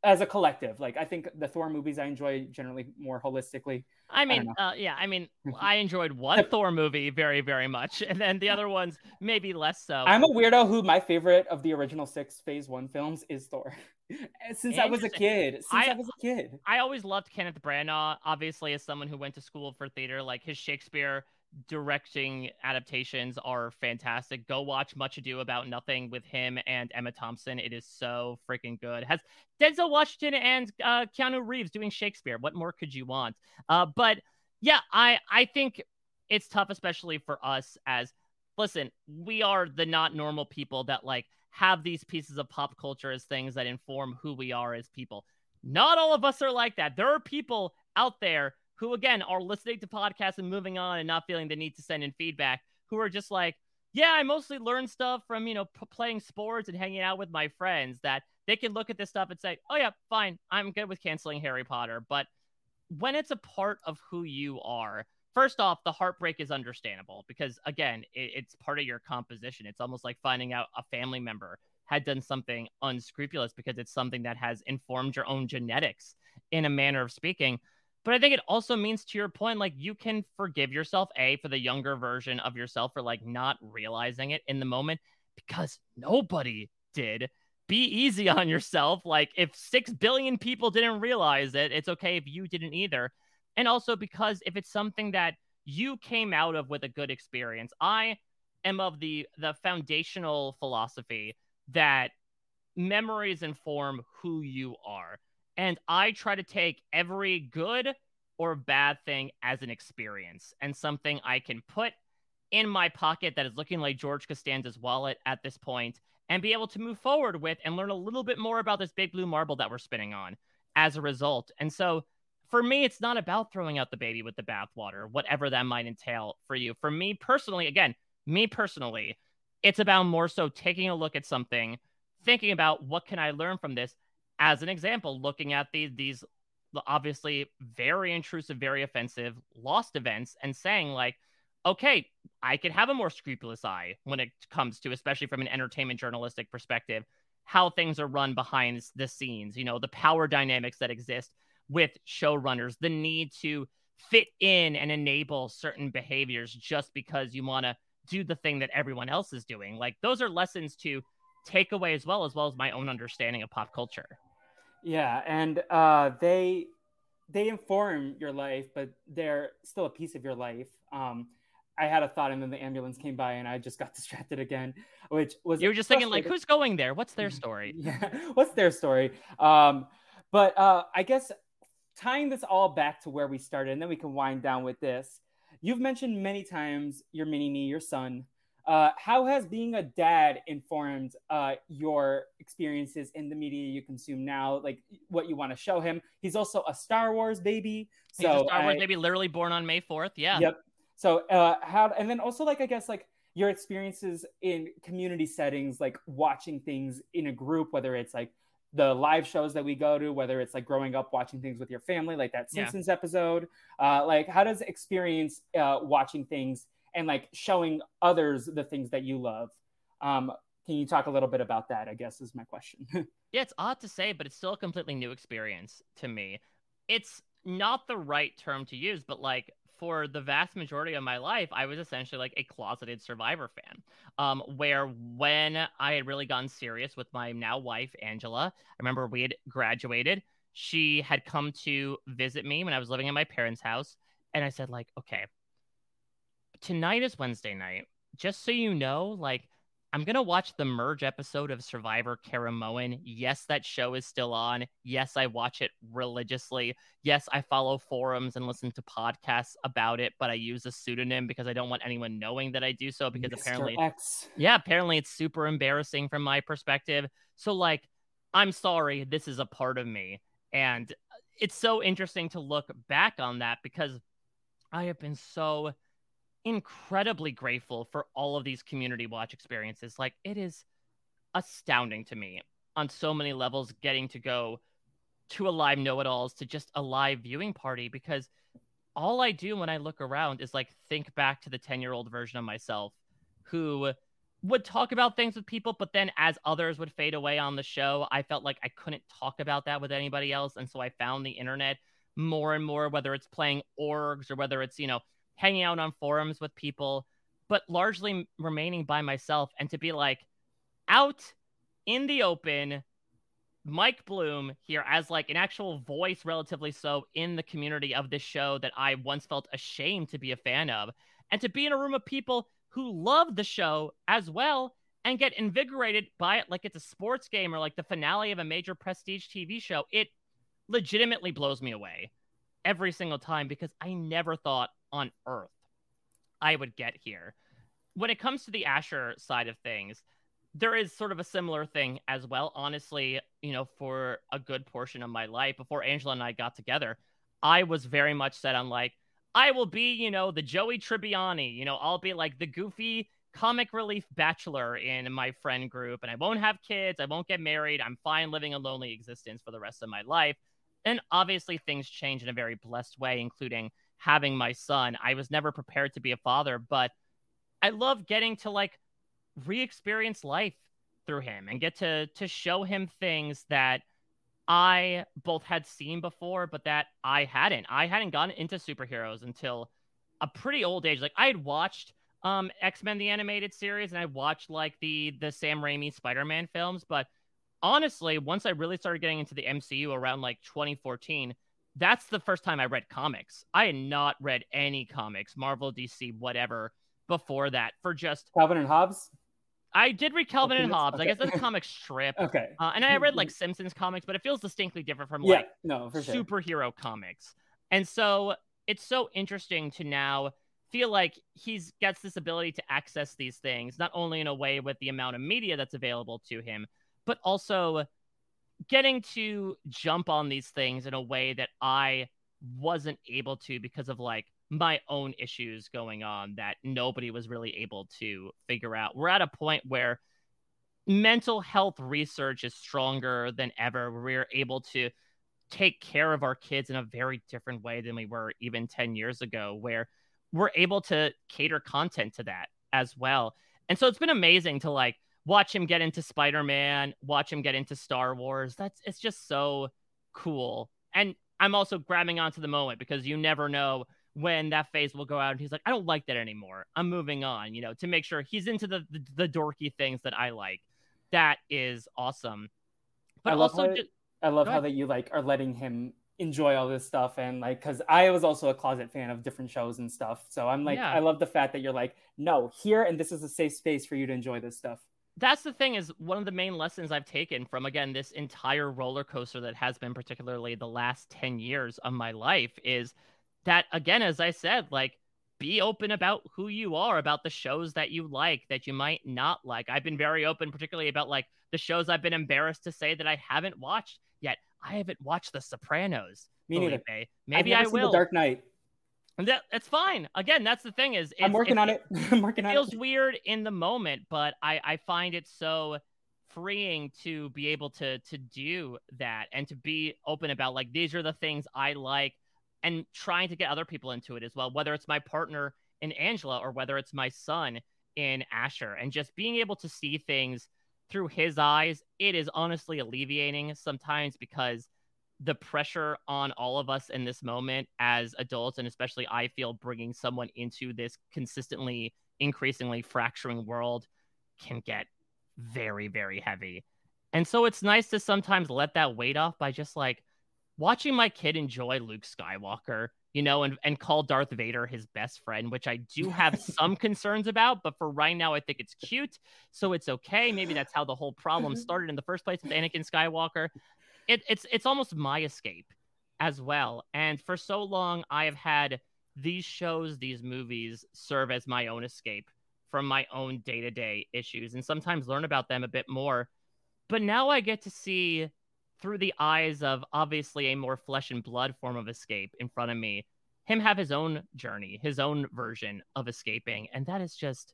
as a collective. Like I think the Thor movies I enjoy generally more holistically. I mean, I uh, yeah, I mean, [LAUGHS] I enjoyed one Thor movie very, very much, and then the other ones maybe less so. I'm a weirdo who my favorite of the original six Phase One films is Thor. [LAUGHS] Since I was a kid, since I, I, was a kid, I always loved Kenneth Branagh. Obviously, as someone who went to school for theater, like his Shakespeare directing adaptations are fantastic. Go watch Much Ado About Nothing with him and Emma Thompson. It is so freaking good. Has Denzel Washington and uh, Keanu Reeves doing Shakespeare. What more could you want? Uh, but yeah, I I think it's tough, especially for us as listen. We are the not normal people that like have these pieces of pop culture as things that inform who we are as people. Not all of us are like that. There are people out there who again are listening to podcasts and moving on and not feeling the need to send in feedback who are just like yeah i mostly learn stuff from you know p- playing sports and hanging out with my friends that they can look at this stuff and say oh yeah fine i'm good with canceling harry potter. But when it's a part of who you are first off the heartbreak is understandable because again it, it's part of your composition. It's almost like finding out a family member had done something unscrupulous because it's something that has informed your own genetics in a manner of speaking but I think it also means to your point, like you can forgive yourself, A, for the younger version of yourself for like not realizing it in the moment because nobody did. Be easy [LAUGHS] on yourself. Like if 6 billion people didn't realize it, it's okay if you didn't either. And also because if it's something that you came out of with a good experience, I am of the the foundational philosophy that memories inform who you are. And I try to take every good or bad thing as an experience and something I can put in my pocket that is looking like George Costanza's wallet at this point and be able to move forward with and learn a little bit more about this big blue marble that we're spinning on as a result. And so for me, it's not about throwing out the baby with the bathwater, whatever that might entail for you. For me personally, again, me personally, it's about more so taking a look at something, thinking about what can I learn from this, as an example, looking at these these obviously very intrusive, very offensive lost events and saying like, okay, I could have a more scrupulous eye when it comes to, especially from an entertainment journalistic perspective, how things are run behind the scenes. You know, the power dynamics that exist with showrunners, the need to fit in and enable certain behaviors just because you want to do the thing that everyone else is doing. Like those are lessons to take away as well as well as my own understanding of pop culture. Yeah, and uh, they they inform your life, but they're still a piece of your life. Um, I had a thought, and then the ambulance came by, and I just got [LAUGHS] distracted again, which was you were just thinking like, who's going there? What's their [LAUGHS] story? yeah, what's their story? Um, but uh, I guess tying this all back to where we started, and then we can wind down with this. You've mentioned many times your mini me, your son. Uh, how has being a dad informed uh, your experiences in the media you consume now? Like what you want to show him? He's also a Star Wars baby. So He's a Star Wars I, baby, literally born on May fourth. Yeah. Yep. So uh, how? And then also like I guess like your experiences in community settings, like watching things in a group, whether it's like the live shows that we go to, whether it's like growing up watching things with your family, like that Simpsons yeah. episode. Uh, like how does experience uh, watching things and like showing others the things that you love. Um, can you talk a little bit about that? I guess is my question. [LAUGHS] yeah, it's odd to say, but it's still a completely new experience to me. It's not the right term to use, but like for the vast majority of my life, I was essentially like a closeted Survivor fan. Um, where when I had really gotten serious with my now wife, Angela, I remember we had graduated. She had come to visit me when I was living in my parents' house. And I said, like, okay, tonight is Wednesday night. just so you know, like I'm gonna watch the merge episode of Survivor Caramoan. Yes, that show is still on. Yes, I watch it religiously. Yes, I follow forums and listen to podcasts about it, but I use a pseudonym because I don't want anyone knowing that I do so because Mr. apparently X. Yeah, apparently it's super embarrassing from my perspective. So like I'm sorry, this is a part of me. And it's so interesting to look back on that because I have been so incredibly grateful for all of these community watch experiences. Like it is astounding to me on so many levels getting to go to a live know-it-alls to just a live viewing party because all I do when I look around is like think back to the 10-year-old version of myself who would talk about things with people, but then as others would fade away on the show, I felt like I couldn't talk about that with anybody else. And so I found the internet more and more, whether it's playing orgs or whether it's, you know, hanging out on forums with people, but largely remaining by myself and to be like out in the open, Mike Bloom here as like an actual voice, relatively so, in the community of this show that I once felt ashamed to be a fan of, and to be in a room of people who love the show as well and get invigorated by it like it's a sports game or like the finale of a major prestige TV show. It legitimately blows me away every single time because I never thought on earth I would get here. When it comes to the Asher side of things, there is sort of a similar thing as well. Honestly, you know, for a good portion of my life before Angela and I got together, I was very much set on like, I will be, you know, the Joey Tribbiani, you know, I'll be like the goofy comic relief bachelor in my friend group, and I won't have kids, I won't get married, I'm fine living a lonely existence for the rest of my life. And obviously, things change in a very blessed way, including having my son. I was never prepared to be a father, but I love getting to like re-experience life through him and get to to show him things that I both had seen before, but that I hadn't. I hadn't gotten into superheroes until a pretty old age. Like I had watched um X-Men the animated series and I watched like the the Sam Raimi Spider-Man films, but honestly, once I really started getting into the MCU around like 2014, that's the first time I read comics. I had not read any comics, Marvel, DC, whatever, before that. For just Calvin and Hobbes. I did read Calvin and Hobbes. Okay. I guess that's a comic strip. [LAUGHS] okay. Uh, and I read like [LAUGHS] Simpsons comics, but it feels distinctly different from like no, superhero comics. And so it's so interesting to now feel like he's gets this ability to access these things, not only in a way with the amount of media that's available to him, but also getting to jump on these things in a way that I wasn't able to because of like my own issues going on that nobody was really able to figure out. We're at a point where mental health research is stronger than ever. We're able to take care of our kids in a very different way than we were even 10 years ago, where we're able to cater content to that as well. And so it's been amazing to like watch him get into Spider-Man, watch him get into Star Wars. That's it's just so cool. And I'm also grabbing onto the moment because you never know when that phase will go out and he's like, I don't like that anymore. I'm moving on, you know, to make sure he's into the the, the dorky things that I like. That is awesome. But I love also how, just, I love how that you like are letting him enjoy all this stuff and like because i was also a closet fan of different shows and stuff so i'm like yeah. i love the fact that you're like no here and this is a safe space for you to enjoy this stuff that's the thing is one of the main lessons I've taken from again this entire roller coaster that has been particularly the last 10 years of my life is that again as I said like be open about who you are about the shows that you like that you might not like. I've been very open particularly about like the shows I've been embarrassed to say that I haven't watched yet. I haven't watched The Sopranos. Me neither. Maybe I will. The Dark Knight. And that that's fine. Again, that's the thing is I'm working on it. [LAUGHS] I'm working on it. Feels weird in the moment, but I I find it so freeing to be able to to do that and to be open about like these are the things I like and trying to get other people into it as well, whether it's my partner in Angela or whether it's my son in Asher and just being able to see things through his eyes, it is honestly alleviating sometimes because the pressure on all of us in this moment as adults, and especially I feel bringing someone into this consistently, increasingly fracturing world can get very, very heavy. And so it's nice to sometimes let that weight off by just like watching my kid enjoy Luke Skywalker you know, and, and call Darth Vader his best friend, which I do have [LAUGHS] some concerns about. But for right now, I think it's cute. So it's okay. Maybe that's how the whole problem mm-hmm. started in the first place with Anakin Skywalker. It, it's it's almost my escape as well. And for so long, I have had these shows, these movies serve as my own escape from my own day to day issues and sometimes learn about them a bit more. But now I get to see through the eyes of obviously a more flesh and blood form of escape in front of me, him have his own journey, his own version of escaping. And that is just,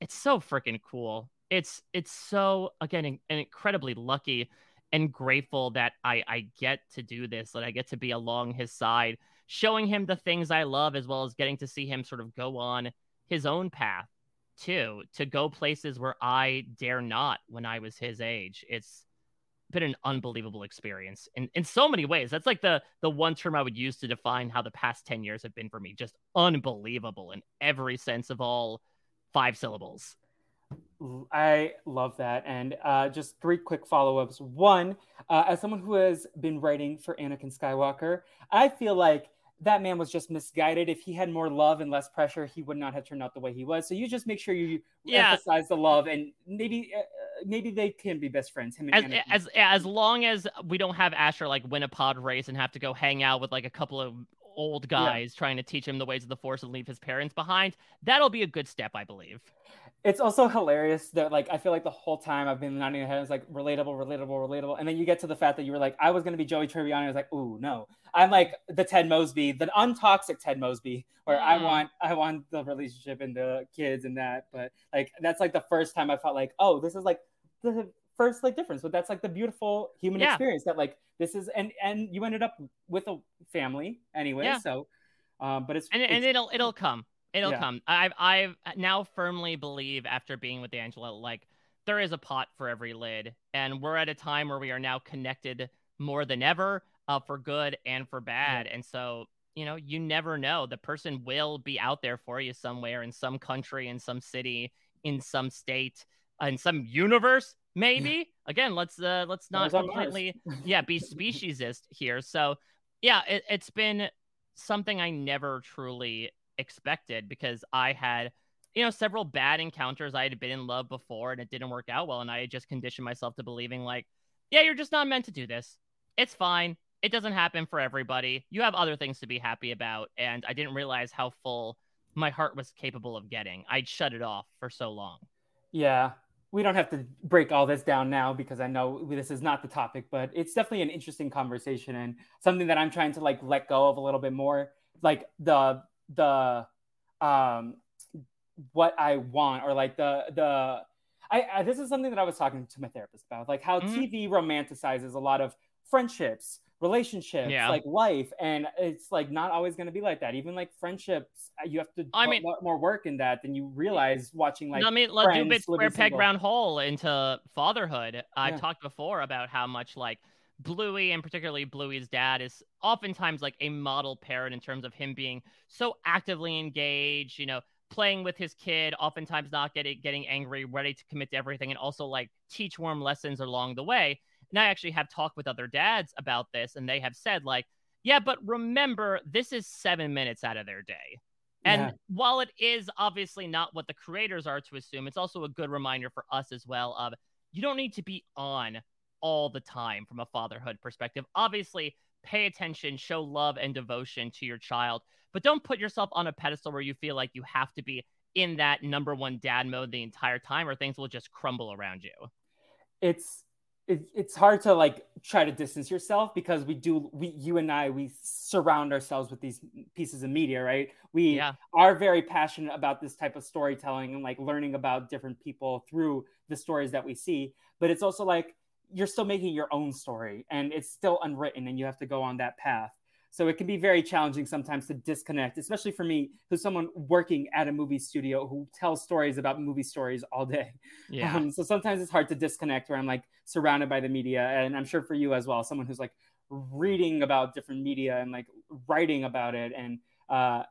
it's so freaking cool. It's, it's so, again, an incredibly lucky and grateful that I, I get to do this, that I get to be along his side, showing him the things I love, as well as getting to see him sort of go on his own path too, to go places where I dare not when I was his age. It's been an unbelievable experience in, in so many ways. That's like the the one term I would use to define how the past 10 years have been for me. Just unbelievable in every sense of all five syllables. I love that. And uh, just three quick follow ups. One, uh, as someone who has been writing for Anakin Skywalker, I feel like that man was just misguided. If he had more love and less pressure, he would not have turned out the way he was. So you just make sure you yeah. emphasize the love, and maybe uh, maybe they can be best friends. Him as, as as long as we don't have Asher like win a pod race and have to go hang out with like a couple of old guys yeah. trying to teach him the ways of the force and leave his parents behind, that'll be a good step, I believe. It's also hilarious that like I feel like the whole time I've been nodding my head, it's like relatable, relatable, relatable, and then you get to the fact that you were like, I was gonna be Joey Tribbiani. I was like, ooh no, I'm like the Ted Mosby, the untoxic Ted Mosby, where mm. I want I want the relationship and the kids and that, but like that's like the first time I felt like, oh, this is like the first like difference but that's like the beautiful human yeah. experience that like this is and and you ended up with a family anyway yeah. so um but it's and, it's, and it'll it'll come it'll yeah. come. I've i've now firmly believe after being with angela like there is a pot for every lid and we're at a time where we are now connected more than ever uh, for good and for bad. And so you know you never know. The person will be out there for you somewhere in some country in some city in some state in some universe maybe. Again let's uh let's not completely yeah be speciesist here. So yeah it, it's been something i never truly expected because i had you know several bad encounters i had been in love before and it didn't work out well. And i had just conditioned myself to believing like yeah you're just not meant to do this. It's fine. It doesn't happen for everybody. You have other things to be happy about. And i didn't realize how full my heart was capable of getting. I'd shut it off for so long. Yeah. We don't have to break all this down now because I know this is not the topic, but it's definitely an interesting conversation and something that I'm trying to like let go of a little bit more. Like the the um what I want or like the the I, I this is something that I was talking to my therapist about, like how mm-hmm. TV romanticizes a lot of friendships relationships yeah. like life and it's like not always going to be like that even like friendships uh, you have to I mean, more work in that than you realize watching like I mean let's do bit square peg round hole into fatherhood I've talked before about how much like Bluey and particularly Bluey's dad is oftentimes like a model parent in terms of him being so actively engaged you know playing with his kid oftentimes not getting getting angry ready to commit to everything and also like teach warm lessons along the way and I actually have talked with other dads about this, and they have said, like, yeah, but remember, this is seven minutes out of their day. And yeah. while it is obviously not what the creators are to assume, it's also a good reminder for us as well of you don't need to be on all the time from a fatherhood perspective. Obviously, pay attention, show love and devotion to your child, but don't put yourself on a pedestal where you feel like you have to be in that number one dad mode the entire time or things will just crumble around you. It's it, it's hard to like try to distance yourself because we do we you and I we surround ourselves with these pieces of media right we yeah. are very passionate about this type of storytelling and like learning about different people through the stories that we see but it's also like you're still making your own story and it's still unwritten and you have to go on that path so it can be very challenging sometimes to disconnect, especially for me, who's someone working at a movie studio who tells stories about movie stories all day. Yeah. Um, so sometimes it's hard to disconnect where I'm like surrounded by the media. And I'm sure for you as well, someone who's like reading about different media and like writing about it and uh,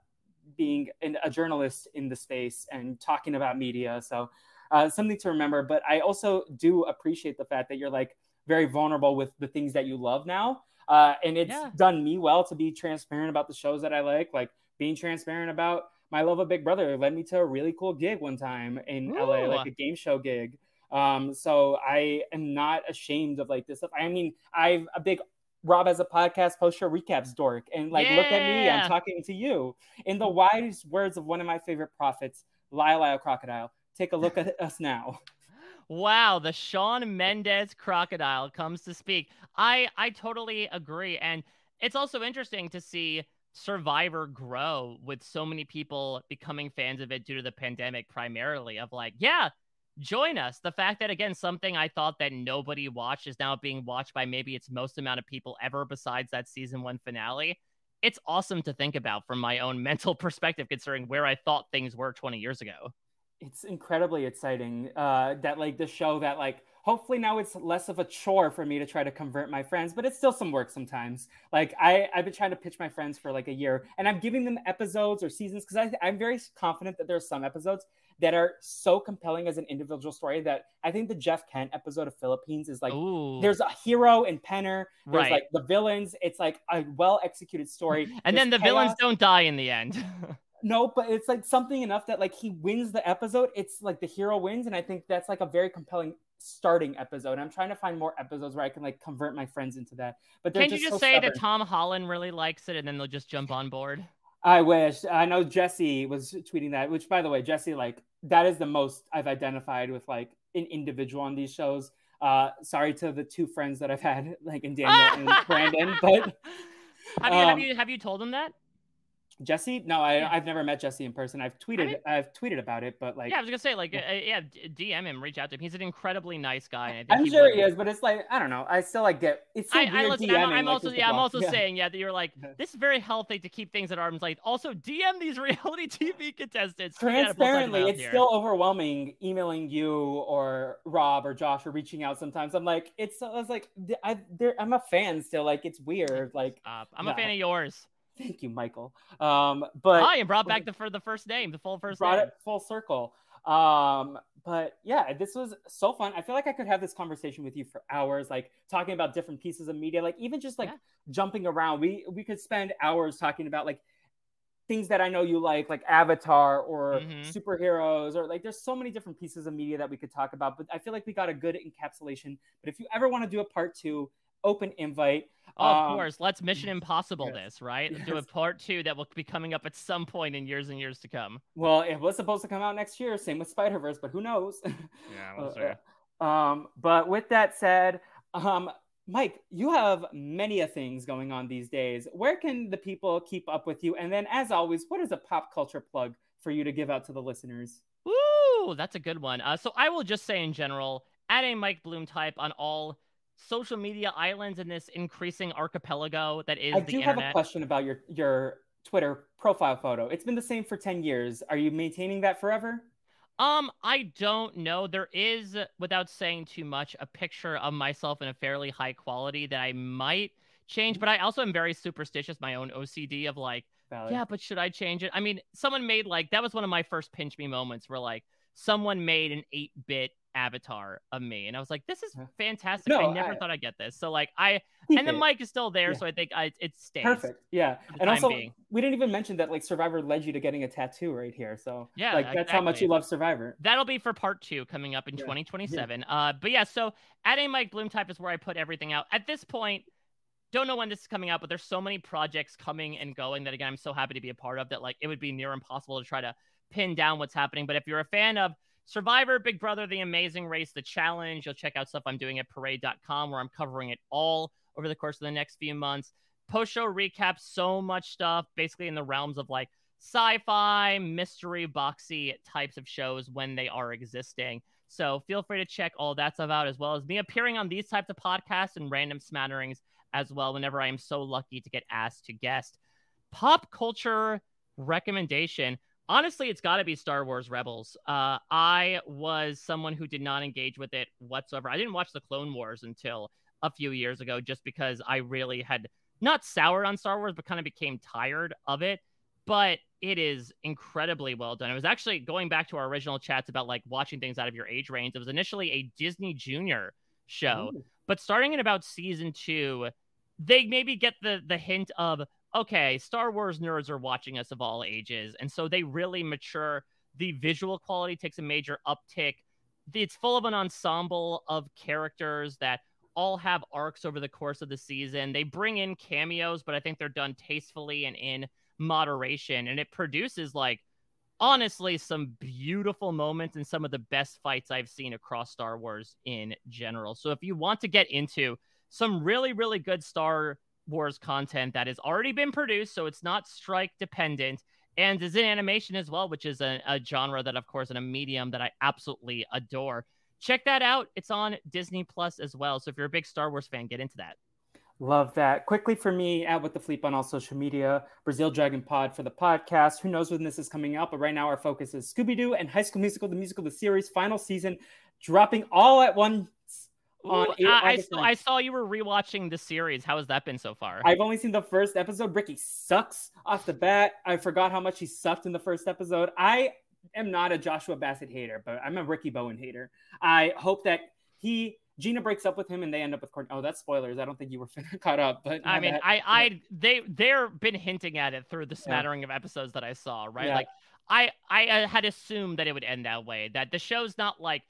being an, a journalist in the space and talking about media. So uh, something to remember. But I also do appreciate the fact that you're like very vulnerable with the things that you love now Uh, and it's Yeah. done me well to be transparent about the shows that I like, like being transparent about my love of Big Brother led me to a really cool gig one time in LA, like a game show gig. Um, so I am not ashamed of like this stuff. I mean, I'm a big Rob Has a Podcast post show recaps dork, and like look at me, I'm talking to you. In the wise words of one of my favorite prophets, Lyle Crocodile. Take a look at us now. Wow, the Shawn Mendes crocodile comes to speak. I I totally agree, and it's also interesting to see Survivor grow with so many people becoming fans of it due to the pandemic, primarily. Of like, yeah, join us. The fact that again, something I thought that nobody watched is now being watched by maybe its most amount of people ever, besides that season one finale. It's awesome to think about from my own [LAUGHS] mental perspective, considering where I thought things were 20 years ago. It's incredibly exciting uh, that like the show that like hopefully now it's less of a chore for me to try to convert my friends but it's still some work sometimes like I, i've been trying to pitch my friends for like a year and i'm giving them episodes or seasons because i'm very confident that there are some episodes that are so compelling as an individual story that i think the jeff kent episode of philippines is like Ooh, there's a hero and penner there's Right. like the villains it's like a well executed story and then the There's villains don't die in the end. [LAUGHS] No, but it's like something enough that like he wins the episode. It's like the hero wins, and I think that's like a very compelling starting episode. I'm trying to find more episodes where I can like convert my friends into that. But Can you just so say stubborn. that Tom Holland really likes it and then they'll just jump on board? I wish. I know Jesse was tweeting that. Which, by the way, Jesse like that is the most I've identified with like an individual on these shows. Uh, sorry to the two friends that I've had, like in Daniel and [LAUGHS] Brandon, but have you, have um, you have you told them that? Jesse, no, I, Yeah. I've never met Jesse in person. I've tweeted, mean- I've tweeted about it, but like, yeah, I was gonna say like yeah. uh, yeah, DM him, reach out to him. He's an incredibly nice guy. And I he sure would- he is, but it's like I don't know. I still like get it's so I, weird I listen. DMing. I'm, I'm like, also yeah. I'm also Yeah. saying yeah that you're like this is very healthy to keep things at arm's length. Also, DM these [LAUGHS] reality TV contestants. We gotta pull something transparently, it's here. still overwhelming emailing you or Rob or Josh or reaching out sometimes. I'm like, it's I was like, I, I'm a fan still. Like, it's weird. Like, Stop. I'm a fan of yours. Thank you, Michael. Um, but Hi, and brought back the for the first name, the full first brought name. it full circle. Um, but yeah, this was so fun. I feel like I could have this conversation with you for hours, like talking about different pieces of media, like even just like Yeah. jumping around. We we could spend hours talking about like things that I know you like, like Avatar or Mhm. superheroes, or like there's so many different pieces of media that we could talk about. But I feel like we got a good encapsulation. But if you ever want to do a part two, open invite. Oh, of Um, course. Let's Mission Impossible yes. this, right? Let's Do a part two that will be coming up at some point in years and years to come. Well, it was supposed to come out next year. Same with Spider Verse, but who knows? Yeah, [LAUGHS] Uh, um, but with that said, um, Mike, you have many a things going on these days. Where can the people keep up with you? And then, as always, what is a pop culture plug for you to give out to the listeners? Woo! That's a good one. Uh, so I will just say in general, at a Mike Bloom type on all social media islands in this increasing archipelago that is I the do have a question about your your Twitter profile photo. It's been the same for ten years. Are you maintaining that forever? Um, I don't know. There is, without saying too much, a picture of myself in a fairly high quality that I might change, but I also am very superstitious, my own OCD of like, Valid. yeah, but should I change it? I mean, someone made like that was one of my first pinch me moments where like someone made an 8-bit avatar of me and I was like, this is fantastic. No, I never I- thought I'd get this. So like I and the it. mic is still there, Yeah. so I think I it stays. Perfect. Yeah. And also, being. we didn't even mention that like Survivor led you to getting a tattoo right here. So Yeah, like that's how much you love Survivor. That'll be for part two coming up in Yeah. 2027. Uh, but yeah, so at a Mike Bloom type is where I put everything out. At this point, don't know when this is coming out, but there's so many projects coming and going that again I'm so happy to be a part of that like it would be near impossible to try to pin down what's happening. But if you're a fan of Survivor, Big Brother, The Amazing Race, The Challenge, you'll check out stuff I'm doing at parade.com where I'm covering it all over the course of the next few months. Post show recaps, so much stuff, basically in the realms of like sci-fi, mystery, boxy types of shows when they are existing. So feel free to check all that stuff out, as well as me appearing on these types of podcasts and random smatterings as well, whenever I am so lucky to get asked to guest. Pop culture recommendation. Honestly, it's got to be Star Wars Rebels. Uh, I was someone who did not engage with it whatsoever. I didn't watch the Clone Wars until a few years ago, just because I really had not soured on Star Wars, but kind of became tired of it. But it is incredibly well done. It was actually going back to our original chats about like watching things out of your age range. It was initially a Disney Junior show, Ooh. but starting in about season two, they maybe get the the hint of okay, Star Wars nerds are watching us of all ages, and so they really mature. The visual quality takes a major uptick. It's full of an ensemble of characters that all have arcs over the course of the season. They bring in cameos, but I think they're done tastefully and in moderation, and it produces like honestly some beautiful moments and some of the best fights I've seen across Star Wars in general. So if you want to get into some really really good Star Wars content that has already been produced, so it's not strike dependent and is in animation as well, which is a, a genre that, of course, in a medium that I absolutely adore. Check that out. It's on Disney Plus as well. So if you're a big Star Wars fan, get into that. Love that. Quickly for me, at with the Fleep on all social media, Brazil Dragon Pod for the podcast. Who knows when this is coming out, but right now our focus is Scooby Doo and High School Musical, the musical, the series, final season, dropping all at once Ooh, I, saw, I saw you were rewatching the series. How has that been so far? I've only seen the first episode. Ricky sucks off the bat. I forgot how much he sucked in the first episode. I am not a Joshua Bassett hater, but I'm a Ricky Bowen hater. I hope that he Gina breaks up with him and they end up with Courtney. Oh, that's spoilers. I don't think you were [LAUGHS] caught up, but I mean, I, I, they, they're been hinting at it through the smattering yeah. of episodes that I saw, right? Yeah. Like, I, I uh, had assumed that it would end that way. That the show's not like,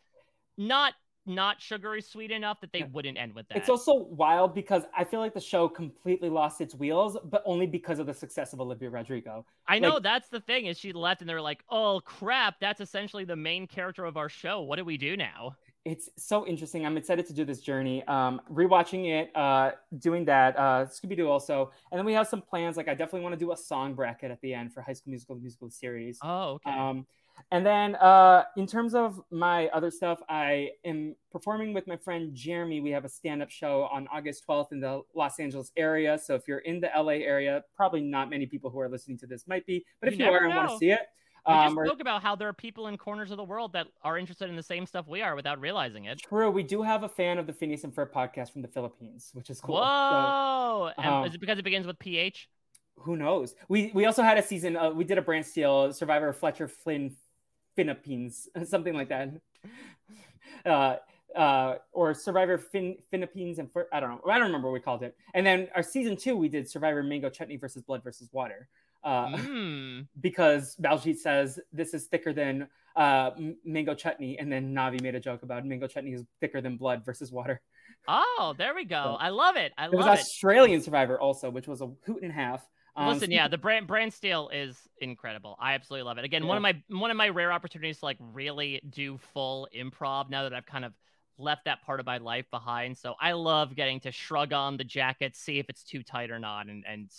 not not sugary sweet enough that they yeah. wouldn't end with that. It's also wild because I feel like the show completely lost its wheels, but only because of the success of Olivia Rodrigo. I know that's the thing is she left and they're like, "Oh crap, that's essentially the main character of our show. What do we do now?" It's so interesting. I'm excited to do this journey. Um, rewatching it, uh, doing that, uh, Scooby Doo also, and then we have some plans. Like I definitely want to do a song bracket at the end for High School Musical, the musical series. Oh, okay. Um, and then uh, in terms of my other stuff, I am performing with my friend Jeremy. We have a stand up show on August 12th in the Los Angeles area. So if you're in the LA area, probably not many people who are listening to this might be, but if you, are and want to see it, we um, just spoke about how there are people in corners of the world that are interested in the same stuff we are without realizing it. True. We do have a fan of the Phineas and Ferb podcast from the Philippines, which is cool. Whoa! So, um, is it because it begins with PH? Who knows? We we also had a season. Uh, we did a brand steal, Survivor Fletcher Flynn Philippines, [LAUGHS] something like that. [LAUGHS] Uh, uh, or Survivor fin- Philippines and I don't know. I don't remember what we called it. And then our season two, we did Survivor Mango Chutney versus Blood versus Water. Uh, mm. [LAUGHS] Because Baljeet says this is thicker than uh, mango chutney, and then Navi made a joke about mango chutney is thicker than blood versus water. Oh, there we go. So, I love it. I love it. Was Australian Survivor also, which was a hoot and a half. Um, Listen, yeah, the brand brand steal is incredible. I absolutely love it. Again, yeah. one of my one of my rare opportunities to like really do full improv now that I've kind of left that part of my life behind. So I love getting to shrug on the jacket, see if it's too tight or not, and and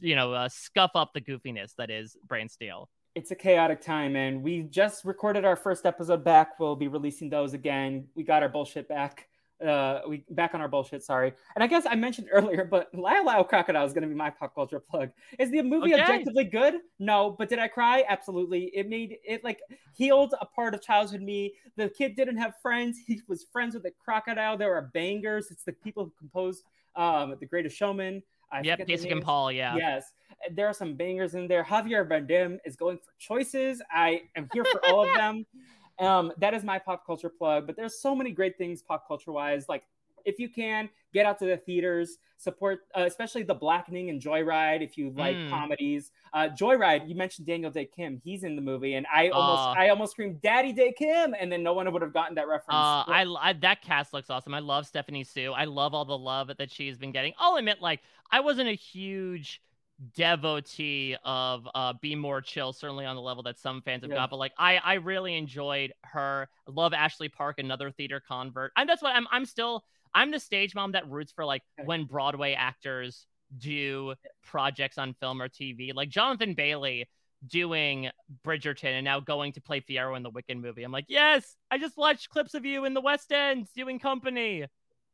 you know uh, scuff up the goofiness that is brand steal. It's a chaotic time, and we just recorded our first episode back. We'll be releasing those again. We got our bullshit back uh we back on our bullshit sorry and i guess i mentioned [LAUGHS] earlier but lyle lyle crocodile is going to be my pop culture plug is the movie okay. objectively good no but did i cry absolutely it made it like healed a part of childhood me the kid didn't have friends he was friends with a crocodile there are bangers it's the people who composed um the greatest showman I yep, Pasek and Paul, yeah. Yes. There are some bangers in there. Javier Bardem is going for choices. I am here for all of them. [LAUGHS] Um, that is my pop culture plug. But there's so many great things pop culture wise. Like if you can get out to the theaters, support uh, especially the Blackening and Joyride if you like mm. comedies. Uh, Joyride, you mentioned Daniel Dae Kim, he's in the movie, and I almost uh, I almost screamed Daddy Day Kim, and then no one would have gotten that reference. I, I that cast looks awesome. I love Stephanie Hsu. I love all the love that she's been getting. I'll admit, like I wasn't a huge devotee of uh be more chill certainly on the level that some fans have yeah. got but like i i really enjoyed her. Love ashley park another theater convert. And that's what i'm i'm still i'm the stage mom that roots for like when broadway actors do projects on film or tv like jonathan bailey doing bridgerton and now going to play fiyero in the wicked movie. I'm like yes i just watched clips of you in the west end doing company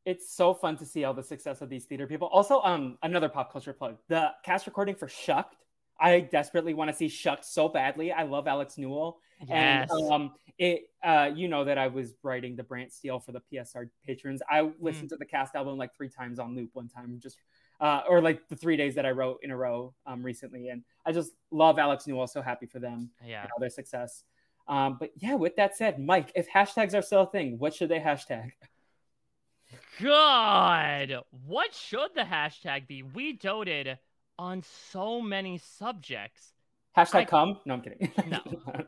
it's so fun to see all the success of these theater people. Also, um, another pop culture plug: the cast recording for Shucked. I desperately want to see Shucked so badly. I love Alex Newell, yes. and um, it. Uh, you know that I was writing the Brant Steele for the PSR patrons. I listened mm. to the cast album like three times on loop one time, just uh, or like the three days that I wrote in a row um, recently, and I just love Alex Newell. So happy for them, yeah, and all their success. Um, but yeah, with that said, Mike, if hashtags are still a thing, what should they hashtag? [LAUGHS] God, what should the hashtag be? We doted on so many subjects. Hashtag come? No, I'm kidding. [LAUGHS] no.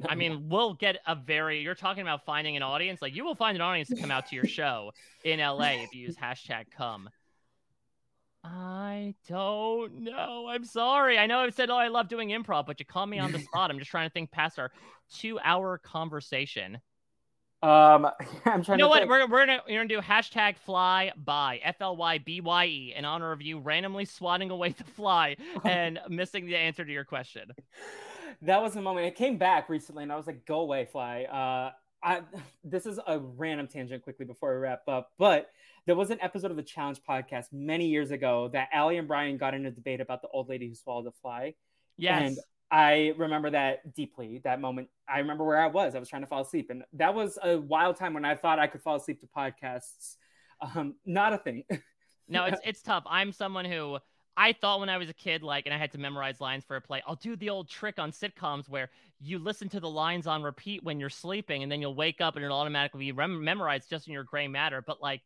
I mean, we'll get a very, you're talking about finding an audience. Like, you will find an audience to come out to your [LAUGHS] show in LA if you use hashtag come. I don't know. I'm sorry. I know I've said, oh, I love doing improv, but you call me on the [LAUGHS] spot. I'm just trying to think past our two hour conversation. Um, [LAUGHS] I'm trying. You know what? Think. We're, we're gonna we're gonna do hashtag fly by F L Y B Y E in honor of you randomly swatting away [LAUGHS] the fly and missing the answer to your question. [LAUGHS] That was the moment. It came back recently, and I was like, "Go away, fly." Uh, I this is a random tangent quickly before we wrap up, but there was an episode of the Challenge podcast many years ago that Allie and Brian got in a debate about the old lady who swallowed the fly. Yes. And I remember that deeply, that moment. I remember where I was. I was trying to fall asleep. And that was a wild time when I thought I could fall asleep to podcasts. Um, not a thing. [LAUGHS] no, it's [LAUGHS] it's tough. I'm someone who I thought when I was a kid, like, and I had to memorize lines for a play, I'll do the old trick on sitcoms where you listen to the lines on repeat when you're sleeping, and then you'll wake up and it'll automatically be rem- memorized just in your gray matter. But like,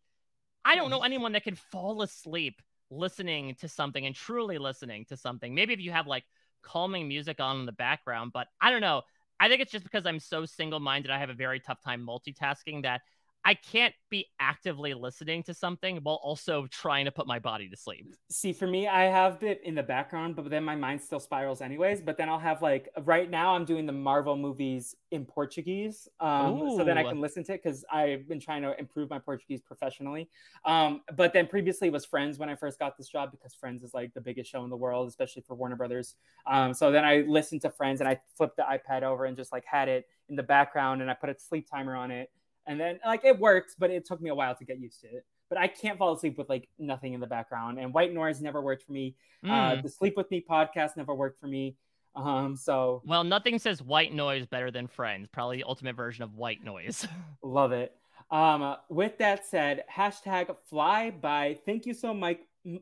I don't know mm-hmm. anyone that can fall asleep listening to something and truly listening to something. Maybe if you have like calming music on in the background, but I don't know. I think it's just because I'm so single minded. I have a very tough time multitasking that I can't be actively listening to something while also trying to put my body to sleep. See, for me, I have it in the background, but then my mind still spirals anyways. But then I'll have like right now I'm doing the Marvel movies in Portuguese, um, so then I can listen to it because I've been trying to improve my Portuguese professionally. Um, but then previously was Friends when I first got this job because Friends is like the biggest show in the world, especially for Warner Brothers. Um, so then I listened to Friends and I flipped the iPad over and just like had it in the background and I put a sleep timer on it and then like it works, but it took me a while to get used to it. But I can't fall asleep with like nothing in the background. And white noise never worked for me. Mm. Uh, the Sleep with Me podcast never worked for me. Um, so well, nothing says white noise better than Friends. Probably the ultimate version of white noise. [LAUGHS] Love it. Um, with that said, hashtag fly by. Thank you so much,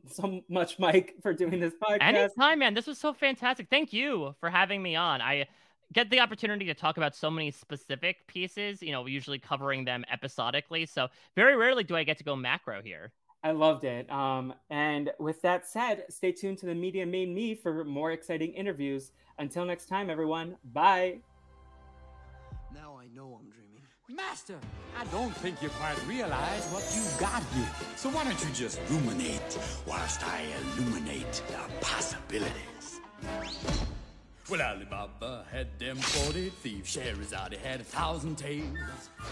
so much, Mike, for doing this podcast. Anytime, man. This was so fantastic. Thank you for having me on. I get the opportunity to talk about so many specific pieces, you know, usually covering them episodically. So very rarely do I get to go macro here. I loved it. Um, and with that said, stay tuned to the Media Made Me for more exciting interviews. Until next time, everyone, bye. Now I know I'm dreaming. Master, I don't think you quite realize what you've got here. So why don't you just ruminate whilst I illuminate the possibilities? Well, Ali Baba had them 40 thieves. Scheherazade had a thousand tales.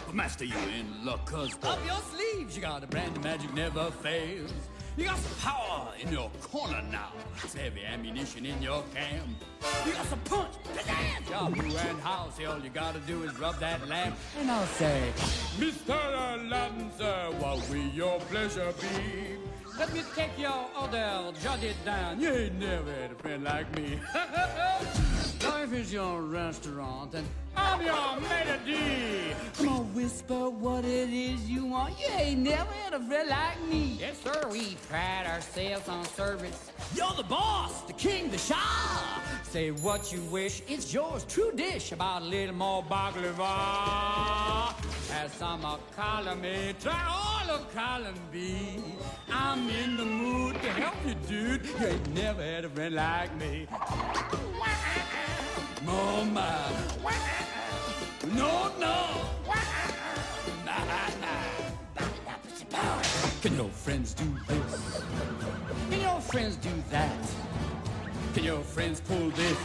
But master, you in luck, cause up your sleeves, you got a brand of magic never fails. You got some power in your corner now. It's heavy ammunition in your camp. You got some punch, pizzazz, Jabu and house. All you gotta do is rub that lamp, and I'll say, Mr. Aladdin, sir, what will your pleasure be? Let me take your order, jot it down. You ain't never had a friend like me. [LAUGHS] Life is your restaurant, and I'm your maitre d'. Come on, whisper what it is you want. You ain't never had a friend like me. Yes, sir, we pride ourselves on service. You're the boss, the king, the shah. Say what you wish, it's yours. True dish. About a little more baklava. Have some of column A, try all of column B. I'm in the mood to help you, dude. You ain't never had a friend like me. [LAUGHS] Oh my. No, no. Can your friends do this? Can your friends do that? Can your friends pull this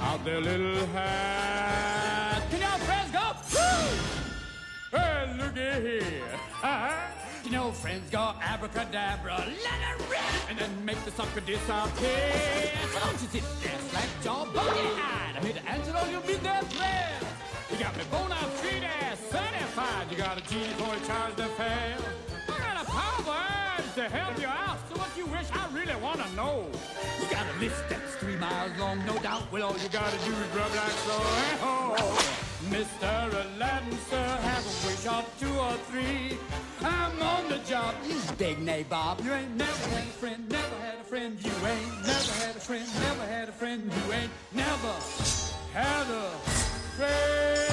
out their little hat? Can your friends go? Woo! Hey, looky here. Uh-huh. You know, friends go abracadabra, let it rip, and then make the sucker disappear. So don't you sit there, slap your buggy-eyed. I'm here to answer all your midnight prayers. You got me bona fide certified. You got a genie for a charge to fail. I got a power to help you out. So what you wish I really want to know. You got a list that's three miles long, no doubt. Well, all you got to do is rub like so. Mr. Aladdin, sir, have a wish or two or three. I'm on the job, you big nabob. You ain't never had a friend, never had a friend. You ain't never had a friend, never had a friend. You ain't never had a friend.